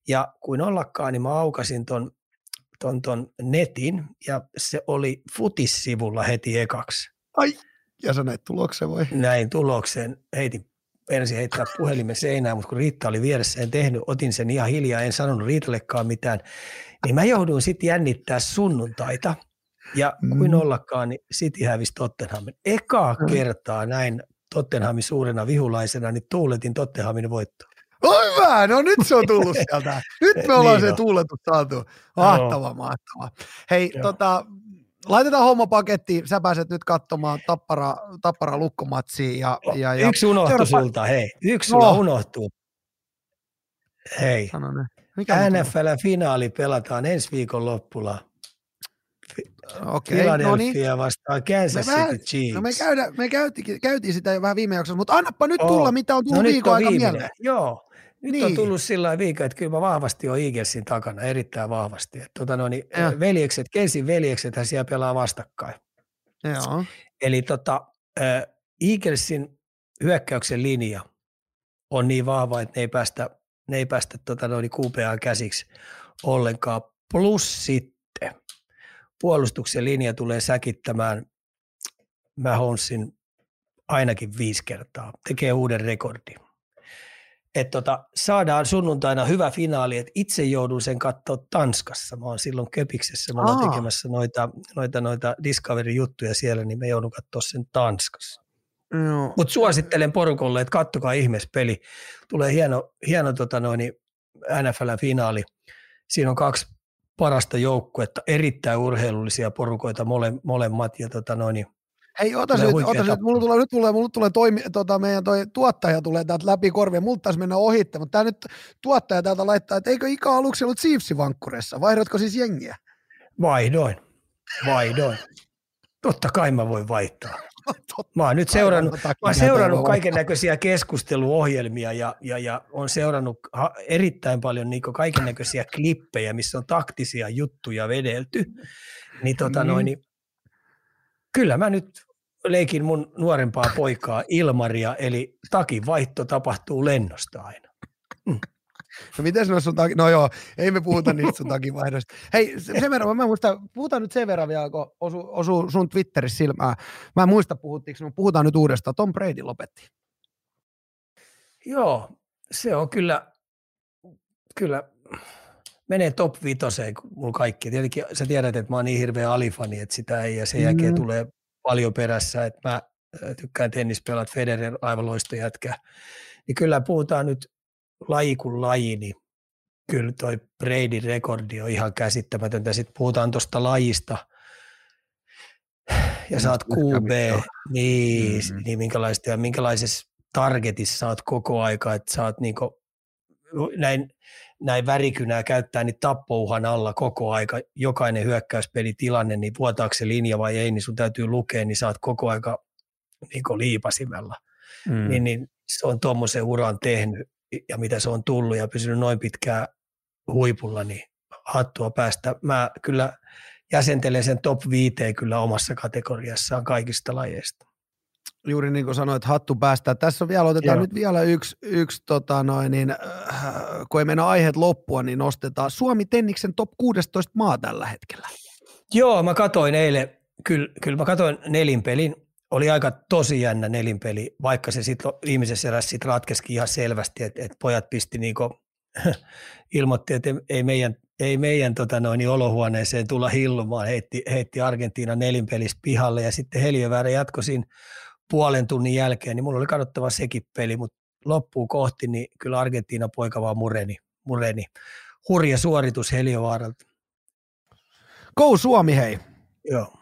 Ja kuin ollakaan, niin mä aukasin ton, ton, ton netin, ja se oli futissivulla heti ekaksi. Ai, ja sä näit tuloksen vai? Näin tuloksen, heitin ensin heittää puhelimen seinään, mutta kun Riitta oli vieressä, en tehnyt, otin sen ihan hiljaa, en sanonut Riitallekaan mitään, niin mä jouduin sitten jännittää sunnuntaita – ja kuin mm. ollakaan, niin City hävisi Tottenhamin. Ekaa mm. kertaa näin Tottenhamin suurena vihulaisena, niin tuuletin Tottenhamin voitto. Oi hyvä, no nyt se on tullut sieltä. Nyt me ollaan niin se tuuletus saatu. Mahtava, no. mahtava. Hei, Joo. tota, laitetaan homma pakettiin. Sä pääset nyt katsomaan Tappara, tappara lukkomatsiin. Ja, ja, ja, yksi unohtuu seuraava... sulta, hei. Yksi no. unohtuu. Hei. Mikä NFL-finaali pelataan ensi viikon loppulla. Okei, okay, no niin. vastaan Kansas me City Chiefs. No me, käydä, me käytiin, käytiin sitä jo vähän viime jaksossa, mutta annappa nyt tulla, oh. mitä on tullut no viikon aika mieleen. Joo, nyt niin. on tullut sillä viikko, että kyllä mä vahvasti on Eaglesin takana, erittäin vahvasti. Että, tota, no, niin, veljekset, Kensin veljekset, hän siellä pelaa vastakkain. Joo. Eli tota, äh, Eaglesin hyökkäyksen linja on niin vahva, että ne ei päästä, ne ei päästä tota, no, niin QPA käsiksi ollenkaan. Plus sitten puolustuksen linja tulee säkittämään Mahomesin ainakin viisi kertaa, tekee uuden rekordin. Et tota, saadaan sunnuntaina hyvä finaali, että itse joudun sen katsoa Tanskassa. Mä oon silloin Köpiksessä, mä oon tekemässä noita, noita, noita Discovery-juttuja siellä, niin me joudun katsoa sen Tanskassa. No. Mutta suosittelen porukolle, että kattokaa ihmeessä peli. Tulee hieno, hieno tota noin, NFL-finaali. Siinä on kaksi parasta joukkuetta, erittäin urheilullisia porukoita mole, molemmat. Ja tota noin, Hei, ota nyt, ota nyt, mulla tulee, nyt tulee, mulla tulee toimi, tota, meidän toi tuottaja tulee täältä läpi korvia, mulla taisi mennä ohitte, mutta tämä nyt tuottaja täältä laittaa, että eikö Ika aluksi ollut Chiefs-vankkureissa, vaihdotko siis jengiä? Vaihdoin, vaihdoin. Totta kai mä voin vaihtaa. Mä oon nyt seurannut, mä oon seurannut kaiken näköisiä keskusteluohjelmia ja, ja, ja on seurannut erittäin paljon niin kaiken näköisiä klippejä, missä on taktisia juttuja vedelty. Niin, tota mm. noin, niin kyllä mä nyt leikin mun nuorempaa poikaa Ilmaria, eli takin vaihto tapahtuu lennosta aina. Mm. No miten se sun takia? No joo, ei me puhuta niistä sun takivaihdoista. Hei, sen verran, mä muistan, puhutaan nyt sen verran vielä, kun osu, osu sun Twitterissä silmään. Mä en muista puhuttiinko, mutta puhutaan nyt uudestaan. Tom Brady lopetti. Joo, se on kyllä, kyllä menee top vitoseen mulla kaikki. Tietenkin sä tiedät, että mä oon niin hirveä alifani, että sitä ei, ja sen jälkeen mm. tulee paljon perässä, että mä tykkään tennispelat, Federer aivan loistojätkä. Niin kyllä puhutaan nyt laji kuin laji, niin kyllä toi Bradyn rekordi on ihan käsittämätöntä. Sitten puhutaan tuosta lajista, ja saat QB, niin, mm-hmm. niin minkälaista ja minkälaisessa targetissa saat koko aika, että saat niinku, näin, näin värikynää käyttää niin tappouhan alla koko aika, jokainen hyökkäyspelitilanne, niin vuotaako se linja vai ei, niin sun täytyy lukea, niin saat koko aika niin liipasimella. Mm. Niin, niin se on tuommoisen uran tehnyt ja mitä se on tullut ja pysynyt noin pitkään huipulla, niin hattua päästä. Mä kyllä jäsentelen sen top 5 kyllä omassa kategoriassaan kaikista lajeista. Juuri niin kuin sanoit, hattu päästä. Tässä on vielä, otetaan Joo. nyt vielä yksi, yksi tota noin, niin, äh, kun ei mennä aiheet loppua, niin nostetaan Suomi Tenniksen top 16 maa tällä hetkellä. Joo, mä katoin eilen, kyllä, kyllä mä katoin nelinpelin oli aika tosi jännä nelinpeli, vaikka se sitten viimeisessä erässä sit ratkesikin ihan selvästi, että et pojat pisti niinku, ilmoitti, että ei meidän, ei meidän tota noin, olohuoneeseen tulla hillumaan, heitti, heitti Argentiina nelinpelistä pihalle ja sitten Heliöväärä jatkoi siinä puolen tunnin jälkeen, niin mulla oli katsottava sekin peli, mutta loppuun kohti, niin kyllä Argentiina poika vaan mureni. mureni. Hurja suoritus Heliövaaralta. Go Suomi hei! Joo.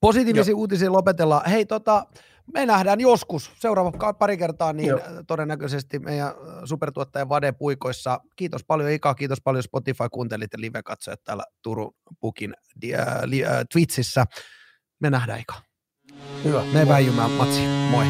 Positiivisia Joo. uutisia lopetellaan. Hei, tota, me nähdään joskus, seuraava pari kertaa, niin Joo. todennäköisesti meidän supertuottajan Vade Puikoissa. Kiitos paljon Ika, kiitos paljon Spotify, kuuntelit ja live-katsojat täällä Turun Pukin äh, äh, Twitchissä. Me nähdään Ika. Hyvä. Me väijymään matsi. Moi.